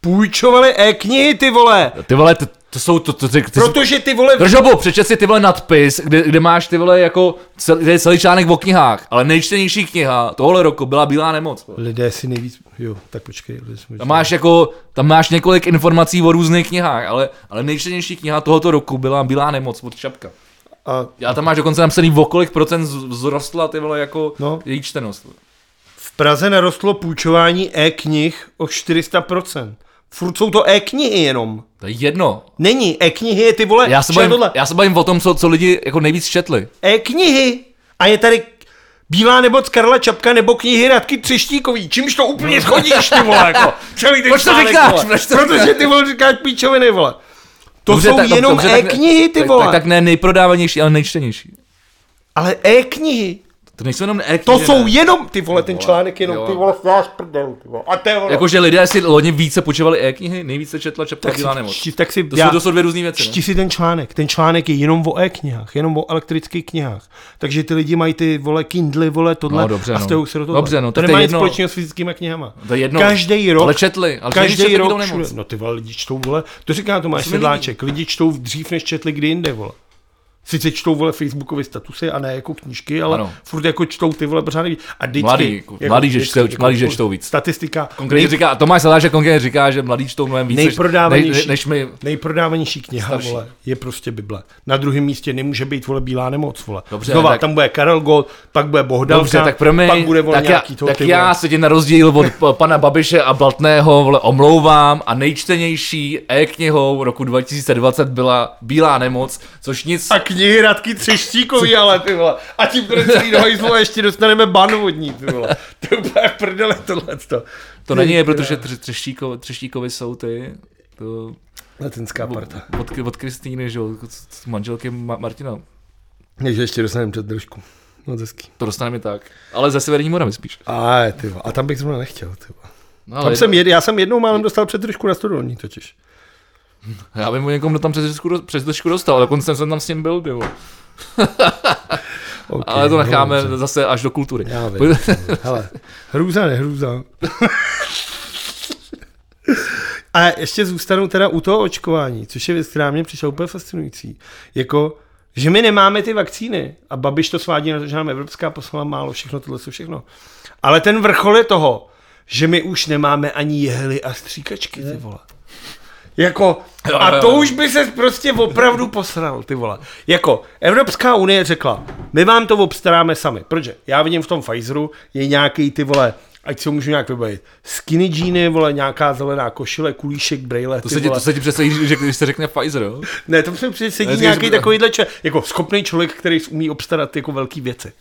Půjčovali e-knihy, ty vole, Ty vole, to, to jsou, to, to, ty, ty, protože ty vole, Držobu, přečet si ty vole nadpis, kde, kde máš ty vole jako cel, kde je celý článek o knihách, ale nejčtenější kniha tohle roku byla Bílá nemoc. vole. lidé si nejvíc, jo, tak počkej, Tam máš jako, tam máš několik informací o různých knihách, ale, ale nejčtenější kniha tohoto roku byla Bílá nemoc od Čapka. a Já tam máš dokonce napsaný, o kolik procent vzrostla ty vole jako No. no. její čtenost. v Praze narostlo půjčování e-knih o 400%. Furt jsou to e-knihy jenom. To je jedno. Není, e-knihy je ty vole, Já se, bavím, tohle. já se bavím o tom, co, co lidi jako nejvíc četli. E-knihy. A je tady Bílá nemoc Karla Čapka nebo knihy Radky Třeštíkový. Čímž to úplně schodíš, ty vole, jako. [laughs] Celý ten Proč to říkáš? Proč to Protože ty vole říkáš píčoviny, vole. To Dobře, jsou tak- jenom dobře, tak e-knihy, ty tak, vole. Tak, tak ne nejprodávanější, ale nejčtenější. Ale e-knihy. To nejsou jenom e To jsou jenom, ty vole, ten článek jenom, jo. ty vole, snáš prdel, ty vole. A to je ono. Jakože lidé si loni více počívali e-knihy, nejvíce četla Čapka tak si, nemoc. čti, tak si, To jsou, to jsou dvě různé věci. Čti Ne? si ten článek. Ten článek je jenom o e-knihách, jenom o elektrických knihách. Takže ty lidi mají ty vole Kindly, vole tohle No, dobře, a no. se do toho. Dobře, no, to to je nemá nic jedno. společného s fyzickými knihama. To je jedno. Každý rok, Ale četli, ale každý rok. No ty vole, lidi čtou, vole, to říká Tomáš Sedláček, lidi čtou dřív, než četli kdy jinde, vole. Sice čtou vole Facebookové statusy a ne jako knížky, ale ano. Furt jako čtou ty vole pořád. A vždycky, Mladý, jako mladý, že čtou- mladý, že čtou víc. Statistika. Konkrétně říká, Tomáš Salášek konkrétně říká, že mladí čtou mnohem víc, Nejprodávanější- než, než my. Nejprodávanější kniha, Starší. vole, je prostě Bible. Na druhém místě nemůže být, vole, Bílá nemoc, vole. Dobře, Znova, tak- tam bude Karel Gott, pak bude Bohdalka, Dobře, tak promiň, pak bude, vole, tak, já, nějaký to, tak ty já se ti na rozdíl od pana Babiše a Blatného vole, omlouvám a nejčtenější e-knihou roku 2020 byla Bílá nemoc, což nic... knihy Radky Třeštíkový, ale ty vole. A tím bude celý do hajzlu a ještě dostaneme ban od ní, ty vole. [laughs] To je úplně prdele tohleto. To není, protože tř- třeštíko, třeštíkovi jsou ty... To, Latinská parta. od, od Kristýny, že jo, z- z manželky Ma- Martina. Takže ještě dostaneme před držku. No hezký. To dostaneme tak. Ale ze Severní Moravy spíš. A, ty a tam bych zrovna nechtěl, ty. No, Tam jsem jed, já jsem jednou málem dostal před držku na studolní totiž. [laughs] Já vím o někom, kdo tam přes přes držku dostal, dokonce jsem tam s ním byl, ty vole. [laughs] Okay, Ale to necháme dobře. zase až do kultury. Já vím. [laughs] Hele, hrůza, nehrůza. A ještě zůstanu teda u toho očkování, což je věc, která mě přišla úplně fascinující. Jako, že my nemáme ty vakcíny a Babiš to svádí na to, že nám Evropská poslala málo, všechno tohle jsou všechno. Ale ten vrchol je toho, že my už nemáme ani jehly a stříkačky, ty vole. Jako, a to už by se prostě opravdu posral, ty vole. Jako, Evropská unie řekla, my vám to obstaráme sami. Proč? Já vidím v tom Pfizeru, je nějaký ty vole, ať si ho můžu nějak vybavit. Skinny jeany, vole, nějaká zelená košile, kulíšek, brejle, To se, ti, to se ti představí, že když se řekne Pfizer, jo? Ne, to se sedí nějaký takovýhle če, jako schopný člověk, který umí obstarat jako velký věci.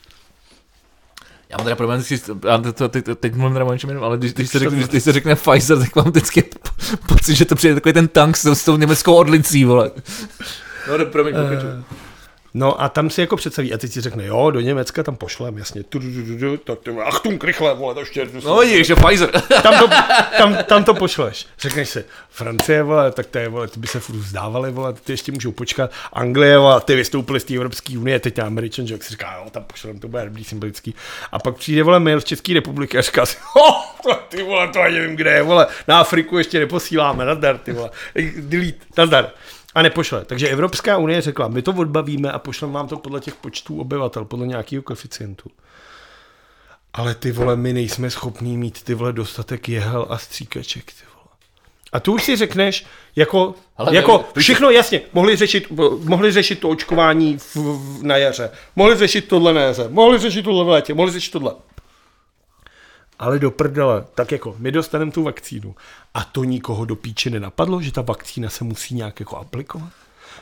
Já mám teda problém, vždycky, já to, teď, teď mluvím teda o něčem jiném, ale když, když, se řekne, když se řekne Pfizer, tak mám vždycky po- pocit, že to přijde takový ten tank s, s tou německou odlicí, vole. No, promiň, pokračuj. No a tam si jako představí, a teď si řekne, jo, do Německa tam pošlem, jasně, tu, tu, tu, tu, tak ty, achtung, rychle, vole, to ještě, No vidíš, že Pfizer. [laughs] tam to, tam, tam to pošleš. Řekneš si, Francie, vole, tak to je, vole, ty by se furt vzdávali, vole, ty ještě můžou počkat. Anglie, vole, ty vystoupili z té Evropské unie, teď je Američan, že jak si říká, jo, tam pošlem, to bude dobrý, symbolický. A pak přijde, vole, mail z České republiky a říká si, [laughs] oh, to, ty vole, to ani nevím, kde je, vole, na Afriku ještě neposíláme, nazdar, ty vole, delete, nazdar. A nepošle. Takže Evropská unie řekla, my to odbavíme a pošleme vám to podle těch počtů obyvatel, podle nějakého koeficientu. Ale ty vole, my nejsme schopní mít ty vole dostatek jehel a stříkaček, ty vole. A tu už si řekneš, jako, Ale jako to- všechno jasně, mohli řešit, mohli řešit to očkování v, v, na jaře, mohli řešit tohle na jaře, mohli řešit tohle v létě, mohli řešit tohle. Ale do prdele, tak jako my dostaneme tu vakcínu a to nikoho do píči nenapadlo, že ta vakcína se musí nějak jako aplikovat?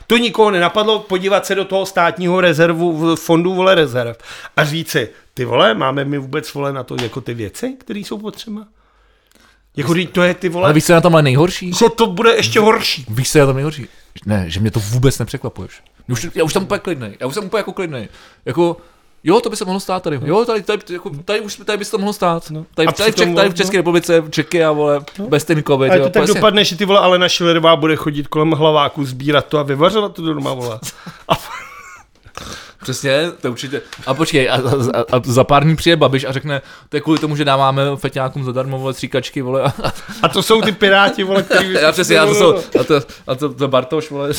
To nikoho nenapadlo podívat se do toho státního rezervu, fondu vole rezerv a říct si, ty vole, máme my vůbec vole na to jako ty věci, které jsou potřeba? Jako teď to je ty vole, Ale víš, co je na tomhle nejhorší? že to bude ještě horší. Víš, co je na tom nejhorší? Ne, že mě to vůbec nepřekvapuješ. Už, já už jsem úplně klidnej. Já už jsem úplně jako klidnej. Jako, Jo, to by se mohlo stát tady. Jo, tady, tady, jako, tady, už tady by se to mohlo stát. No. Tady, A tady, v Čech, tady v no. České republice, Čeky a vole, bez ten covid. Jo, to tak prostě- dopadne, že ty vole Alena Schillerová bude chodit kolem hlaváku, sbírat to a vyvařovat to doma, vole. [laughs] A Přesně, to určitě. A počkej, a, a, a, a za pár dní přijde Babiš a řekne, to je kvůli tomu, že dáváme feťákům zadarmo vole stříkačky, vole. A, a, A to jsou ty piráti, vole, který... [laughs] já přesně, a to jsou, [laughs] a to, a to, to Bartoš, vole,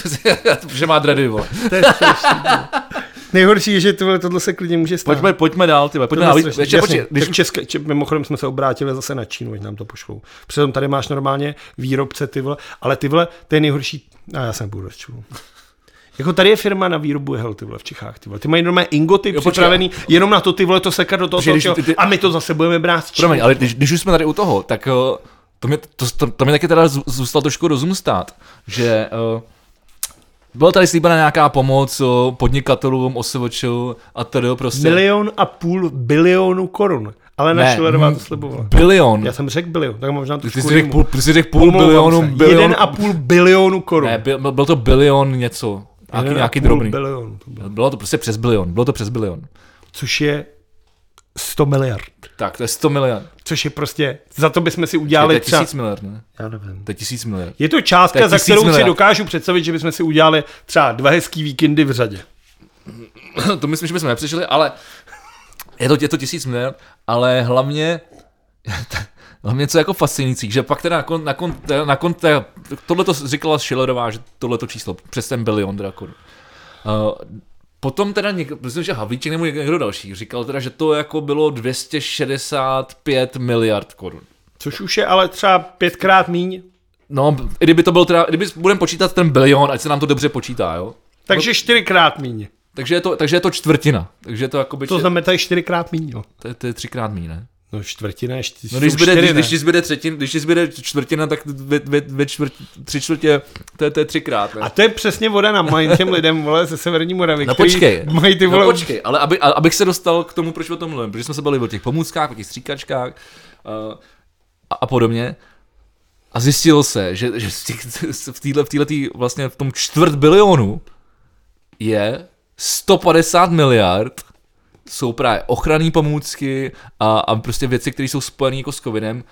že má dready, vole. To je strašný, vole. Nejhorší je, že tohle, tohle se klidně může stát. Pojďme, pojďme dál, ty pojďme dál. Ještě, počkej, když tak České, če, mimochodem jsme se obrátili zase na Čínu, ať nám to pošlou. Přitom tady máš normálně výrobce, ty vole, ale ty vole, to je nejhorší, a já jsem budu rozčulu. Jako tady je firma na výrobu jehel, ty vole, v Čechách, ty vole. Ty mají normálně ingoty Jo, počkej. připravený, jenom na to ty vole to sekat do toho, Počkej, když toho ty- ty- a my to zase budeme brát. Promiň, ale když, když už jsme tady u toho, tak uh, to mě, to, to, to mě taky teda zů- zůstal trošku rozum stát, že uh, byla tady slíbená nějaká pomoc podnikatelům, OSVČ a tedy prostě. Milion a půl bilionu korun. Ale na Ne, Schillerová to slibovala. Bilion. Já jsem řekl bilion, tak možná to ty, jsi řekl půl, ty jsi řekl půl bilionu, bilion. Jeden a půl bilionu korun. Ne, byl, byl to bilion něco. Nějaký, Jeden nějaký půl drobný. Bilionu to bylo. Bylo to prostě přes bilion, bylo to přes bilion. Což je 100 miliard. Tak, to je 100 miliard. Což je prostě, za to bychom si To udělali je třeba... tisíc miliard, ne? Já nevím. To je tisíc miliard. Je to To částka, je za kterou si miliard. dokážu představit, že bychom si udělali třeba dva hezký víkendy v řadě. [clears throat] to myslím, že bychom nepřišli, ale je to, je to tisíc miliard, ale hlavně [laughs] hlavně co je jako fascinující, že pak teda na kon, na kon, na kon tohle to říkala Schillerová, že tohle to číslo, přes ten bilion korun. Uh, potom teda někdo, myslím, že Havlíček nebo někdo další říkal teda, že to jako bylo 265 miliard korun. Což už je ale třeba pětkrát míň. No, i kdyby to byl teda, kdyby budeme počítat ten bilion, ať se nám to dobře počítá, jo. Takže čtyřikrát míň. Takže je to, takže je to čtvrtina. Takže je to jako by, To znamená tady čtyřikrát míň, jo. to, je, to je třikrát míň, ne? No čtvrtina je čtyři, No když, zbyde, čtyři, když, když, zbyde třetin, když zbyde čtvrtina, tak ve, ve, ve čtvrt, tři čtvrtě, to je, to je třikrát, ne? A to je přesně voda na mají těm lidem, vole, ze Severní Moravy, No počkej, mají ty vole... no počkej, ale aby, a- abych se dostal k tomu, proč o tom mluvím, protože jsme se bavili o těch pomůckách, o těch stříkačkách uh, a, a podobně. A zjistilo se, že, že z těch, v téhle, v téhletý, vlastně v tom čtvrt bilionu je 150 miliard jsou právě ochranné pomůcky a, a prostě věci, které jsou spojené jako s covidem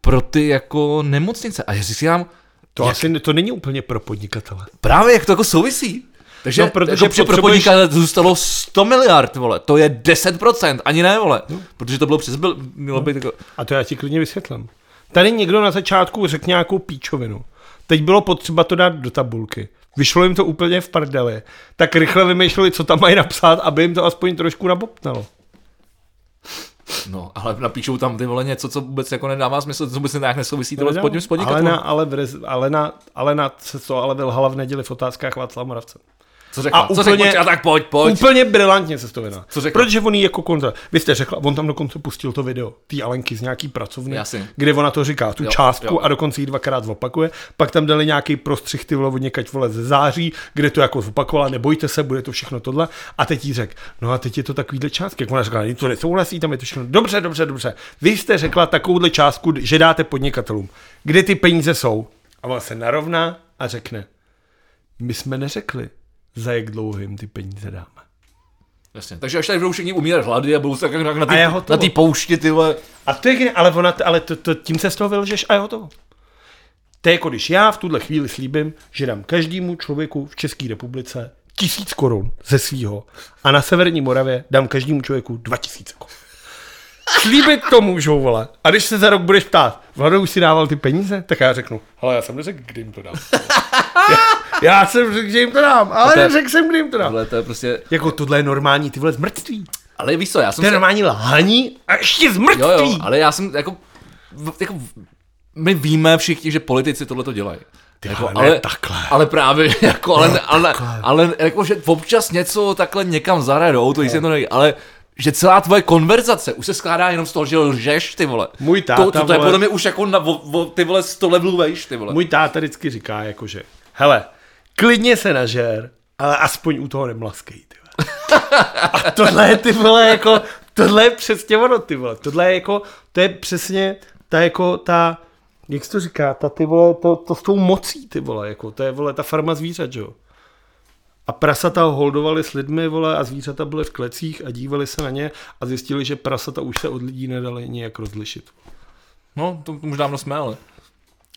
pro ty jako nemocnice. A já si říkám, To asi to není úplně pro podnikatele. Právě jak to jako souvisí. Takže No, no, protože jako pro potřebuješ- podnikatele zůstalo 100 miliard, vole. To je 10%, ani ne, vole. No. Protože to bylo přes, byl, mělo být jako... A to já ti klidně vysvětlím. Tady někdo na začátku řekl nějakou píčovinu. Teď bylo potřeba to dát do tabulky. Vyšlo jim to úplně v prdeli. Tak rychle vymýšleli, co tam mají napsat, aby jim to aspoň trošku nabopnalo. No, ale napíšou tam ty vole něco, co vůbec jako nedává smysl, co vůbec nějak nesouvisí tohle s podnikatelem. Alena, ale, vrez, Alena, Alena se to ale vylhala v neděli v otázkách Václava Moravce. Co řekla? A co řekla? úplně- Pojď, a tak pojď, pojď. Úplně brilantně se to vydá. Co řekla? Protože on jí jako kontra. Vy jste řekla, on tam dokonce pustil to video, té Alenky z nějaký pracovny, Jasně. kde ona to říká, tu Jo, částku jo. a dokonce ji dvakrát opakuje. Pak tam dali nějaký prostřih ty vole od někať vole ze září, kde to jako zopakovala, nebojte se, bude to všechno tohle. A teď jí řek, no a teď je to takovýhle částky. Jak ona řekla, "Není to nesouhlasí, tam je to všechno. Dobře, dobře, dobře. Vy jste řekla takovouhle částku, že dáte podnikatelům. Kde ty peníze jsou? A ona se narovná a řekne, my jsme neřekli, za jak dlouho jim ty peníze dáme. Jasně. Takže až tady budou všichni umírat hlady a budou se tak na, ty, na ty poušti, ty vole. A to je, ale, ona, ale to, to, tím se z toho vylžeš a je hotovo. To je jako když já v tuhle chvíli slíbím, že dám každému člověku v České republice tisíc korun ze svýho a na Severní Moravě dám každému člověku dva tisíce korun. Slíbit to můžou, vole. A když se za rok budeš ptát, Vlado, už si dával ty peníze? Tak já řeknu, ale já jsem neřekl, kdy jim to dám. já, [laughs] já jsem řekl, že jim to dám, ale To je- neřekl jsem, kdy jim to dám. Tohle to je prostě... Jako tohle je normální, ty vole, zmrtví. Ale víš co, já jsem To je se... normální lhaní a ještě zmrtví. Jo, jo, ale já jsem jako, jako my víme všichni, že politici tohle to dělají. [laughs] Jako, ale ne takhle. ale právě, jako, ale, ale, ale, ale jako, že občas něco takhle někam zaradou, to jistě to neví, ale že celá tvoje konverzace už se skládá jenom z toho, že lžeš, ty vole. Můj táta, to, to, to je podle mě už jako na, o, o, ty vole 100 levelů vejš, ty vole. Můj táta vždycky říká, jakože, hele, klidně se nažer, ale aspoň u toho nemlaskej, ty vole. [laughs] A tohle je, ty vole, jako, tohle je přesně ono, ty vole. Tohle je jako, to je přesně ta jako ta, jak se to říká, ta ty vole, to, to s tou mocí, ty vole, jako, to je vole ta farma zvířat, že jo. A prasata ho holdovali s lidmi, vole, a zvířata byly v klecích a dívali se na ně a zjistili, že prasata už se od lidí nedali nějak rozlišit. No, to, to už dávno jsme, ale.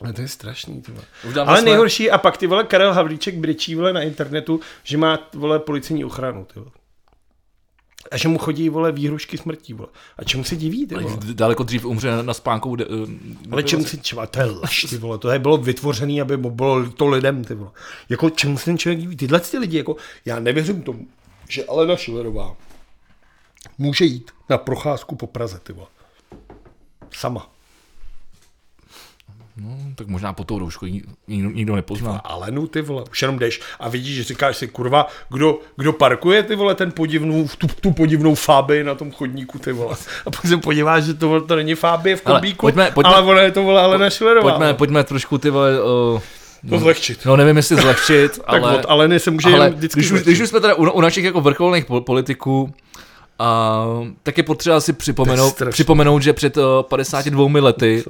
Ale to je strašný, ty vole. Ale jsme... nejhorší, a pak ty vole Karel Havlíček brečí vole na internetu, že má vole policejní ochranu, ty vole. A že mu chodí vole výhrušky smrtí, vole. A čemu se diví, ty vole? Daleko dřív umře na, na spánku. De, Ale čemu si třeba, to je lež, ty vole, to je bylo vytvořené, aby bylo to lidem, ty vole. Jako čemu se ten člověk diví? Tyhle ty lidi, jako, já nevěřím tomu, že Alena Šilerová může jít na procházku po Praze, ty vole. Sama. No, tak možná po tou roušku nikdo, nikdo nepozná. Alenu, ty vole, už jenom jdeš a vidíš, že říkáš si, kurva, kdo, kdo parkuje, ty vole, ten podivnou, tu, tu podivnou fáby na tom chodníku, ty vole. A pak se podíváš, že to, to není fáby v Ale kombíku, pojďme- pojďme- ale ona je to, vole, Alena Šilerová. Pojďme, pojďme trošku ty vole, uh, To zlehčit. no nevím jestli zlehčit, [laughs] Tak ale, od Aleny se může ale vždycky když, když už jsme teda u, u našich jako vrcholných pol- politiků, a tak je potřeba si připomenout, připomenout že před uh, 52 lety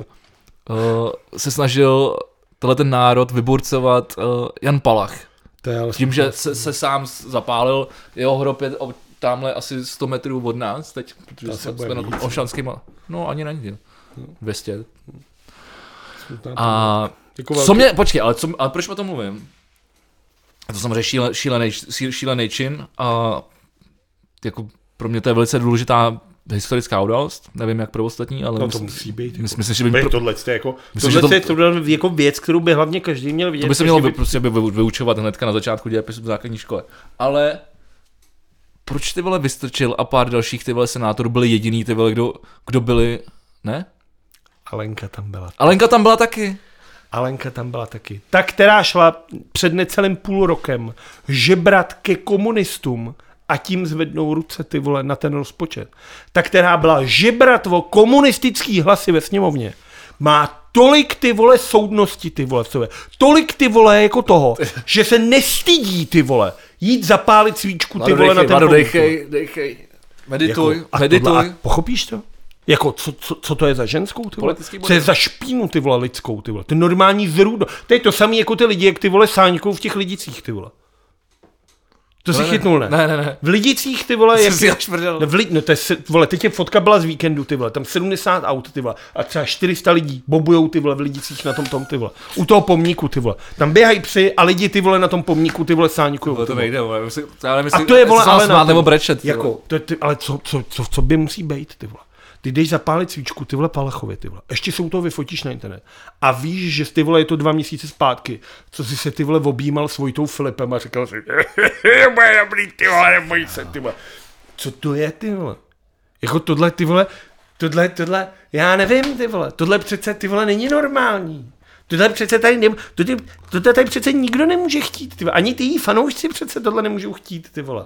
se snažil tenhle ten národ vyburcovat uh, Jan Palach. To je Tím, že se, se sám zapálil, jeho hrob je tamhle asi 100 metrů od nás teď, protože To se jsme, na Olšanským, no ani není, 200. smutná. A Jako co mě, počkej, ale, co, ale proč o tom mluvím? To samozřejmě šíle, šílený, ší- šílený čin a jako pro mě to je velice důležitá historická událost, nevím jak pro ostatní, ale No to myslím, musí být. Jako. myslím, že by, tohle je jako, Myslím, tohle to- je tohle jako věc, kterou by hlavně každý měl vidět. to by se mělo by, prostě by vy- vyučovat hnedka na začátku dějepisu v základní škole. Ale proč ty vole vystrčil a pár dalších ty vole senátorů byli jediný ty vole, kdo, kdo byli, ne? Alenka tam byla. Alenka tam byla taky. Alenka tam byla taky. Ta, která šla před necelým půl rokem žebrat ke komunistům a tím zvednou ruce ty vole na ten rozpočet. Ta, která byla žebrat o komunistický hlasy ve sněmovně, má tolik ty vole soudnosti ty vole v sobě. Tolik ty vole jako toho, [laughs] že se nestydí ty vole jít zapálit svíčku ty vole na ten vole. dejchej, dejchej. Medituj, Jako, a medituj. Tohle, a pochopíš to? Jako, co, co, co, to je za ženskou, ty vole? Co je za špínu, ty vole, lidskou, ty vole? To je normální zrůdo. To je to samé jako ty lidi, jak ty vole sáňkou v těch lidicích, ty vole. To si Ne, chytnul, ne? Ne, ne, ne. V lidicích, ty vole, [laughs] jak... Jsi. No, v li... no to je, vole, teď je fotka byla z víkendu, ty vole, tam 70 aut, ty vole, a třeba 400 lidí bobujou, ty vole, v lidicích na tom tom, ty vole. U toho pomníku, ty vole. Tam běhají psy a lidi, ty vole, na tom pomníku, ty vole, sáňkujou. To ty vole. nejde, vole. Myslím- Já nevím, A to je, vole, ale smát nebo brečet. Jako, to je, ty, ale co, co, co, co by musí být, ty vole? Ty jdeš zapálit svíčku, ty vole Palachově, ty vole. Ještě se u toho vyfotíš na internet. A víš, že ty vole je to dva měsíce zpátky, co jsi se ty vole objímal s Vojtou Filipem a říkal si, [laughs] bude dobrý, ty vole, neboj se, ty vole. Co to je, ty vole? Jako tohle, ty vole, tohle, tohle, já nevím, ty vole, tohle přece, ty vole, není normální. Tohle přece tady, ne, tohle, tohle tady přece nikdo nemůže chtít, ty vole. Ani ty jí fanoušci přece tohle nemůžou chtít, ty vole.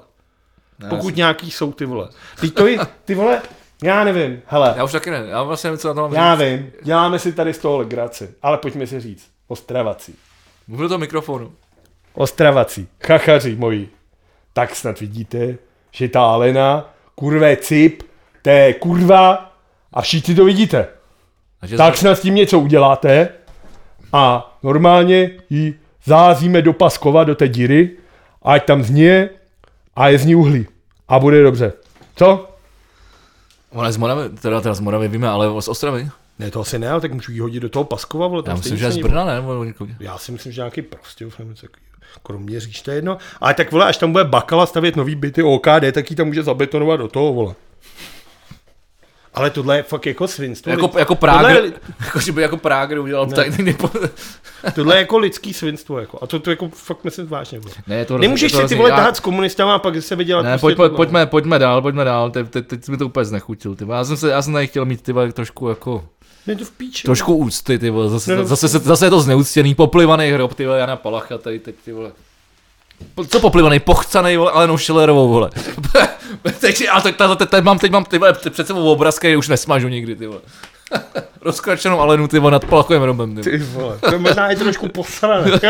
Pokud nějaký jsou, ty vole. Teď to je, ty vole, já nevím, hele, Já už taky ne, já vlastně nevím, co na to mám já říct. vím, děláme si tady z toho legraci, ale pojďme si říct, ostravací. Mluvil do mikrofonu. Ostravací, chachaři moji. Tak snad vidíte, že ta Alena, kurvé cip, to je kurva a všichni to vidíte. A že Tak snad s tím něco uděláte a normálně ji zázíme do Paskova, do té díry, ať tam znie a je z ní uhlí. A bude dobře. Co? Ona je z Moravy, teda, teda z Moravy víme, ale z Ostravy. Ne, to asi ne, ale tak můžu jí hodit do toho Paskova, vole, tam Já myslím, že je z Brna, ne? Nebo. Já si myslím, že nějaký prostě, kromě říč, to je jedno. Ale tak vole, až tam bude Bakala stavět nový byty OKD, tak ji tam může zabetonovat do toho, vole. Ale tohle je fakt jako svinstvo. Jako, jako tohle, Prager, je, [laughs] jako, že by jako Prager udělal Ne. tady, tady po... tohle je jako lidský svinstvo, jako. A to, to jako fakt myslím vážně. Vole. Ne, je to Nemůžeš to si ty vole Já- tahat s komunistama a pak se vydělat. Ne, prostě pojď, pojď, tohle. pojďme, pojďme dál, pojďme dál, teď, teď, teď mi to úplně znechutil, ty. Já jsem, se, já jsem tady chtěl mít ty vole, trošku jako, Ne, to v píči. trošku úcty, ty vole. Zase, Ne, no. zase, zase, zase, je to zneuctěný, poplivaný hrob, ty vole, Jana Palacha, tady teď, ty vole. Co poplivaný, pochcanej, vole, Alenou Schillerovou, vole. [laughs] teď, ale teď, teď, teď, mám, teď mám, ty vole, před sebou obrázky, už nesmažu nikdy, ty vole. [laughs] Rozkračenou Alenu, ty vole, nad Palachovým hrobem, ty vole. Ty vole, to je možná i trošku posrané. [laughs]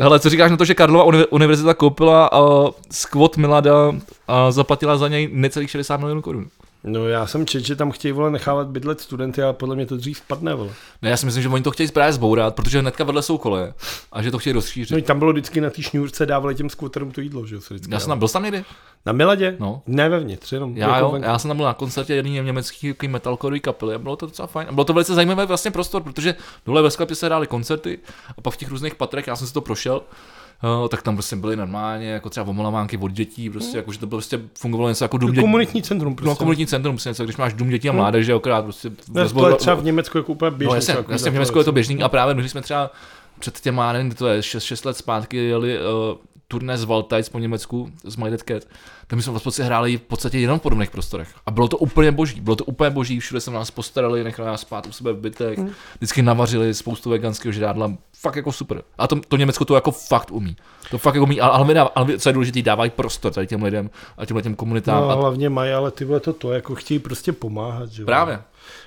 Hele, co říkáš na to, že Karlova uni- univerzita koupila uh, squat Milada a zaplatila za něj necelých 60 milionů korun? No já jsem čet, že tam chtějí vole nechávat bydlet studenty a podle mě to dřív spadne, vole. Ne, já si myslím, že oni to chtějí právě zbourat, protože hnedka vedle jsou koleje a že to chtějí rozšířit. No tam bylo vždycky na té šňůrce dávali těm skvoterům to jídlo, že jo? já jsem tam, byl tam někdy? Na Miladě? No. Ne vevnitř, jenom. Já, jako jo, venku. já jsem tam byl na koncertě jedné německé takový metalcore kapely a bylo to docela fajn. A bylo to velice zajímavý vlastně prostor, protože dole ve sklepě se hrály koncerty a pak v těch různých patrech, já jsem si to prošel, Uh, tak tam prostě byly normálně, jako třeba omolavánky od dětí, prostě, jako, že to prostě fungovalo něco jako dům dětí. Komunitní centrum prostě. No, komunitní centrum, prostě něco, když máš dům dětí a mládeže, akorát prostě... Ne, to je třeba v Německu jako úplně běžný. No jasně, jako jasně v Německu je to běžný a právě když jsme třeba před těma, nevím, to je 6, 6 let zpátky jeli uh, turné z Valtajc po Německu, z My Dead Cat, tak my jsme vlastně hráli v podstatě jenom v podobných prostorech. A bylo to úplně boží, bylo to úplně boží, všude se nás postarali, nechali nás spát u sebe v bytech, vždycky navařili spoustu veganského žrádla, fakt jako super. A to, to Německo to jako fakt umí. To fakt jako umí, ale, ale, dává, ale co je důležité, dávají prostor tady těm lidem a těmhle těm komunitám. No, a hlavně mají, ale ty vole to to, jako chtějí prostě pomáhat, že jo. právě.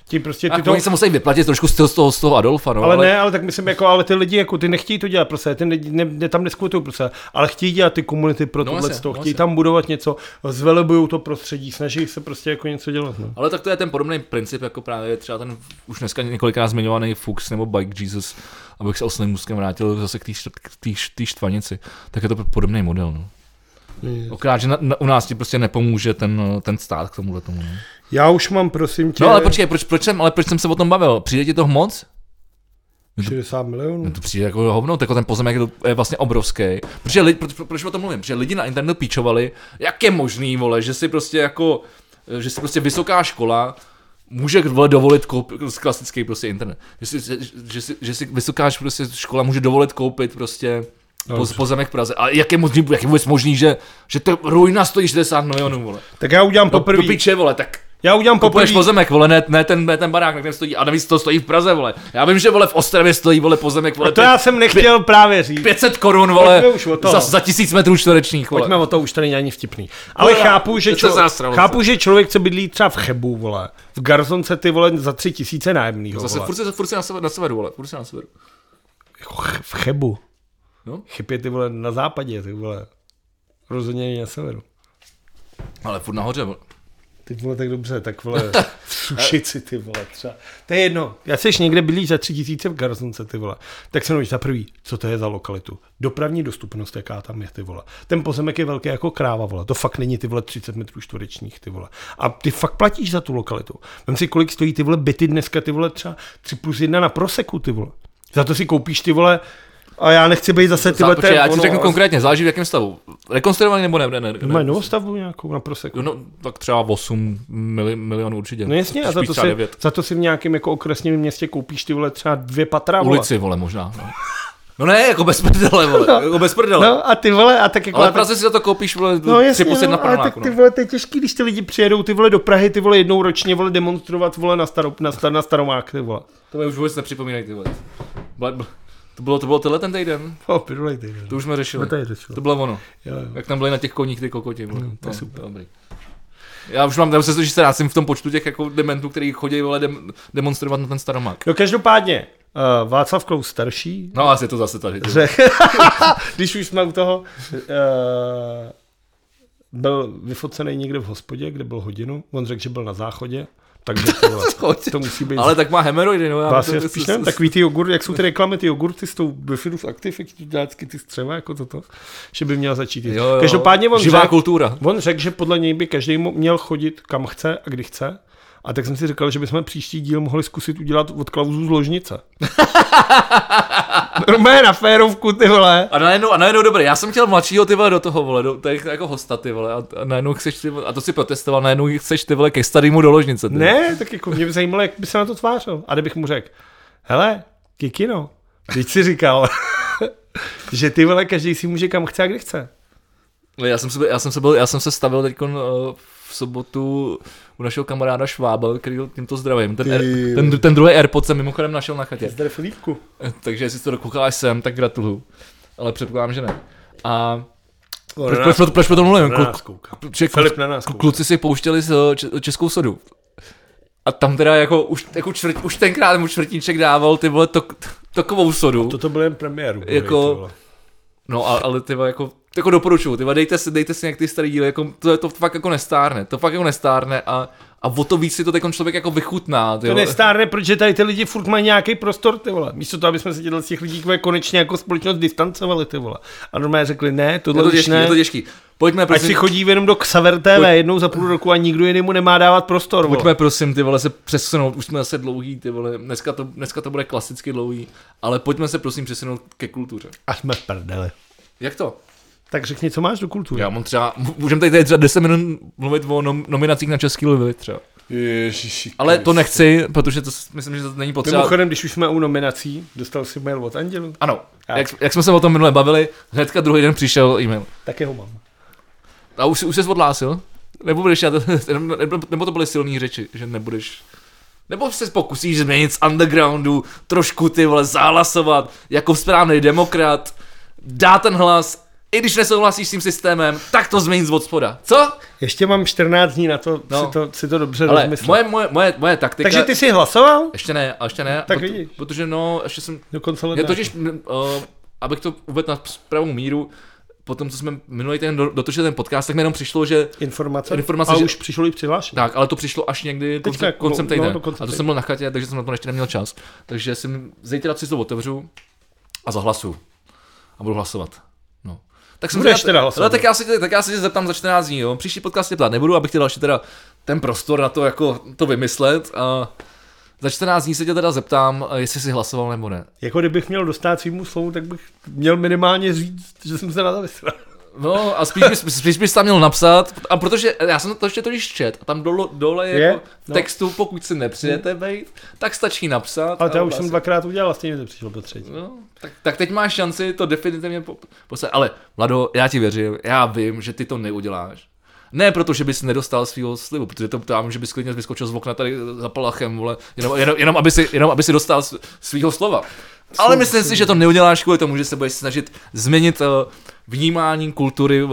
Ti prostě ty to, oni se musí vyplatit trošku z toho, z toho, z toho Adolfa, no, ale, ale, ne, ale tak myslím, jako, ale ty lidi, jako ty nechtějí to dělat prostě, ty ne, ne, ne tam neskvotují prostě, ale chtějí dělat ty komunity pro No tohle, no chtějí tam budovat něco, zvelebují to prostředí, snaží se prostě jako něco dělat. No. Ale tak to je ten podobný princip, jako právě třeba ten už dneska několikrát zmiňovaný Fuchs nebo Bike Jesus, abych se oslým můzkem vrátil zase k té štvanici, tak je to podobný model. No. Okrát, že na, na, u nás ti prostě nepomůže ten, ten stát k tomuhle tomu. No. Já už mám, prosím tě, no ale počkej, proč, proč, jsem, ale proč jsem se o tom bavil? Přijde ti to moc? 60 milionů. No to přijde jako hovno, jako ten pozemek je vlastně obrovský. Protože lidi, proč, proč o tom mluvím? Protože lidi na internetu píčovali, jak je možný, vole, že si prostě jako, že si prostě vysoká škola může vole, dovolit koupit, klasický prostě internet, že si, že, že, si, že si vysoká prostě škola může dovolit koupit prostě poz, pozemek v Praze. A jak je, možný, jak je vůbec možný, že, že to ruina stojí 60 milionů, vole. Tak já udělám Do, do poprvé. piče, vole, tak Já udělám Kupuješ poprvé. pozemek, vole, ne, ne, ten, ne ten barák, na kterém stojí, a navíc to stojí v Praze, vole. Já vím, že, vole, v Ostravě stojí, vole, pozemek, vole, To já jsem nechtěl právě říct. 500 korun, vole, už od toho. za, za tisíc metrů čtverečních, vole. Pojďme o to, už tady není ani vtipný. Ale Vole, chápu, že, člo, chápu, že člověk, co bydlí třeba v Chebu, vole, v Garzonce, ty vole, za tři tisíce nájemnýho, Zase vole. furt se, furt se na, sever, na severu, vole, furt se na severu. Jako ch- v Chebu. No. Chyb je ty vole na západě, ty vole. Rozhodně na severu. Ale furt nahoře, vole. Ty vole, tak dobře, tak vole, [laughs] v Sušici, ty vole, třeba. To je jedno. Já seš někde bydlíš za tři tisíce v Garzonce, ty vole. Tak se mluvíš za prvý, co to je za lokalitu. Dopravní dostupnost, jaká tam je, ty vole. Ten pozemek je velký jako kráva, vole. To fakt není ty vole 30 metrů čtverečních, ty vole. A ty fakt platíš za tu lokalitu. Vem si, kolik stojí ty vole byty dneska, ty vole třeba 3 plus 1 na proseku, ty vole. Za to si koupíš ty vole a já nechci být zase ty já ti ono- řeknu konkrétně, záleží v jakém stavu. Rekonstruovaný nebo ne? ne, ne, Mají ne. novostavbu nějakou na proseku. No, tak třeba 8 mili, milionů určitě. No jasně, a za to, si, 9. za to si v nějakém jako okresním městě koupíš ty vole třeba dvě patra, vole. Ulici, vole, možná. No. no ne, jako bez prdele, vole, [laughs] jako bez prdele. No a ty vole, a tak jako... Ale a v tak, Praze si za to koupíš, vole, no 3 jasně, plus 1 no, ale tak paneláku, ty no. vole, to je těžký, když ty lidi přijedou ty vole do Prahy, ty vole jednou ročně, vole demonstrovat, vole na, starou, na, star, na staromák, ty vole. To mi už vůbec nepřipomínají, ty vole. Bla- bla- To bylo, to bylo tenhle ten týden, O, pidulej ty. to už jsme řešili. No to je řešilo. To bylo ono. Jo, jo. Jak tam byly na těch koních ty kokoti. vole. Hmm, to je No, super. Dobrý. Já už mám, se že se rácím v tom počtu těch jako dementů, který chodí vole, dem, demonstrovat na ten staromák. No každopádně, uh, Václav Klaus starší, No asi je to zase tady. řek, [laughs] když už jsme u toho, uh, byl vyfocený někde v hospodě, kde byl hodinu, on řekl, že byl na záchodě, takže [laughs] to, to musí být Ale tak má hemeroidy, no. já Vás to- je spíš nevím, takový ty jogurty, jak jsou ty reklamy, ty jogurty s tou Bifidus Active, jak vždycky ty střeva, jako toto, že by měl začít. Jo, jo. Každopádně on Živá řekl, kultura. on řekl, že podle něj by každý měl chodit kam chce a kdy chce. A tak jsem si říkal, že bychom příští díl mohli zkusit udělat od Klauzu z ložnice. [laughs] Normálně na férovku, ty vole. A najednou, a najednou dobrý, já jsem chtěl mladšího ty vole do toho vole, do, tady jako hosta ty vole, a, a najednou chceš ty vole, a to si protestoval, najednou chceš ty vole ke starýmu do ložnice. Ty. vole. Ne, tak jako mě by zajímalo, jak by se na to tvářil. A kdybych mu řekl, hele, Kikino, teď si říkal, [laughs] že ty vole, každý si může kam chce a kdy chce. No, Já jsem se, já jsem se, byl, já jsem se stavil teď v sobotu u našeho kamaráda Švába, který tímto zdravím. Ten, Air, ten, ten druhý AirPod jsem mimochodem našel na chatě. Zdar Filipku. Takže jestli to dokoukáš sem, tak gratuluju. Ale předpokládám, že ne. A proč, proč, proč, proč potom mluvím? Klu, protože Filip na nás kouká. kluci si pouštěli z eh, českou sodu. A tam teda jako už, jako čtvrt, už tenkrát mu čtvrtíček dával ty vole tok, takovou sodu. Toto byl jen premiéru. Jako- No a, ale ty vole, jako To jako doporučuju, ty dejte si, dejte si nějak ty starý díly, jako, to, je to fakt jako nestárne, to fakt jako nestárne a, a o to víc si to teď člověk jako vychutná. Ty To nestárne, protože tady ty lidi furt mají nějaký prostor, ty vole. Místo toho, aby jsme se dělali z těch lidí konečně jako společnost distancovali, ty vole. A normálně řekli, ne, je tohle to už těžký, ne. je to těžký. Pojďme Ať si prosím, chodí jenom do Xaver TV Pojď- jednou za půl roku a nikdo jinému nemá dávat prostor, vole. pojďme prosím ty vole se přesunout, už jsme zase dlouhý, ty vole, dneska to, dneska to bude klasicky dlouhý, ale pojďme se prosím přesunout ke kultuře. A jsme v prdeli. Jak to? Tak řekni, co máš do kultury. Já mám třeba, můžeme tady, tady třeba 10 minut mluvit o nom, nominacích na Český lvy třeba. Ježiši. Ale to nechci, protože to myslím, že to není potřeba. Mimochodem, když už jsme u nominací, dostal si mail od Andělu, Ano, jak, jak, jsme se o tom minule bavili, hnedka druhý den přišel e-mail. taky ho mám. A už, už jsi odhlásil? Nebo budeš [laughs] nebo, nebo to byly silné řeči, že nebudeš... Nebo se pokusíš změnit z undergroundu, trošku ty vole zahlasovat, jako správný demokrat, dá ten hlas, i když nesouhlasíš s tím systémem, tak to změnit z od spoda. Co? Ještě mám 14 dní na to, No. si, to si to dobře Ale rozmyslet. moje, moje, moje, moje taktika... Takže ty jsi hlasoval? Ještě ne, a ještě ne, Tak proto- vidíš. protože no, ještě jsem Do konce Já ledna. totiž, uh, abych to uvedl na pravou míru, potom, co jsme minulý týden do- dotočili ten podcast, tak mi jenom přišlo, že Informace? Informace, a že- už přišlo i přihlášení. tak, ale to přišlo až někdy Teďka, koncem, koncem no, týdne. no, koncem a to jsem byl na chatě, takže jsem na to ještě neměl čas. Takže jsem zítra si to otevřu a zahlasu. A budu hlasovat. No. Tak jsem Budeš teda hlasovat, Ale tak já, si, tě- tak já si tě zeptám za 14 dní, jo. Příští podcast tě ptát nebudu, abych ti dal ještě teda ten prostor na to, jako to vymyslet. A za 14 dní se tě teda zeptám, jestli jsi hlasoval nebo ne. Jako kdybych měl dostat svýmu slovu, tak bych měl minimálně říct, že jsem se na to vysral. No a spíš bys, spíš bys tam měl napsat, a protože já jsem to ještě totiž čet, a tam dole, dole je, Je? jako No. textu, pokud si nepřijete být, tak stačí napsat. Ale to já už jsem vlastně- dvakrát udělal a stejně mi to přišlo po třetí. No, tak, tak teď máš šanci to definitivně po, poslat. Ale, Vlado, já ti věřím, já vím, že ty to neuděláš. Ne proto, že bys nedostal svého slibu, protože to tam, že bys klidně vyskočil z okna tady za palachem, vole, jenom, jenom, jenom, aby, si, jenom aby si dostal svého slova. Ale myslím si, že to neuděláš kvůli tomu, že se budeš snažit změnit uh, vnímání kultury, uh,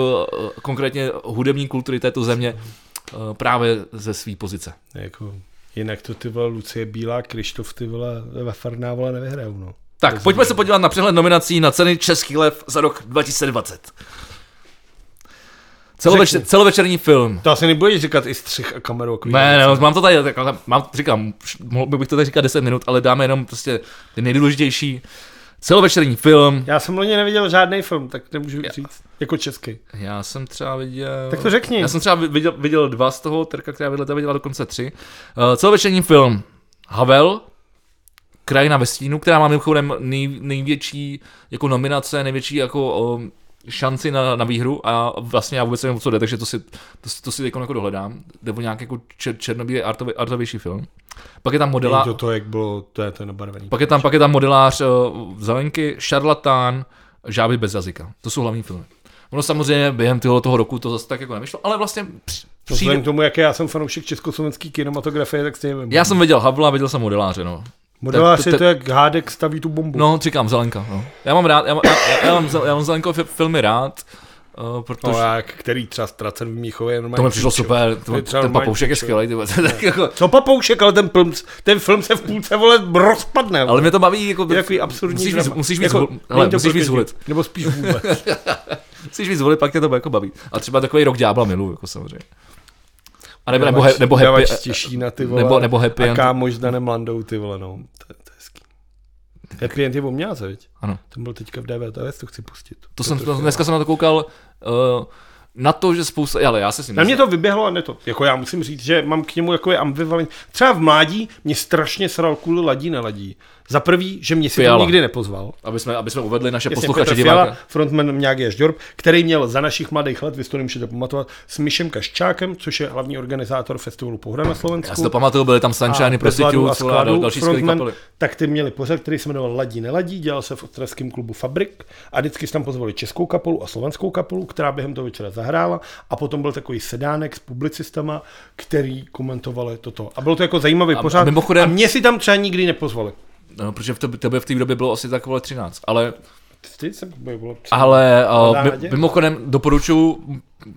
konkrétně hudební kultury této země, uh, právě ze své pozice. Jako, jinak to ty vole Lucie Bílá, Krištof ty vole ve Farná vole nevyhrajou, no. Tak, pojďme se podívat na přehled nominací na ceny Český lev za rok 2020. Celovečer, celovečerní film. To asi nebudeš říkat i střih a kameru. Jako Ne, ne, mám to tady, tak, ale mám, říkám, mohl bych to tady říkat 10 minut, ale dáme jenom prostě ty nejdůležitější. Celovečerní film. Já jsem loni neviděl žádný film, tak nemůžu říct. Jako český. Já jsem třeba viděl... Tak to řekni. Já jsem třeba viděl, viděl dva z toho, Terka, která ta viděla dokonce tři. Uh, celovečerní film Havel, Krajina ve stínu, která má mimochodem nej, největší jako nominace, největší jako um, šanci na, na výhru a vlastně já vůbec nevím, co jde, takže to si, to, si- to si teď jako dohledám. Jde o nějaký jako čer, černobílý artový, artovější film. Pak je tam modela, Není to to, jak bylo, to je to nabarvený. pak je tam, pak je tam modelář uh, Zelenky, Šarlatán, Žáby bez jazyka. To jsou hlavní filmy. Ono samozřejmě během toho, toho roku to zase tak jako nevyšlo, ale vlastně při- No, Vzhledem přijde, k tomu, jak já jsem fanoušek československý kinematografie, tak stejně já jsem viděl Havla, viděl jsem modeláře, no. Modelář tak- je tak- to, jak Hádek staví tu bombu. No, říkám Zelenka, no. Já mám rád, já, mám- já, já, mám, já mám Zelenkové fi- filmy rád, uh, protože... No, jak, který třeba ztracen v Míchově. je normálně to mi přišlo super, To to, je ten normální papoušek je skvělý, ty vole, tak jako, Co papoušek, ale ten film, ten film se v půlce vole rozpadne. ale mě to baví, jako, je takový absurdní musíš víc, musíš víc, jako, hele, to musíš víc děti, volit, Nebo spíš vůbec. [laughs] musíš víc volit, pak tě to jako baví. A třeba takový rok ďábla miluju, jako samozřejmě. A nebo, nebo, he- nebo, happy, Těšína, ty vole. nebo, nebo happy a kámoš s Danem Landou, ty vole, no. To, je- to je hezký. Happy End je mňáze, viď? Ano. Ten byl teďka v DVTS, to chci pustit. To jsem, je dneska jsem na to koukal, uh, na to, že spousta, ale já se s ním Na mě to vyběhlo a ne to. Jako já musím říct, že mám k němu jako je ambivalent. Třeba v mládí mě strašně sral kvůli ladí neladí. Za prvý, že mě si Fiala. to nikdy nepozval. aby jsme, aby jsme uvedli naše Jasně, posluchače Petr diváka. Fiala, frontman Mňágy Žďorb, který měl za našich mladých let, vy si to nemůžete pamatovat, s Mišem Kaščákem, což je hlavní organizátor festivalu Pohra na Slovensku. Já si to pamatuju, byly tam Bezladu Prostitutes a dal- další frontman, kapely. tak ty měli pořad, který se jmenoval Ladí neladí, dělal se v ostravském klubu Fabrik a vždycky si tam pozvali českou kapelu a slovenskou kapelu, která během toho večera zahrála a potom byl takový sedánek s publicistama, který komentovali toto. A bylo to jako zajímavý A- pořád. a mimochodem- a mě si tam třeba nikdy nepozvali. No, protože v tebe, tebe v té době bylo asi tak vole 13, ale, jsem bylo ale uh, mimochodem doporučuji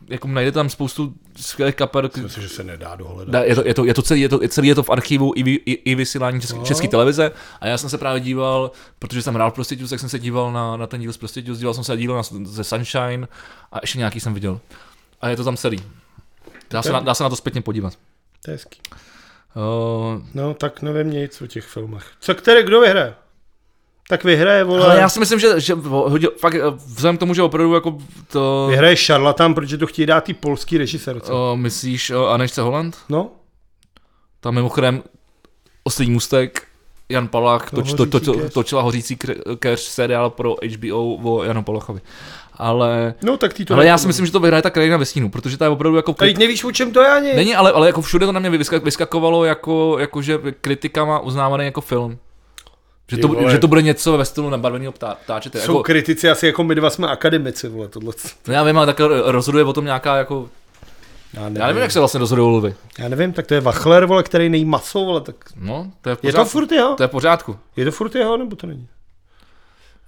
jako najde tam spoustu skvělých kapel, Myslím, že se nedá dohledat. Da, je, to, je, to, je to celý, je to, celý je to v archivu i, i, i vysílání české, No. české televize a já jsem se právě díval, protože jsem hrál Prostitutes, tak jsem se díval na, na ten díl z Prostitutes, díval jsem se na díl na, ze Sunshine a ještě nějaký jsem viděl. A je to tam celý. Dá se, na, dá se na to zpětně podívat. To je hezký. Uh, No, tak nevím nic o těch filmech. Co který, kdo vyhraje? Tak vyhraje, vole. ale já si myslím, že, že hodil, fakt, eh, vzhledem k tomu, že opravdu jako to... Vyhraje šarlatán, protože to chtějí dát ty polský režisérce. Uh, myslíš uh, Anešce Holland? No, Tam mimochodem Oslý můstek, Jan Palach No, toč, to, to, to, keř. točila Hořící keř seriál pro HBO o Janu Palachovi. Ale, no tak ty to ale já si myslím, že to vyhraje ta krajina ve stínu, protože to je opravdu jako... Teď nevíš, o čem to je ani. Není, ale, ale jako všude to na mě vyska- vyskakovalo jako, jako že kritikama uznávaný jako film. Že to, že to bude něco ve stylu nabarveného ptá, ptáče. Jsou Jako, kritici asi jako my dva jsme akademici, vole, tohle. no já vím, ale tak rozhoduje o tom nějaká jako... Já nevím. Já nevím, jak se vlastně rozhodují lvy. Já nevím, tak to je Wachler, vole, který nejí maso, vole, tak No, to je v je pořádku. to furt jeho? to je v pořádku. Je to furt jeho, nebo to není?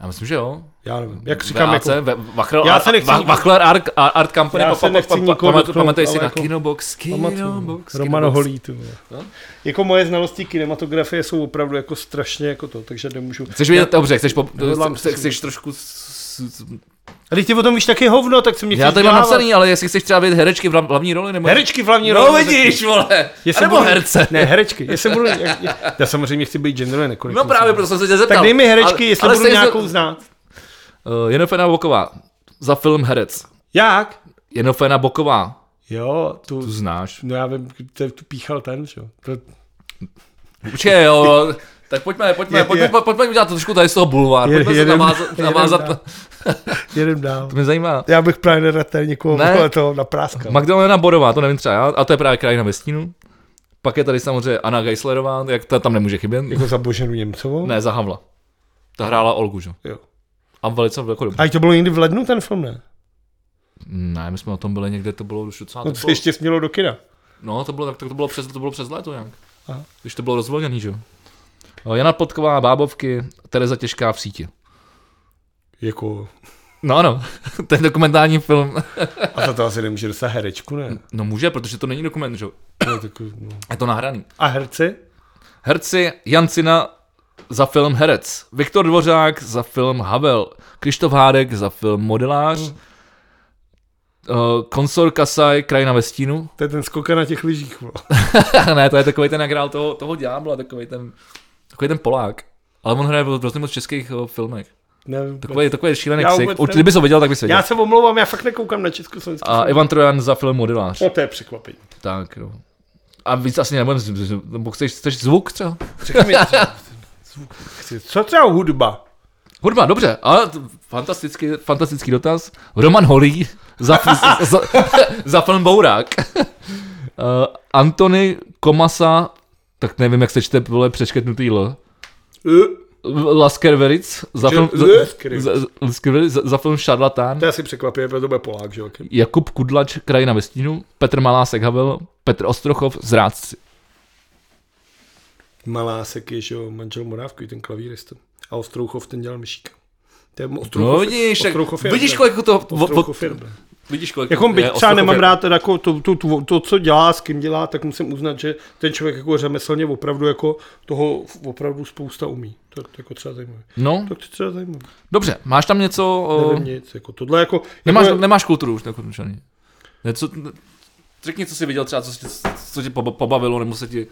Já myslím, že jo. Já nevím. Jak říkám, VAC, jako, Wachler, Já se nechci Va- nikdo- Wachler Art, Art Company, Já se nechci pa- nikoho pamat- dotknout, pamatuješ si na jako- Kinobox. Kinobox, Romano vole. No. Jako moje znalosti kinematografie jsou opravdu jako strašně jako to, takže nemůžu. Chceš vidět, dobře, chceš, chceš trošku... A teď ty o tom víš taky hovno, tak co mě Já tady mám napsaný, ale jestli chceš třeba vidět herečky v hla- hlavní roli, nebo... Herečky v hlavní No roli. vidíš, vole! Jestli nebo budu- herce. Ne, herečky. Jestli budu, já samozřejmě chci být genderově nekorektní. No právě, proto jsem se tě zeptal. Tak dej mi herečky, Ale- jestli ale budu se- nějakou znát. Uh, Jenofena Boková, za film Herec. Jak? Jenofena Boková, Jo, tu, tu znáš. no já vím, to, tu píchal ten, že jo. To, Počkej, jo, tak pojďme, pojďme, Je- pojďme, je- pojďme, pojďme udělat trošku tady z toho bulvár. Je- Pojďme se jedem- navázat, jedem dál. [laughs] jedem dál. to mě zajímá. Já bych právě nerad tady někoho Ne. ne. toho napráskal. Magdalena Borová, to nevím třeba já, a to je právě krajina ve stínu. Pak je tady samozřejmě Anna Geislerová, jak ta tam nemůže chybět. Jako za Boženu Němcovou? Ne, za Havla. Ta hrála Olgu, že? Jo. A velice jako dobře. A to bylo někdy v lednu ten film, ne? Ne, my jsme o tom byli někde, to bylo už docela... No to to se bylo, ještě smělo do kina. no, to bylo, tak, to bylo přes, to bylo přes léto nějak. Aha. Když to bylo rozvolněný, že jo. O, Jana Podková, Bábovky, Tereza Těžká v síti. Jako, No ano, [laughs] to je dokumentární film. [laughs] a za to asi nemůže dostat herečku, ne? No může, protože to není dokument, že. To je takový, no. Je to nahraný. A herci? Herci Jancina za film Herec, Viktor Dvořák za film Havel, Krištof Hádek za film Modelář, Hmm. uh, Konsor Kasaj, Krajina ve stínu. To je ten skoka na těch lyžích. [laughs] ne, to je takový ten, jak hrál toho, toho ďábla, takový ten, takový ten Polák. Ale on hraje v hrozně moc českých uh, filmech. Nevím, Takový, takový šílený Já ksik. vůbec Určitě, kdyby to viděl, tak bys věděl. Já se omlouvám, já fakt nekoukám na československý A film. Ivan Trojan za film Modelář. No to je překvapení. Tak, no. A víc asi nebudem, nebo chceš, chceš zvuk třeba? Řekni zvuk. Co třeba hudba? Hudba, dobře, ale fantastický, fantastický dotaz. Roman Holý za, za, [laughs] za, za film Bourák. Uh, Antony Komasa, tak nevím, jak se čte, vole, přeškrtnutý L. Laskerveric za film, za, Laskerveric. za, Laskerveric za, za film Šarlatán. To je asi překvapivé, protože to bude Polák, že jo? Jakub Kudlač, Krajina ve stínu. Petr Malásek Havel. Petr Ostrochov, Zrádci. Malásek je, že jo, manžel Morávky, ten klavírista. A Ostrouchov ten dělal myšíka. To je No vidíš, Ostrouchov je vidíš, dobrý. kolik to... Ostrouchov. Vidíš, kolik Jako byť třeba nemám je- rád jako to, to, to, to, co dělá, s kým dělá, tak musím uznat, že ten člověk jako řemeslně opravdu jako toho opravdu spousta umí. To je jako třeba zajímavé. No, Tak to je třeba zajímavé. dobře, máš tam něco... o- Nevím nic, jako tohle jako... Nemáš, jako, nemáš kulturu už takovou. Něco, řekni, co jsi viděl třeba, co, tě- co tě poba- pobavilo, nebo se ti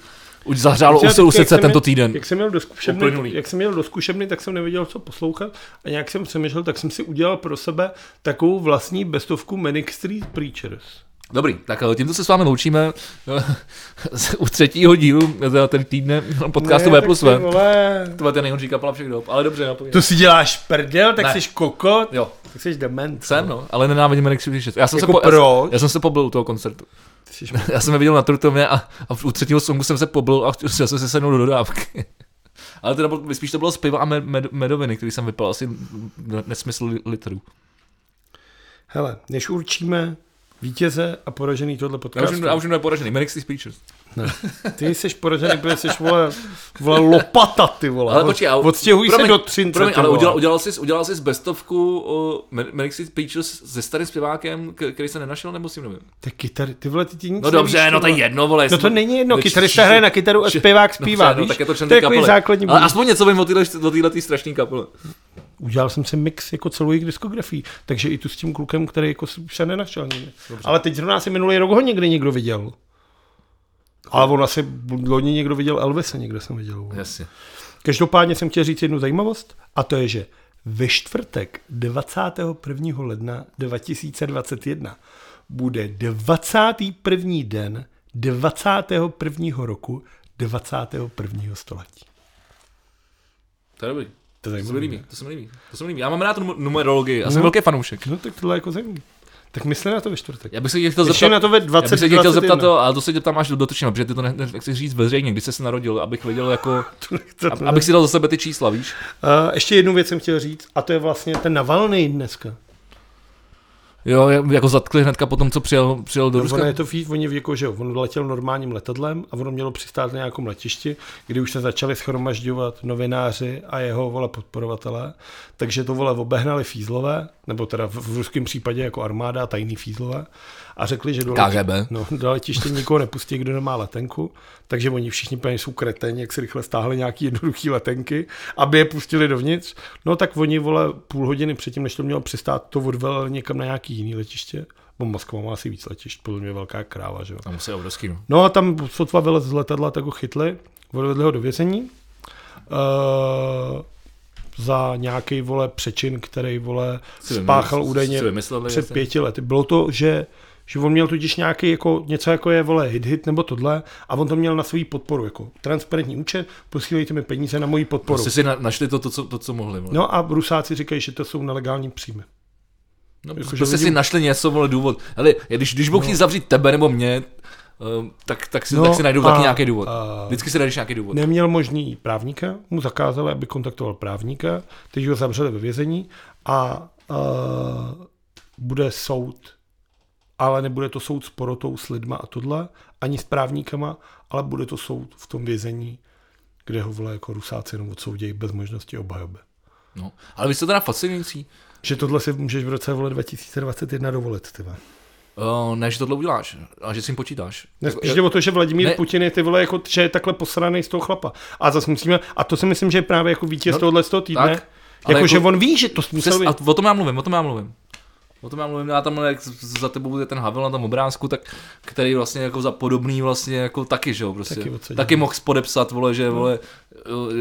už zahřálo u, jsem tento měl- týden. Jak jsem měl do zkušebny, Uplynulý. jak jsem měl do zkušebny, tak jsem nevěděl, co poslouchat a nějak jsem přemýšlel, tak jsem si udělal pro sebe takovou vlastní bestovku Manic Street Preachers. Dobrý, tak eh, tímto se s vámi loučíme [laughs] u třetího dílu za ten týdne podcastu V plus V. To je nejhorší kapela všech dob, ale dobře, napověď. To si děláš prdel, tak Ne. jsi kokot, Jo, tak jsi dement. jsem, no, ale nenávidím Manic Street Preachers. Já jsem, Jako se po, já, já, jsem se pobil u toho koncertu. Já jsem je viděl na Trutově a, a u třetího songu jsem se pobil a chtěl jsem se sednout do dodávky. [laughs] Ale teda spíš to bylo z piva a med, med, medoviny, který jsem vypil asi nesmysl li- litrů. Hele, než určíme vítěze a poražený tohle Já už, podcastu. já už jsem neporažený. Merixy Speeches. Ne. Ty jsi poražený, protože jsi vole, vole lopata, ty vole. Ale počkej, ale- Odstěhuj se promiň, do Třince, Promiň, ale udělal, udělal, jsi, udělal jsi bestovku o Merixy Speeches se starým zpěvákem, který se nenašel, nebo s tím novým? Tak kytary, ty vole, ty ti nic No dobře, nevíš, no to je jedno, vole. No to není jedno, No, kytarista hraje na kytaru a zpěvák Dobře, zpívá, no, víš? tak je to člen to je kapely. základní Ale aspoň něco vím o téhle, strašné kapele. Udělal jsem si mix jako celou jejich diskografii, takže i tu s tím klukem, který jako se nenašel. Ale teď zrovna asi minulý rok ho někde někdo viděl. Ale on asi loni někdo viděl Elvise, někde jsem viděl. Jasně. Každopádně jsem chtěl říct jednu zajímavost a to je, že ve čtvrtek 21. ledna 2021 bude 21. den 21. roku 21. století. To je dobrý. To je To se mi zajímavé. líbí, to se mi líbí. To se mi líbí. Já mám rád num- numerologii, já jsem No. velký fanoušek. No tak tohle je jako zajímavé. Tak mysli na to ve čtvrtek. Já bych se tě chtěl zeptat, na to ve já bych 20, se tě chtěl 21. zeptat to, ale to se tě tam až dotočím, protože ty to ne, ne, nechceš říct veřejně, kdy jsi se narodil, abych věděl jako, [laughs] To- ab, abych si dal za sebe ty čísla, víš? Uh, ještě jednu věc jsem chtěl říct, a to je vlastně ten Navalny dneska. Jo, jako zatkli hnedka po tom, co přijel, přijel do No, Ruska. ono je to fíš, oni jako, že jo, on letěl normálním letadlem a ono mělo přistát na nějakém letišti, kdy už se začali schromažďovat novináři a jeho vole podporovatelé, takže to vole obehnali fízlové, nebo teda v, v ruském případě jako armáda a tajný fízlové a řekli, že do, KGB. no, do letiště nikoho nepustí, kdo nemá letenku, takže oni všichni plně jsou kreteni, jak si rychle stáhli nějaký jednoduchý letenky, aby je pustili dovnitř. No tak oni vole půl hodiny předtím, než to mělo přistát, to odvelili někam na nějaký jiný letiště. Bo Moskva má asi víc letišť, podle mě velká kráva, že jo. Tam musí obrovský, no. No a tam sotva vylez z letadla, tak ho chytli, odvedli ho do vězení. Uh, za nějaký vole přečin, který vole spáchal údajně před pěti lety. Bylo to, že že on měl totiž nějaký jako, něco jako je vole hit hit nebo tohle a on to měl na svou podporu jako transparentní účet, posílejte mi peníze na moji podporu. Prostě si na, našli to, to, co, to, co mohli. Vole. No a Rusáci říkají, že to jsou nelegální příjmy. No, Jako, že prostě lidi- si našli něco, vole, důvod. Ale když, když budou chtít zavřít tebe nebo mě, ehm, tak, tak, si, No tak si najdou a- taky nějaký důvod. a- Vždycky si najdeš nějaký důvod. Neměl možný právníka, mu zakázali, aby kontaktoval právníka, teď ho zavřeli ve vězení a uh, bude soud, ale nebude to soud s porotou, s lidma a tohle, ani s právníkama, ale bude to soud v tom vězení, kde ho vole jako rusáci jenom odsoudějí bez možnosti obhajoby. No. Ale vy jste teda fascinující. Že tohle si můžeš v roce vole 2021 dovolit, ty. Uh, ne, že tohle uděláš, a že s tím počítáš. Ne, spíš jde o to, že Vladimír Ne. Putin je ty vole, jako, že je takhle posraný z toho chlapa. A zase musíme, a to si myslím, že je právě jako vítěz No, tohohle z toho týdne. tak, Jako, jako, že on ví, že to musel Přes, být. a o tom já mluvím, o tom já mluvím. O tom já mluvím, já tam, jak za tebou je ten Havel na tom obrázku, tak, který vlastně jako za podobný vlastně jako taky, že jo, prostě. Taky Taky, mohl podepsat, vole, že, vole,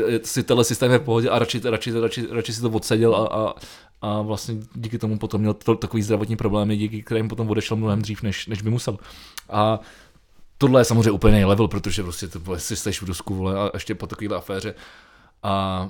je- si tenhle systém je v pohodě a radši, radši, radši, radši si to odseděl a, a, a vlastně díky tomu potom měl to, takový zdravotní problémy, díky kterým potom odešel mnohem dřív, než, než by musel. A tohle je samozřejmě úplně jiný level, protože prostě to, vole, si jsi v Rusku, vole, a ještě po takovéhle aféře. A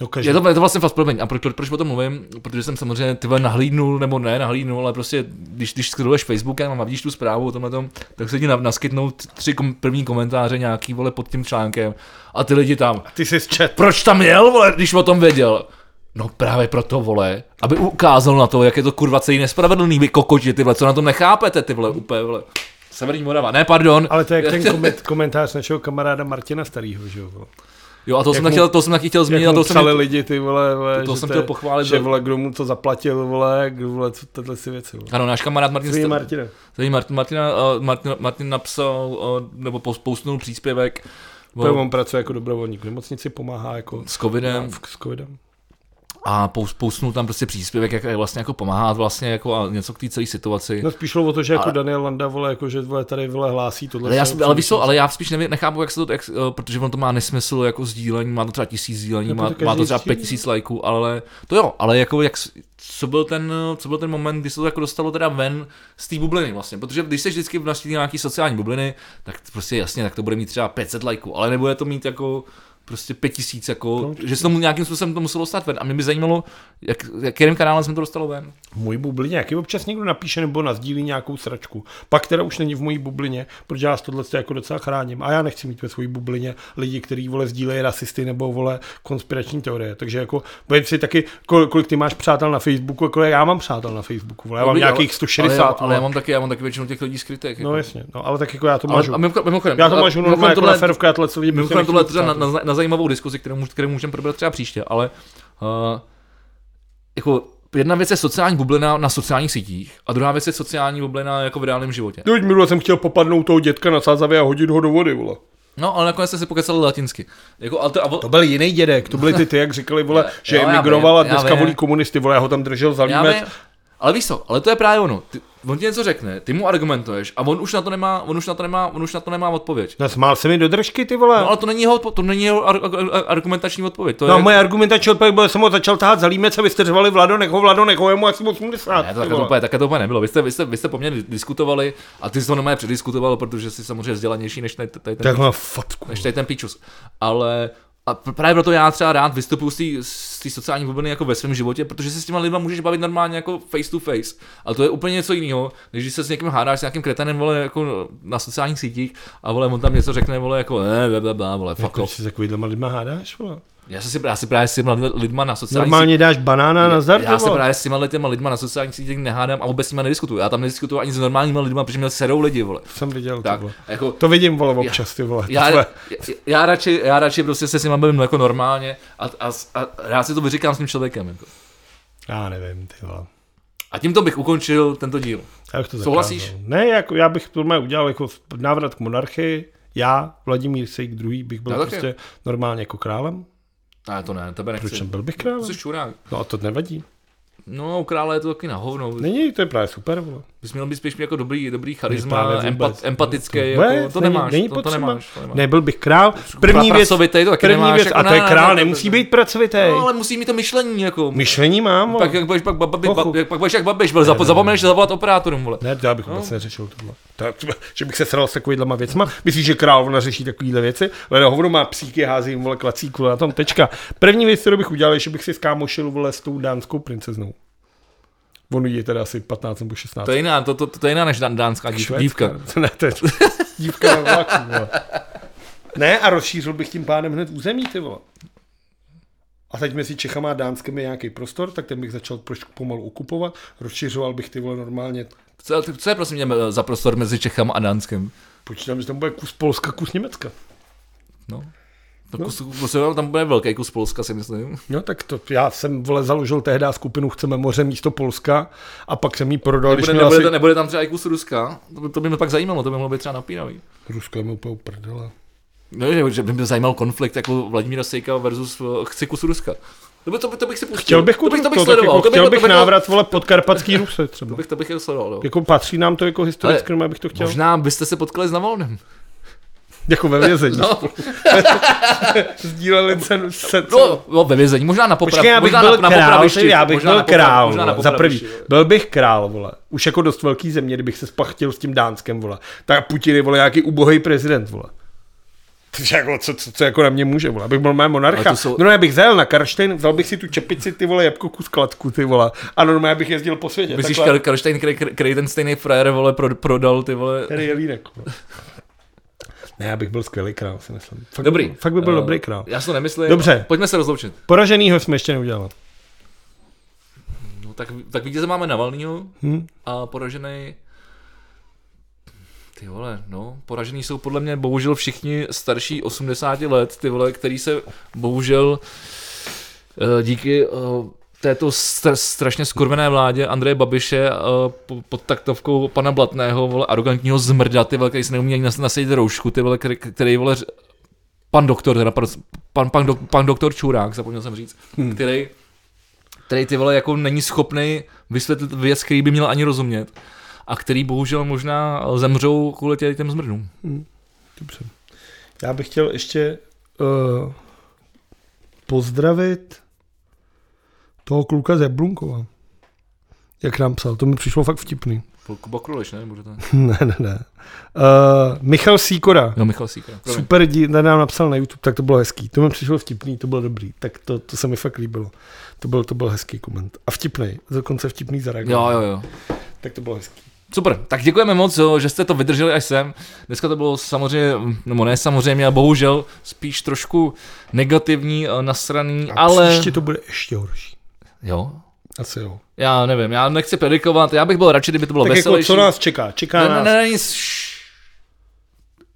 No, je to, je to vlastně fakt promiň. A proč, proč o tom mluvím? Protože jsem samozřejmě ty vole nahlídnul, nebo ne nahlídnul, ale prostě, když, když scrolluješ Facebookem a vidíš tu zprávu o tomhle tom, tak se ti na- naskytnou tři kom, první komentáře nějaký, vole, pod tím článkem. A ty lidi tam, Ty jsi čet. proč tam jel, vole, když o tom věděl? No právě proto, vole, aby ukázal na to, jak je to kurva celý nespravedlný, vy kokoti, ty vole, co na tom nechápete, ty vole, úplně, vole. Severní Morava, ne, pardon. Ale to je jak ten [laughs] koment, komentář našeho kamaráda Martina Starýho, že jo. Jo, a to jak jsem mu- chtěl, to jsem taky chtěl zmínit, Jak to jsem lidi, ty vole, vole to že jsem to chtěl pochválit, Že vole, kdo mu to zaplatil, vole, kdo, vole, co tyhle si věci, vole. Ano, náš kamarád Martin, Sta- Martina? Tady Martin, Martina, uh, Martin, Martin napsal, uh, nebo pos- postnul příspěvek To uh, on pracuje jako dobrovolník v nemocnici, pomáhá jako s covidem s covidem. A post, postnul tam prostě příspěvek, jak vlastně jako pomáhat vlastně jako a něco k té celé situaci. No spíš o to, že jako Ale- Daniel Landa, vole, jako že vole, tady vole hlásí tohle. ale, já, se- ale víš co, ale já spíš nevím, nechápu, jak se to, jak, uh, protože on to má nesmysl jako sdílení, má to třeba tisíc sdílení, No to má, to má to třeba pět tisíc lajků, ale to jo, ale jako jak, co byl ten, uh, co byl ten moment, kdy se to jako dostalo teda ven z té bubliny vlastně, protože když jsi vždycky v naští nějaký sociální bubliny, tak prostě jasně, tak to bude mít třeba 500 lajků, ale nebude to mít jako prostě pět tisíc, jako, No, že se tomu nějakým způsobem to muselo dostat ven. A mě by zajímalo, jak, jak kterým kanálem jsme to dostalo ven. V mojí bublině, jaký občas někdo napíše nebo nazdílí nějakou sračku. Pak teda už není v mojí bublině, protože já tohle jako docela chráním. A já nechci mít ve své bublině lidi, kteří vole sdílejí rasisty nebo vole konspirační teorie. Takže jako, budem si taky, kolik, kolik, ty máš přátel na Facebooku, kolik já mám přátel na Facebooku. Vole. Já mám Dobrý, nějakých ale- 160. Ale, já, ale já, mám taky, já mám taky většinu těch lidí skrytých. No jako. jasně, no, ale tak jako já to ale, mažu. a mimochodem, mimochodem, Já to mimochodem normálně jako na ferovku, já tohle co vidím. Mimochodem tohle je třeba na, na, na, zajímavou diskuzi, kterou, kterou můžeme probrat třeba příště, ale uh, jako jedna věc je sociální bublina na sociálních sítích a druhá věc je sociální bublina jako v reálném životě. Teď minule jsem chtěl popadnout toho dětka na sázavě a hodit ho do vody, vole. No, ale nakonec jste si pokecali latinsky. Jako, ale to, a, To byl jiný dědek, to byli ty, ty jak říkali, vole, [laughs] že Jo, já emigroval a vím, já dneska vím. volí komunisty, vole, já ho tam držel za já límec. Ale víš co, ale to je právě ono. Ty, on ti něco řekne, ty mu argumentuješ a on už na to nemá, on už na to nemá, on už na to nemá odpověď. No, smál se mi do držky, ty vole. No, ale to není jeho, to není jeho ar, ar, ar, argumentační odpověď. To No, je, moje argumentační odpověď byla, jsem ho začal tahat za límec a vy jste řvali Vlado, nech ho Vlado, nech ho jemu asi 80. Ne, to takhle úplně, takhle to úplně nebylo. Vy jste, vy jste, vy jste poměrně diskutovali a ty jsi to normálně přediskutoval, protože jsi samozřejmě vzdělanější než tady, ten, Tak má fatku. než tady ten píčus. Ale a pr- právě proto já třeba rád vystupuji z té- sociální bubliny jako ve svém životě, protože se s těma lidma můžeš bavit normálně jako face to face. Ale to je úplně něco jiného, než když se s někým hádáš s nějakým kretanem vole, jako na sociálních sítích a vole, on tam něco řekne, vole, jako ne, bla, bla, bla, vole, fuck Proč off. se s takovýhlema lidma hádáš, vole? Já se si, já si právě s těma lidma na sociálních Normálně dáš banána na zdar, já se právě s těma těma lidma na sociálních sítích nehádám a vůbec s nimi nediskutuju. Já tam nediskutuju ani s normálníma lidma, protože mě serou lidi, vole. Jsem viděl, Tak, vole. jako, To vidím, vole, občas, ty vole. já, To já, já, radši, já radši prostě se s nima bavím jako normálně a, a, a rád si to vyříkám s tím člověkem. Jako. Já nevím, ty vole. A tímto bych ukončil tento díl. Já bych to Souhlasíš? zakázal. Ne, jako, já bych to udělal jako návrat k monarchii. Já, Vladimír Sejk druhý, bych byl Já taky. prostě normálně jako králem. Ne, to ne, tebe nechci. Proč jsem byl bych králem? Jsi čurák. No a to nevadí. No, u krále je to taky na hovno. Není, to je právě super, vole. Bys měl být spíš jako dobrý, dobrý charisma, empat, empatický, To- jako, vůbec to není- nemáš, není to, to nemáš, to nemáš. Nebyl bych král. První věc, to taky první nemáš, věc, jako a to je král, ne, ne, nemusí ne. být pracovitý. No, ale musí mít to myšlení, jako. Myšlení mám. Pak jak budeš, pak, babi, Pochu. ba, jak, pak budeš jak babiš, byl, zapo, zapomeneš zavolat operátorům, vole. Ne, to já bych vůbec neřešil tohle. To, že bych se sral s takovýhlema věcma. Myslíš, že královna řeší takovýhle věci? Ale na hovno má psíky, hází jim vole klacíku na tom tečka. První věc, kterou bych udělal, je, že bych si skámošil vole s tou dánskou princeznou. On jí je teda asi 15 nebo 16. To je jiná, to, to, to je jiná než dán- dánská dív, dívka. [laughs] ne, to je dívka na vlaku. Ne, a rozšířil bych tím pádem hned území, ty vole. A teď mezi Čechama a Dánskem je nějaký prostor, tak ten bych začal pomalu okupovat, rozšiřoval bych ty vole normálně. Co, co je prosím mě za prostor mezi Čechama a Dánskem? Počítám, že tam bude kus Polska, kus Německa. No. To kus, kus, tam bude velký kus Polska, si myslím. No tak to, já jsem vole založil tehdy skupinu Chceme moře místo Polska a pak jsem jí prodal, Nebude, nebude, asi... nebude tam třeba i kus Ruska? To by, to by mě pak zajímalo, to by mohlo být třeba napínavý. Rusko je mi úplně uprdele. No, že, že by mě zajímal konflikt jako Vladimíra Sejka versus uh, chci kus Ruska. To, by, to, by, to bych si pustil. Chtěl bych, to bych, to bych to, sledoval. jako, to bych, chtěl to bych bych, návrat vole podkarpatský [laughs] Rusy To třeba. bych, to bych sledoval, no. Jako patří nám to jako historicky, ale bych to chtěl. Možná byste se potkali s Navalnem. Jako ve vězení. No, [laughs] Sdíleli se, se, no, no, ve vězení, možná na poprav, Počkej, já bych možná byl na, na král, popravišti, ty, já bych možná byl na poprav- král, možná na za prvý. popravišti. Byl bych král, vole. Už jako dost velký země, kdybych se spachtil s tím Dánskem, vole. Tak Putin je, vole, nějaký ubohý prezident, vole. Takže jako, co, co, co, jako na mě může, vole, abych byl mé monarcha. Jsou- No, já bych zajel na Karštejn, vzal bych si tu čepici, ty vole, jabko kus kladku, ty vole. A normálně bych jezdil po světě. Myslíš, takhle. Kar- Karlštejn, který, ten stejný frajer, vole, pro, prodal, ty vole. Tady je línek, vole. Ne, já bych byl skvělý král, si myslím. Fakt, Dobrý. Fakt by byl Eh, dobrý král. Já si to nemyslím. Dobře. Pojďme se rozloučit. Poraženýho jsme ještě neudělali. No, tak, tak vítěze máme Navalnýho Hm? a poražený ty vole, no, poražený jsou podle mě bohužel všichni starší 80 let, ty vole, který se bohužel eh, díky eh, této str- strašně skurvené vládě Andreje Babiše po- pod taktovkou pana Blatného, vole, arrogantního zmrda, ty vole, který se neumí ani nas- nasadit roušku, ty vole, který, který vole, pan doktor, teda, pan, pan, dok, pan doktor Čurák, zapomněl jsem říct, Hmm. který, který ty vole jako není schopný vysvětlit věc, který by měl ani rozumět a který bohužel možná zemřou kvůli tě- těm zmrdům. Dobře. Já bych chtěl ještě uh, pozdravit toho kluka z Jablunkova. jak nám psal. To mi přišlo fakt vtipný. Kuba Kruliš, ne? Bude to... [laughs] ne, ne, ne. Uh, Michal Síkora. No, Michal Síkora. Super, dí, ten nám napsal na YouTube, tak to bylo hezký. To mi přišlo vtipný, to bylo dobrý. Tak to, to se mi fakt líbilo. To byl, to byl hezký koment. A vtipný, dokonce vtipný zareagoval. Jo, jo, jo. Tak to bylo hezký. Super, tak děkujeme moc, že jste to vydrželi až sem. Dneska to bylo samozřejmě, nebo ne samozřejmě, ale bohužel spíš trošku negativní, eh, nasraný, A ale... příště to bude ještě horší. Jo, Asi jo. já nevím, já nechci predikovat, já bych byl radši, kdyby to bylo Tak jako, veselější. co nás čeká? Čeká ne, nás ne, ne, šš.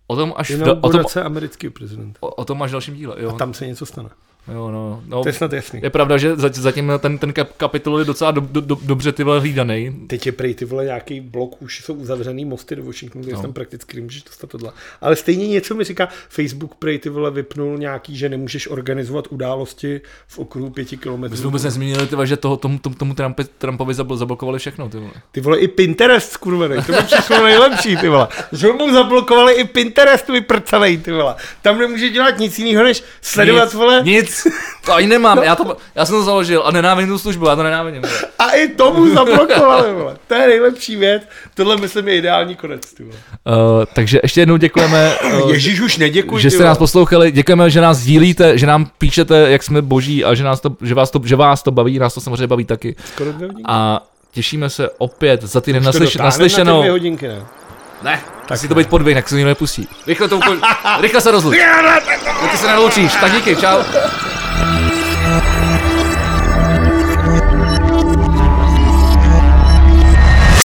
O tom až, v, do, o, tom, inaugurace amerického prezidenta. o, o tom až v dalším díle, jo. A tam se něco stane. Jo, no, no. To je snad jasný. Je pravda, že za- zatím ten, ten kap- kapitol je docela do, do, do, dobře ty vole hlídaný. Teď je prej ty vole nějaký blok, už jsou uzavřený mosty do Washingtonu, takže No. tam prakticky nemůžeš dostat tohle. Ale stejně něco mi říká, Facebook prej ty vole vypnul nějaký, že nemůžeš organizovat události v okruhu pěti My kilometrů. jsme vůbec nezmínili, ty vole, že toho, tomu, tomu, tomu Trumpi, Trumpovi zabl- zablokovali všechno. Ty vole. Ty vole, i Pinterest, skurvený, to mi přišlo nejlepší, ty vole. Že mu zablokovali i Pinterest vyprcanej, ty vole. Tam nemůže dělat nic jiného, než sledovat, nic, vole. Nic, to ani nemám, já, to, já jsem to založil a nenávidím tu službu, já to nenávidím. vole. A i tomu zablokovali, vole. To je nejlepší věc. Tohle myslím je ideální konec, ty. Uh, takže ještě jednou děkujeme, uh, [laughs] Ježíš už neděkuji, že jste nás poslouchali, děkujeme, že nás dílíte, že nám píšete, jak jsme boží a že, nás to, že, vás, to, že vás to baví, nás to samozřejmě baví taky. Skoro. A těšíme se opět za týden To naslyš, dotáhneme Na ty naslyšenou. dvě hodinky, ne? Ne, tak si to být po dvě, tak se nikdo nepustí. Rychle to ukonč... Rychle se rozluč. [laughs] Ty se neloučíš, tak díky, čau.